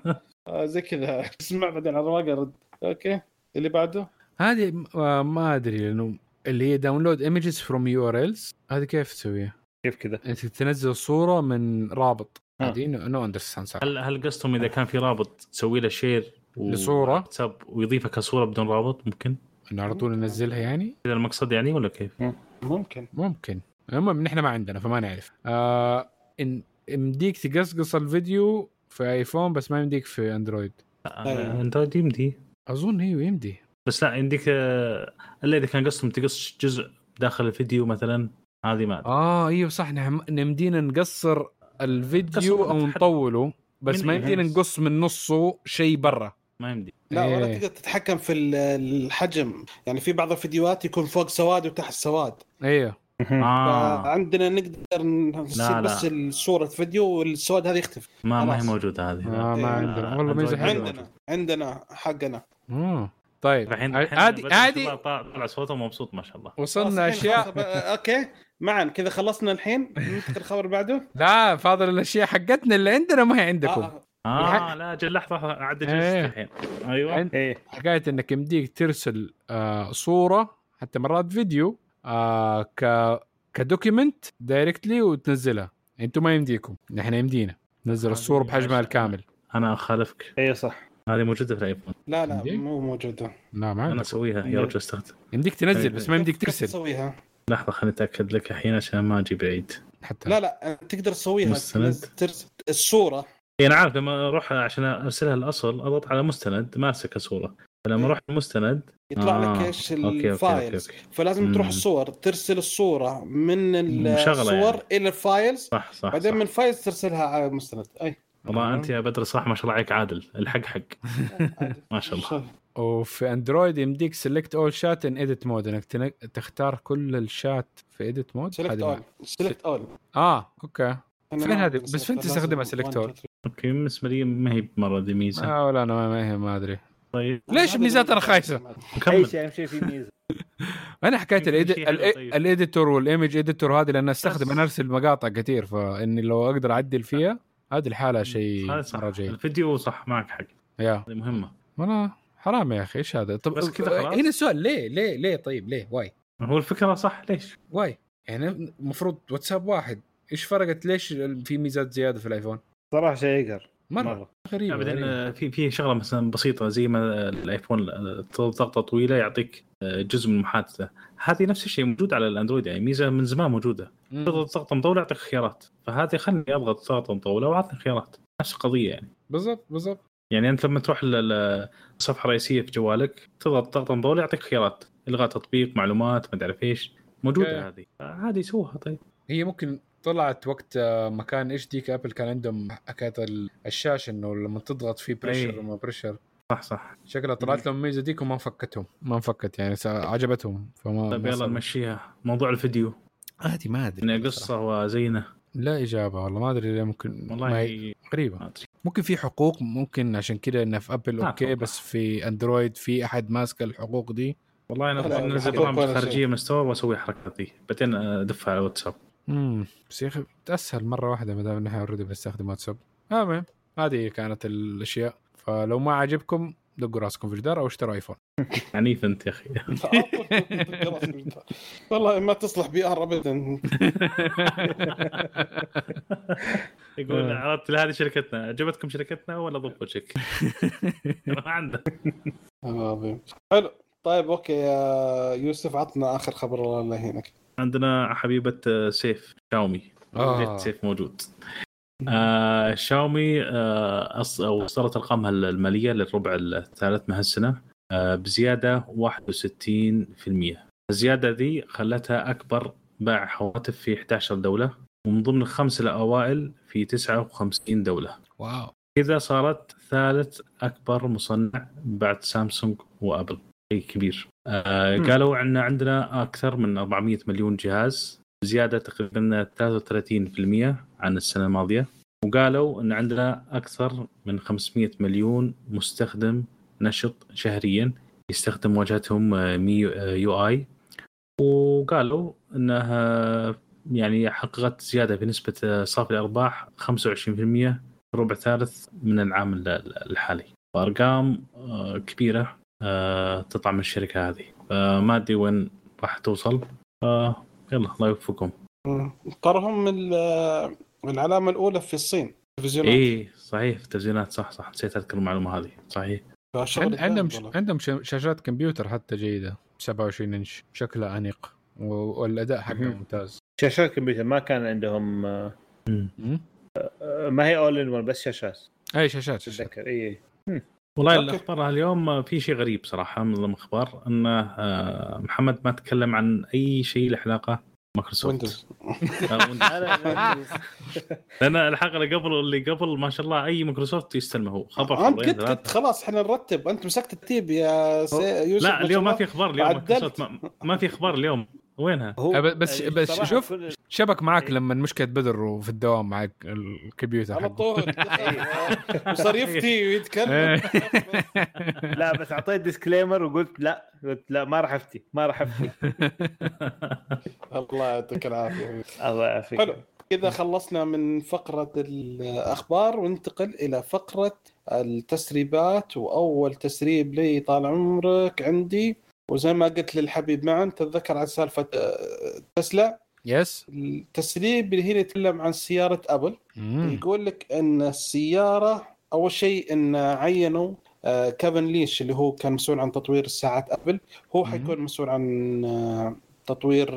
آه، زي كذا. اسمع بعدين على الرواق أرد. okay. اللي بعده؟ هذه آه، ما أدري لأنه اللي هي download images from URLs هذه كيف تسويها؟ كيف كذا؟ إنت تنزل صورة من رابط. هذه no understand هل هل قصدهم إذا كان في رابط تسوي له share لصورة؟ واتساب ويضيفها كصورة بدون رابط ممكن انه على طول ننزلها يعني كذا المقصد يعني ولا كيف؟ ممكن ممكن المهم نحن ما عندنا فما نعرف آه إن يمديك تقصقص الفيديو في آيفون بس ما يمديك في أندرويد أيوة. أندرويد يمدي أظن أيوه يمدي بس لا يمديك آه، إلا إذا كان قصدهم تقص جزء داخل الفيديو مثلا هذه ما. آه إيوه صح نحن نمدينا نقصر الفيديو أو نطوله بس من ما؟ يمدينا نقص من نصه شيء برا ما يمدي. لا ولا إيه. تقدر تتحكم في ال- الحجم. يعني في بعض الفيديوهات يكون فوق سواد وتحت سواد. أيوه آه فعندنا نقدر نصير لا. بس صورة فيديو والسواد هذا يختفي. ما ما هي. موجودة هذه. آه ما إيه. عندنا. والله ميزه حلوة عندنا عندنا حقنا. آه. طيب. الحين هذه هذه طلع صوته مبسوط ما شاء الله. وصلنا أشياء. أوكي. معا. كذا خلصنا الحين. ننتقل الخبر اللي بعده. *laughs* لا فاضل الأشياء حقتنا اللي عندنا ما هي عندكم. آه، آه لا أجل لحظة إيه. جلست الحين. أيوه. عند- إيه. حكاية إنك يمديك ترسل آه صورة حتى مرات فيديو آه ك ك document directly وتنزلها. أنتم ما يمديكم. نحن يمدينا. ننزل الصورة بحجمها. الكامل. أنا أخالفك. إيه صح. هذه موجودة في الآيفون. لا لا عندي؟ مو موجودة. لا ما أنا أسويها. يا رجل استخدم يمديك تنزل بس ما يمديك كيف ترسل. تسويها؟ لحظة خليني أتأكد لك الحين عشان ما أجي بعيد حتى. لا لا تقدر تسويها. ترسل الصورة. اي أنا عارف لما أروح عشان أرسلها الأصل أضغط على مستند ماسك الصورة فلما أروح المستند يطلع آه. لك إيش ال files okay، okay. فلازم تروح مم. الصور ترسل الصورة من مشغلة الصور يعني. إلى ال files صح صح, بعدين صح. من ال files ترسلها على المستند أي والله أنت يا بدر صح ما شاء الله عليك عادل الحق حق. *laughs* ما شاء الله وفي أندرويد يمديك select all chat in edit mode إنك تختار كل الشات في edit mode select all select all آه okay فين هذه؟ بس فين تستخدمها select all؟ okay بالنسبة لي ما هي مرة دي ميزة. آه ولا أنا ما, ما, ما أدري. طيب. ليش ميزاتنا خايسة؟ أي شيء أهم شيء في ميزة. *laughs* أنا حكايه طيب. ال editor وال image editor هذه لأن أستخدم. أنا أرسل مقاطع كثير فإني لو أقدر أعدل فيها هذه الحالة شيء هذا صح مرة جيد. الفيديو صح معك حق. يا. هذه مهمة. والله حرام يا أخي إيش هذا؟ طب بس كذا خلاص؟ هنا السؤال ليه ليه ليه طيب؟ ليه؟ why. هو الفكرة صح ليش؟ why. يعني المفروض واتساب واحد. إيش فرقت؟ ليش في ميزات زيادة في الآيفون؟ صراحة شيء يقهر مرة, مرة. غريبة, بعدين. آه، في في شغلة مثلا بسيطة زي ما الآيفون آه، ضغطة طويلة يعطيك آه، جزء من المحادثه هذه نفس الشيء موجود على الأندرويد يعني ميزة من زمان موجودة. تضغط ضغطه مطولة يعطيك خيارات. فهذه خلني أضغط ضغطة مطولة واعطني خيارات. نفس القضية يعني. بالضبط بالضبط. يعني أنت لما تروح لل- الصفحه الرئيسيه في جوالك تضغط ضغطة مطولة يعطيك خيارات. إلغاء تطبيق معلومات ما أدري إيش. موجودة هذه. هذه سووها طيب. هي ممكن طلعت وقت آه، ما كان إيش ديك؟ ابل كان عندهم حكاية ال- الشاشة إنه لما تضغط فيه pressure أي. وما pressure صح صح. شكلها طلعت لهم الميزه ديك وما انفكتهم ما انفكت يعني س- عجبتهم. فما طيب يلا. نمشيها. موضوع الفيديو. عادي ما أدري قصة وزينة. لا إجابة والله ما أدري ليه ممكن والله ما هي غريبة. ما ممكن في حقوق ممكن عشان كذا انها في ابل okay. بس في اندرويد في أحد ماسك الحقوق دي. والله أنا انزل برامج. خارجية من واسوي الحركه ذي بعدين ادفها على واتساب امم بس يا أخي أسهل مرة واحدة ما دام نحن already بنستخدم واتساب. المهم هذه كانت الأشياء. فلو ما عجبكم دقوا راسكم في الجدار أو اشتروا ايفون *laughs* عنيف أنت يا أخي. *laughs* والله ما تصلح PR ابدا. *laughs* يقول عرفت هذه شركتنا. عجبتكم شركتنا ولا ضبط وجهك؟ ما عنده عظيم. حلو. طيب okay يا يوسف عطنا آخر خبر الله يهنيك. عندنا حبيبة سيف شاومي. آه. سيف موجود. آه شاومي آه وصلت أرقامها المالية للربع الثالث من هالسنة آه بزيادة 61% الزيادة ذي خلتها أكبر باع هواتف في 11 دولة ومن ضمن الخمس الأوائل في 59 دولة. واو. كذا صارت ثالث أكبر مصنع بعد سامسونج وأبل. شيء كبير. آه. قالوا إن عندنا أكثر من 400 مليون جهاز زيادة تقريبا 33% عن السنة الماضية. وقالوا إن عندنا أكثر من 500 مليون مستخدم نشط شهريا يستخدم واجهتهم آه، مي آه، يو آي. وقالوا إنها يعني حققت زيادة في نسبه آه، صافي الأرباح 25% في الربع الثالث من العام ال- ال- الحالي. فارقام آه، كبيرة. تطلع من الشركة هذه. فما أدري وين راح توصل. آه، يلا الله يوفقكم. تراهم ال- العلامة الأولى في الصين تلفزيونات. اي صحيح في التلفزيونات صح صح. نسيت أذكر المعلومة هذه. صحيح. عند- عندهم. عندهم شاشات كمبيوتر حتى جيدة 27 إنش شكلها أنيق والأداء حقها. ممتاز. شاشات كمبيوتر ما كان عندهم آه،. آه، ما هي اول ان ون بس شاشات. أي شاشات شاشات. تتذكر اي والله. الأخبار اليوم في شيء غريب صراحة من ضمن الأخبار إن آه، محمد ما تكلم عن أي شيء له علاقه مايكروسوفت. ويندوز. آه،. لأن الحلقة اللي قبل اللي قبل ما شاء الله أي مايكروسوفت يستلمه هو خبر أنت كنت كنت. خلاص إحنا نرتب. أنت مسكت ال tape يا سي... يوسف لا اليوم ما في أخبار اليوم ما في أخبار اليوم. وينها؟ هو أه، بس- بس بصراحة شوف، شبك معك إيه. لما مشكلة بدر وفي الدوام معك الكمبيوتر على طول. وصار يفتي ويتكلم إيه. *laughs* لا بس أعطيت disclaimer وقلت لا قلت لا ما راح أفتي ما راح أفتي. *laughs* الله يعطيك العافية. الله يعافيك. حلو. كذا خلصنا من فقرة الأخبار وننتقل إلى فقرة التسريبات وأول تسريب لي طال عمرك عندي وزي ما قلت للحبيب معا تتذكر عن سالفة آه، تسلا؟ yes التسريب اللي هنا يتكلم عن سيارة أبل. مم. يقول لك أن السيارة أول شيء أن عينوا آه، كيفن لينش اللي هو كان مسؤول عن تطوير ساعات أبل. هو. حيكون مسؤول عن آه، تطوير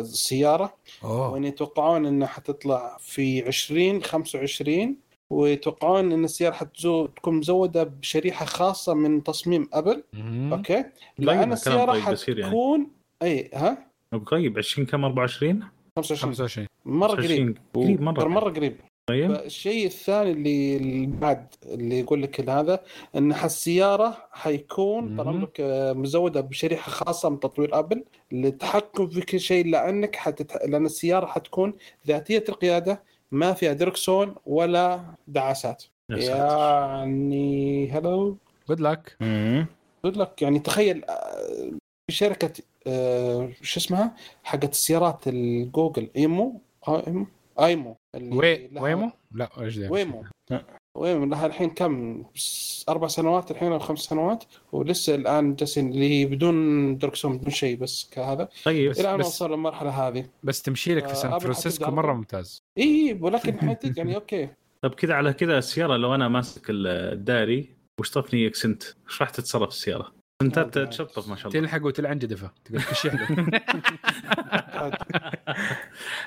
السيارة. أوه. وان يتوقعون إنها حتطلع في 2025 ويتوقعون إن السيارة حتزو تكون مزودة بشريحة خاصة من تصميم أبل. مم. okay. لأن السيارة طيب يعني. حتكون إي ها؟ قريب 20 كم؟ 24 25 25 مرة قريب. 25 قريب مرة. مرة قريب. طيب. الشيء الثاني اللي بعد اللي يقول لك هذا إن السياره حيكون طال. عمرك آه، مزودة بشريحة خاصة من تطوير أبل. للتحكم في كل شيء لأنك حتت... لأن السيارة حتكون ذاتية القيادة ما فيها دركسون ولا دعاسات. يا ساتر. يعني hello good luck. قلت لك يعني تخيل آه، في شركة آه، شو اسمها؟ حقت السيارات الجوجل. إيمو؟ آه، إيمو؟ آيمو اللي وي ويمو؟ لا إيش ذا ويمو. ويمو لها الحين كم؟ أربع سنوات الحين أو خمس سنوات ولسه الآن جالسين اللي هي بدون دركسون بدون شيء بس كهذا. طيب بس- إلى أن بس- وصلوا للمرحلة هذه. بس تمشي لك آه، في سان أبل فرانسيسكو مرة. ممتاز. إي ولكن حتت يعني *laughs* okay. طب كذا على كذا السياره لو أنا ماسك الدايري وشطفني اكسنت إيش راح تتصرف السيارة؟ انت. تشطف ما شاء الله. تلحق وتلعن جدفه تقول له *laughs*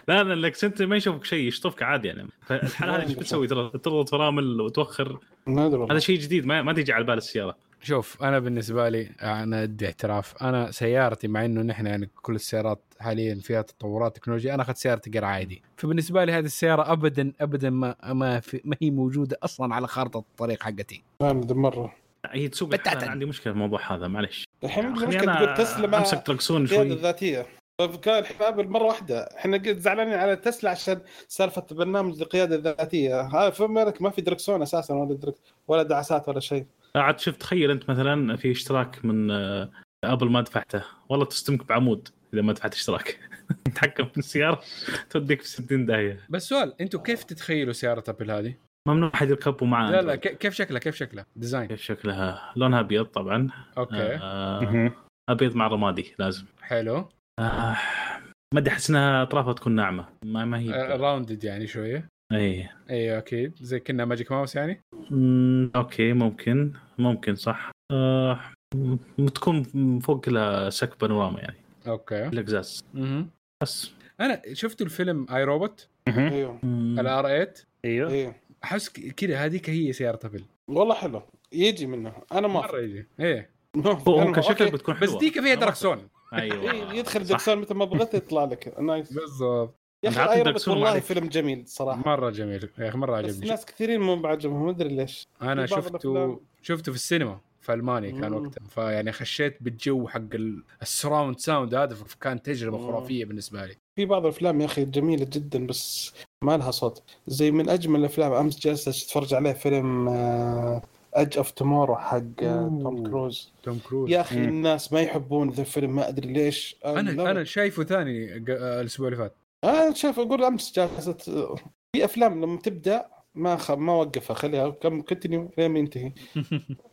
لا لا الاكسنت ما يشوفك شيء يشطفك عادي يعني. فالحالة هذه إيش بتسوي ترى تضغط فرامل وتوخر. ما ادري. هذا شيء جديد ما, ما تيجي على بال السيارة. شوف أنا بالنسبة لي أنا ادي اعتراف. أنا سيارتي مع إنه نحن يعني كل السيارات حاليا فيها تطورات تكنولوجيا أنا أخذت سيارتي قرع عادي. فبالنسبة لي هذه السيارة ابدا ابدا ما ما, في ما هي موجودة أصلا على خارطة الطريق حقتي. ما أدري مرة. هي تسوق. أنا عندي مشكلة في الموضوع هذا معلش الحين أنا تقول تسلا ما أمسك تركسون شوي. الذاتيه طيب كان ابل مره واحدة. إحنا قد زعلانين على تسلا عشان سالفة برنامج القيادة الذاتية. هذا فما لك ما في دركسون أساسا ولا درك ولا دعسات ولا شيء. عاد شوف تخيل أنت مثلا في اشتراك من آه، أبل ما دفعته. والله تصدمك بعمود إذا ما دفعت اشتراك. *laughs* تتحكم في السيارة توديك في 60 داهية. بس سؤال أنتم كيف تتخيلوا سيارة أبل هذه؟ ممنوع أحد يركبه معاه لا لا كيف شكله كيف شكله؟ design. كيف شكلها؟ لونها أبيض طبعا. okay. آه. أبيض مع رمادي لازم. حلو. آه ما أدري أحس إنها أطرافها تكون ناعمة. ما ما هي rounded يعني شوية. إي. أيوه أكيد زي كذا Magic Mouse يعني؟ okay ممكن. ممكن صح. آه تكون فوق كذا سك بانوراما يعني. okay. الاقزاز. بس. أنا شفتوا الفيلم I, Robot. أيوه. ال R8 أيوه. أيوه. أحس ك- كذا هذيك هي سيارة أبل. والله حلو. يجي منه أنا ما مرة يجي. إيه. *laughs* هو كشكل بتكون بس حلوة. ديك فيها دركسون أيوه. إيه، يدخل صح. دكسون متى ما بغيت يطلع لك. nice بالضبط. يا أخي والله. فيلم جميل صراحة. مرة جميل. يا أخي مرة بس عجبني. ناس كثيرين مو بعجبهم. ما أدري ليش. أنا شفته الأفلام- شفته في السينما في ألمانيا كان. وقتها. فيعني خشيت بالجو حق ال- ال surround sound هذا فكان تجربة. خرافية بالنسبة لي. في بعض الأفلام يا أخي جميلة جدا بس ما لها صوت. زي من أجمل الأفلام أمس جالس أتفرج عليه فيلم Edge of Tomorrow حق آه، توم. كروز. توم كروز. يا أخي مم. الناس ما يحبون ذا الفيلم ما أدري ليش. أنا أنا شايفه ثاني آه، الأسبوع اللي فات. أنا شايف أقول أمس جالس في أفلام لما تبدأ ما خ... ما وقفها خليها كم continue لين ما ينتهي.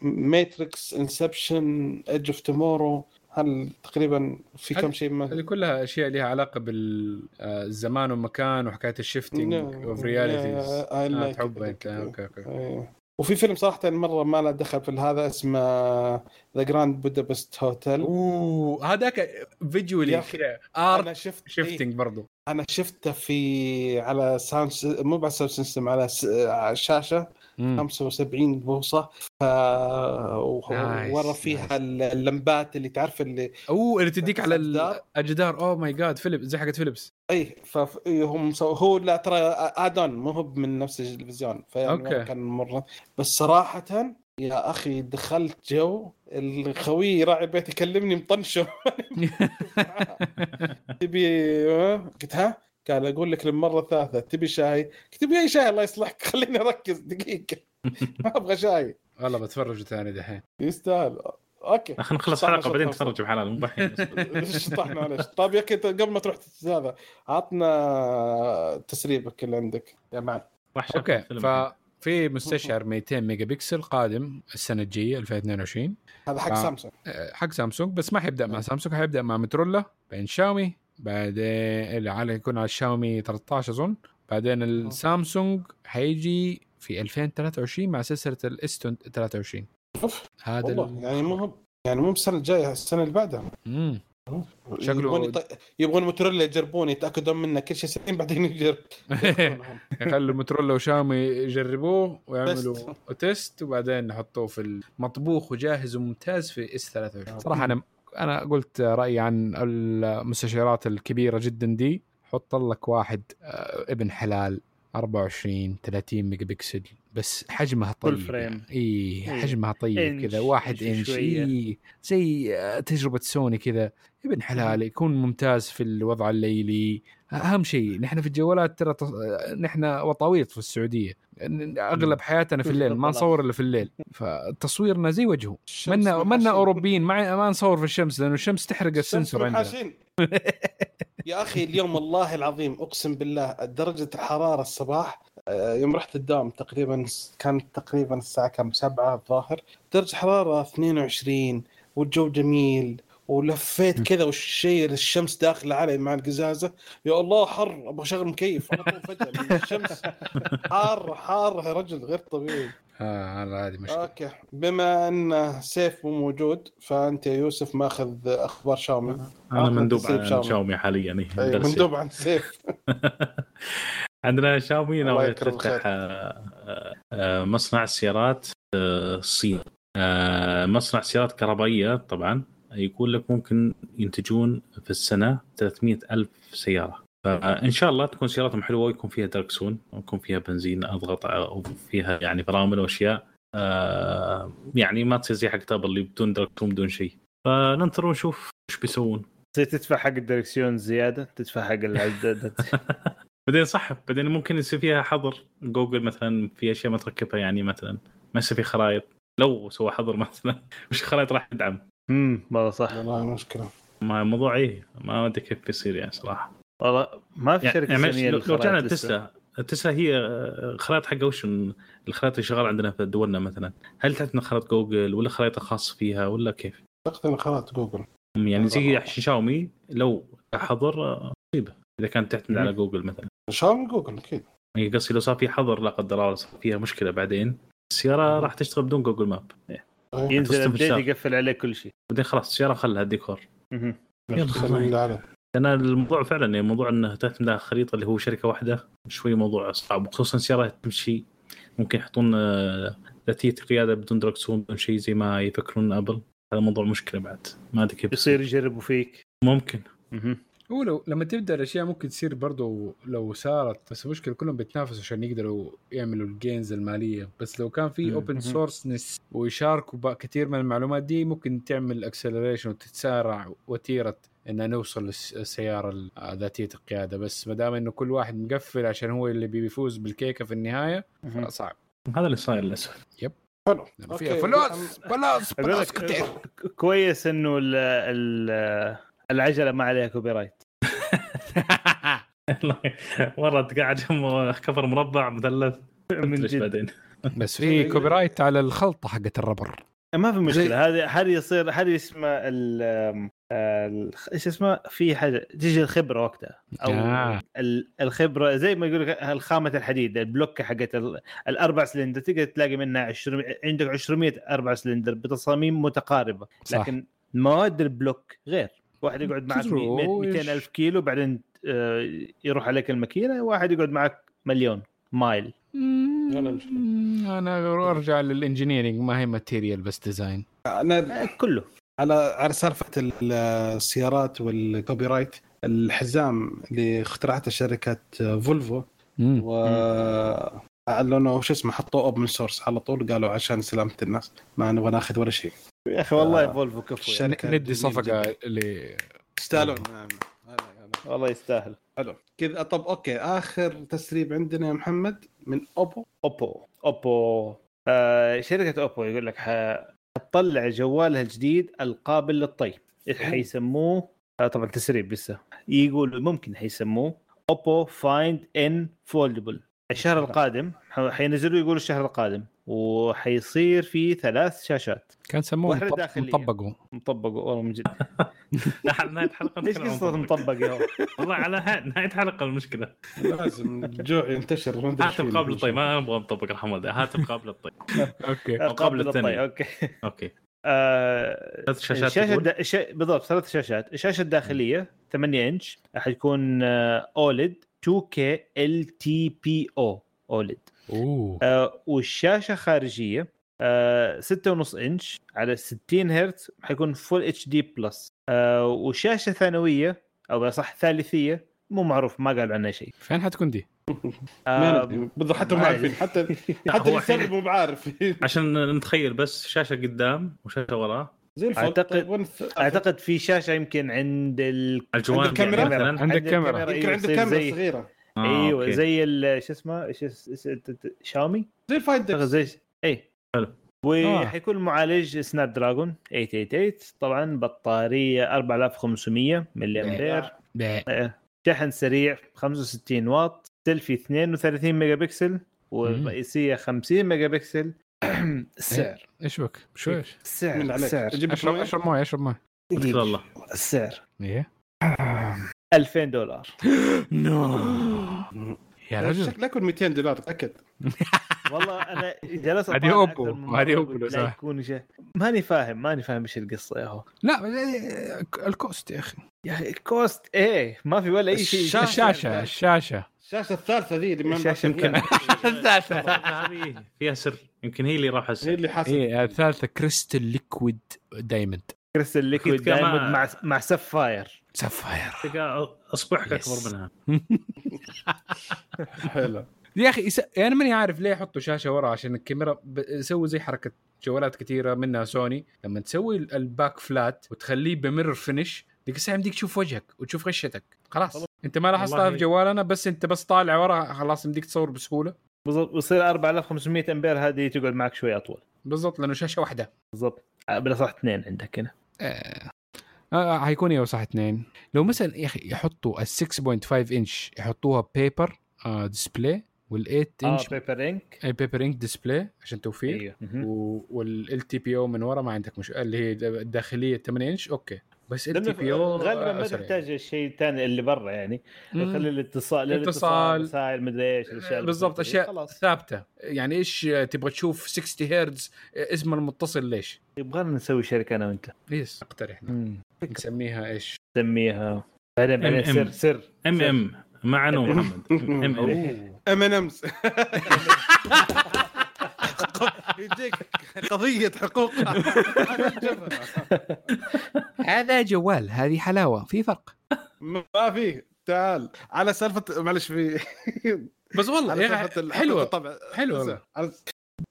Matrix Inception Edge of Tomorrow هل تقريبا في كم شيء ما هذه كلها أشياء لها علاقة بالزمان والمكان وحكاية ال shifting of realities آه تحبها أنت. okay okay. إيه. وفي فيلم صراحة مرة ما له دخل في هذا اسمه ذا جراند بودابست هوتيل أوه هذاك فيجولي كذا أنا ارت شفت إيه، شيفتنج برضو. أنا شفته في على ساوند مو على ساوند سيستم على شاشة. مم. 75 بوصة ف ورا فيها اللمبات اللي تعرف اللي أوه اللي تديك على ال- الجدار. اوه ماي جاد فيليب زي حقت فيليبس إي فهم سو... هو لا ترى ادون مو هو من نفس التلفزيون فيعني أوكي. ما كان مرة بس صراحة يا أخي دخلت جو الخوي راعي بيت يكلمني مطنشه *laughs* *laughs* تبي؟ قلت ها قال أقول لك للمره الثالثه تبي شاي؟ قلت تبي أي شاي؟ الله يصلحك خليني أركز دقيقة. *laughs* ما أبغى شاي. والله بتفرج ثاني دحين. يستاهل. okay. خلينا نخلص حلقة بعدين. نتفرج بحلال مو بحين بس. *laughs* شطحنا معلش طيب يا أخي قبل ما تروح هذا عطنا تسريبك اللي عندك. يا معن okay. ففي مستشعر 200 ميجا بكسل قادم السنة الجاية 2022 هذا حق. سامسونج. حق سامسونج بس ما حيبدأ مع سامسونج حيبدأ مع موتورولا بعدين شاومي بعدين اللي على يكون على الشاومي 13 أظن بعدين السامسونج حيجي في 2023 مع سلسلة ال S 23 أوف هذا والله ال... يعني مو يعني مو السنة الجاية السنة اللي بعدها مم. شكله- يبغون يط... يبغون موتوريلا يجربون يتأكدون منه كل شيء سليم بعدين يجرب. *laughs* يخلوا موتورولا وشاومي يجربوه ويعملوا test. test وبعدين نحطوه في المطبوخ وجاهز وممتاز في S 23 صراحة أنا أنا قلت رأيي عن المستشعرات الكبيرة جدا دي حط لك واحد آه، ابن حلال 24 30 ميجا بكسل بس حجمها طيب frame. يعني. اي إيه. حجمها طيب كذا واحد إنش. إيه زي آه، تجربة سوني كذا ابن حلال يكون ممتاز في الوضع الليلي أهم شيء نحن في الجوالات ترى تص... نحن وطاويط في السعودية. أغلب حياتنا في الليل ما نصور إلا في الليل. فتصويرنا زي وجهه. منا منا. أوروبيين ما ما نصور في الشمس لأنه الشمس تحرق السنسور عندنا. يا أخي اليوم والله العظيم أقسم بالله درجة الحرارة الصباح آه، يوم رحت الدوام تقريبا كانت تقريبا الساعة كم؟ سبعة الظاهر. درجة حرارة 22 والجو جميل. ولفيت كذا والشيء الشمس داخله علي مع القزازة. يا الله حر. أبغى اشغل مكيف. على طول فجأة. الشمس حار حار يا رجل. غير طبيعي. آه هذا هذه مشكلة. okay. بما أن سيف مو موجود فأنت يا يوسف ماخذ أخبار شاومي. أنا مندوب عن شاومي. شاومي حاليا درسي. مندوب عن سيف. *laughs* عندنا شاومي ناوي تفتح. آه، آه، مصنع السيارات آه، الصين آه، مصنع سيارات كهربائية طبعا. يقول لك ممكن ينتجون في السنة 300 ألف سيارة. فإن شاء الله تكون سياراتهم حلوة ويكون فيها دركسون ويكون فيها بنزين أضغط وفيها يعني فرامل وأشياء. آه، يعني ما تصير زي حق ابل اللي بدون دركسون بدون شيء. فننتظر ونشوف إيش بيسوون. تدفع حق الدركسيون زيادة تدفع حق *laughs* بعدين صح بعدين ممكن يصير فيها حظر. جوجل مثلا في أشياء ما تركبها يعني مثلا ما يصير في خرائط. لو سوى حظر مثلا مش خرائط راح تدعم؟ امم والله صح. والله مشكلة. ما الموضوع إيه؟ ما أدري كيف بيصير يعني صراحة. والله ما في يعني, شركة يعني صينية لو, رجعنا لسه. تسلا تسلا هي آه، الخرائط حقها وش الخرائط اللي شغالة عندنا في دولنا مثلا؟ هل تعتمد خرائط جوجل ولا خرائط خاصه فيها ولا كيف؟ أعتقد ان خلاص جوجل. يعني زي شاومي لو حظر آه، مصيبه إذا كانت تعتمد على جوجل مثلا. شاومي جوجل أكيد. يعني قصدي لو صار في حظر لا قدر الله صار فيها مشكلة بعدين. السيارة راح تشتغل بدون Google Map. ينزل الشارع. يقفل عليك كل شيء. بعدين خلاص السياره خلها الديكور. مهم. يلا. لأن الموضوع فعلا يعني موضوع إنه تعتمد على خريطه اللي هو شركة واحدة شوي موضوع صعب. خصوصا سيارات تمشي ممكن يحطون آه، ذاتية قياده بدون دركسون بدون شيء زي ما يفكرون أبل. هذا موضوع مشكلة بعد. ما أدري كيف. يصير يجربوا فيك. ممكن. هو لو لما تبدأ الأشياء ممكن تصير برضو لو صارت بس المشكلة كلهم بيتنافسوا عشان يقدروا يعملوا الجينز المالية بس لو كان في. open. source ويشاركوا كثير من المعلومات دي ممكن تعمل acceleration وتتسارع وتيره ان نوصل للسياره ذاتية القيادة بس ما دام إنه كل واحد مقفل عشان هو اللي بيفوز بالكيكة في النهاية. صعب هذا اللي صاير للأسف حلو لأنه فيها. فلوس فلوس فلوس كثير كويس إنه ال ال العجلة ما عليها copyright. *laughs* مرة تقعد جنب كفر مربع مثلث. من جد. بعدين. بس في copyright على الخلطة حقت ال rubber. ما في مشكلة. هذه هذه يصير هذه اسمها إيش اسمها في حاجة تيجي الخبرة وقتها. أو آه. ال- الخبره زي ما يقول لك الخامة الحديد ال block حقت ال- الأربع سلندر. تقدر تلاقي منها 20 عندك 200 أربع سلندر بتصاميم متقاربة. صح. لكن مواد ال block غير. واحد يقعد معك تدروا 200 ألف كيلو بعدين آه، يروح عليك الماكينة واحد يقعد معك مليون mile. أنا أرجع لل engineering ما هي material بس design أنا آه، كله. على على سالفة ال- السيارات وال copyright الحزام اللي اخترعته شركة فولفو و أعلنوا شو اسمه حطوه open source على طول قالوا عشان سلامة الناس ما نبغى ناخذ ولا شيء. يا أخي والله آه، فولفو كفو يعني. ندي صفقة. اللي يستاهلون. نعم. والله يستاهل. حلو. كذا طب okay آخر تسريب عندنا يا محمد من أوبو. أوبو أوبو. آه شركة أوبو يقول لك حتطلع جوالها الجديد القابل للطي حيسموه؟ آه طبعا تسريب لسه. يقولوا ممكن حيسموه Oppo Find N foldable الشهر القادم حينزلوا يقولوا الشهر القادم وحيصير في ثلاث شاشات كان سموه. مطبقوا مطبقه والله من جد *laughs* نهاية حلقة عن قصة مطبق. يا؟ *laughs* والله على ها- نهاية حلقة المشكلة لازم الجوع ينتشر ما أدري إيش هاتف فيه. قابل للطي ما نبغى مطبق رحم والده هاتف قابل للطي *laughs* okay مقابل قابل للطي الثانية. okay okay آه، ثلاث شاشات الشاشه. بالضبط ثلاث شاشات الشاشه الداخليه 8 إنش حتكون آه، OLED 2K LTPO OLED أوه آه، والشاشة خارجية آه، 6.5 إنش على 60 هرتز حيكون Full HD Plus وشاشة ثانوية أو صح ثالثية مو معروف ما قالوا عنها شيء. فين حتكون دي؟ آه، بالضبط حتى ما عارفين حتى *laughs* حتى اللي مو بعارف *laughs* عشان نتخيل بس شاشة قدام وشاشة وراه زي الفل أعتقد- طيب أعتقد في شاشة يمكن عند ال... الجوانب عند الكاميرا؟ يعني مثلا عند الكاميرا. يمكن عنده كاميرا. صغيره آه، أيوه okay. زي ال- شو اسمه شاومي؟ زي إكس زي إي. حلو. وحيكون معالج Snapdragon 888 طبعا بطارية 4500 ملي امبير. شحن سريع 65 واط سيلفي 32 ميجا بكسل والرئيسية 50 ميجا بكسل السعر إيش بك؟ شو إيش؟ السعر السعر أشرب مويه أشرب مويه أشرب مويه الله. السعر إيه. 2000 دولار. *gasps* no. *gasps* يا رجل. شكله يكون 200 دولار تأكد. *laughs* والله أنا جلست هذه مرة هذه صح. يكون شيء. ماني فاهم ماني فاهم إيش القصة يا هو. لا إيه، ال cost يا أخي. يا أخي ال cost إيه ما في ولا أي شيء. الشاشة. الشاشة الشاشة. الشاشة الثالثة ذي اللي نعرف يمكن- فيها. *laughs* هذه فيها سر. يمكن هي اللي راح هي اللي حاسب إيه الثالثة crystal liquid diamond crystal liquid diamond مع مع sapphire sapphire تلقى أصبعك Yes. اكبر منها. *laughs* حلو. يا أخي يس... أنا ماني عارف ليه يحطوا شاشة ورا عشان الكاميرا ب... يسوي زي حركة جوالات كثيره منها سوني. لما تسوي ال- ال back flat وتخليه ب mirror finish ديك الساعة يمديك تشوف وجهك وتشوف غشتك. خلاص. أنت ما لاحظتها في جوالنا بس أنت بس طالع ورا خلاص يمديك تصور بسهولة. بالضبط. بصير 4500 أمبير هذه تقعد معك شوي أطول. بالضبط لأنه شاشة واحدة. بالضبط. بالأصح اثنين عندك هنا. آه. آه حيكون أيوه صح اثنين لو مثلا يا أخي يحطوا ال 6.5 انش يحطوها paper آه display وال8 آه inch paper ink e-paper ink display عشان توفير. أيوه. وال LTPO من ورا ما عندك مش اللي هي الداخليه 8 inch okay. بس بي أو غالبا ما تحتاج الشيء الثاني اللي برا يعني. خلي الاتصال اتصال. الاتصال. رسائل مدري إيش الأشياء اللي بالضبط. أشياء خلاص. ثابتة. يعني إيش تبغى تشوف 60 هرتز اسم المتصل ليش؟ يبغانا نسوي شركة أنا وأنت. yes. اقترح نسميها إيش؟ نسميها. بعدين بعدين. سر سر. ام ام مع انو محمد. ام ام ام يجيك قضية حقوق. هذا جوال هذه حلاوة. في فرق. ما في. تعال. على سالفة معلش في بس والله يا حلوة. طبعا. على-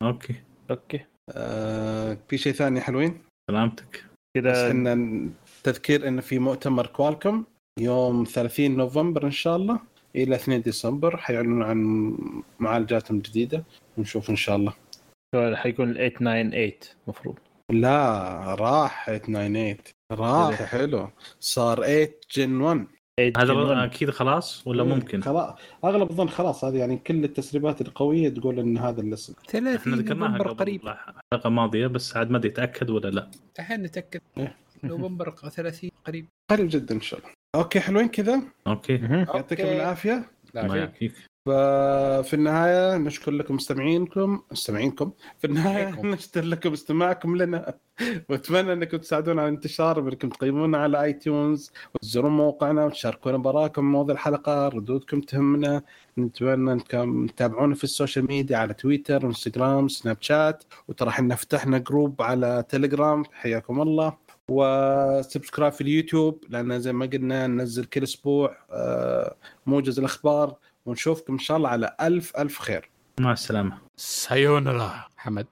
أوكي. أوكي. آه، في شيء ثاني حلوين؟ سلامتك. بس كذا إحنا تذكير انه في مؤتمر كوالكم يوم 30 نوفمبر إن شاء الله إلى 2 ديسمبر حيعلنوا عن معالجاتهم الجديدة ونشوف إن شاء الله. حيكون ال 898 المفروض لا راح 898 راح حلو. صار 8 جن 1 هذا أكيد خلاص ولا ممكن؟ خلاص. أغلب الظن خلاص هذه يعني كل التسريبات القوية تقول إن هذا الاسم. 30 إحنا ذكرناها قريب. الحلقة الماضيه بس عاد ما أدري اتاكد ولا لا. الحين نتأكد. إيه. نوفمبر 30 قريب. قريب جدا إن شاء الله. okay حلوين كذا؟ okay. يعطيكم okay. العافية. لا الله في يعافيك. ففي النهاية نشكر لكم مستمعينكم مستمعينكم. في النهاية عليكم. *laughs* نشكر لكم استماعكم لنا. *laughs* وأتمنى أنكم تساعدونا على الانتشار بانكم تقيمونا على iTunes وتزورون موقعنا وتشاركونا بآراكم مواضيع الحلقة ردودكم تهمنا. نتمنى أنكم تتابعونا في ال social media على تويتر و Instagram Snapchat وترى إحنا فتحنا group على تليجرام حياكم الله. و subscribe في اليوتيوب لأن زي ما قلنا ننزل كل أسبوع آه، موجز الأخبار. ونشوفكم إن شاء الله على ألف ألف خير. مع السلامة. さようなら حمد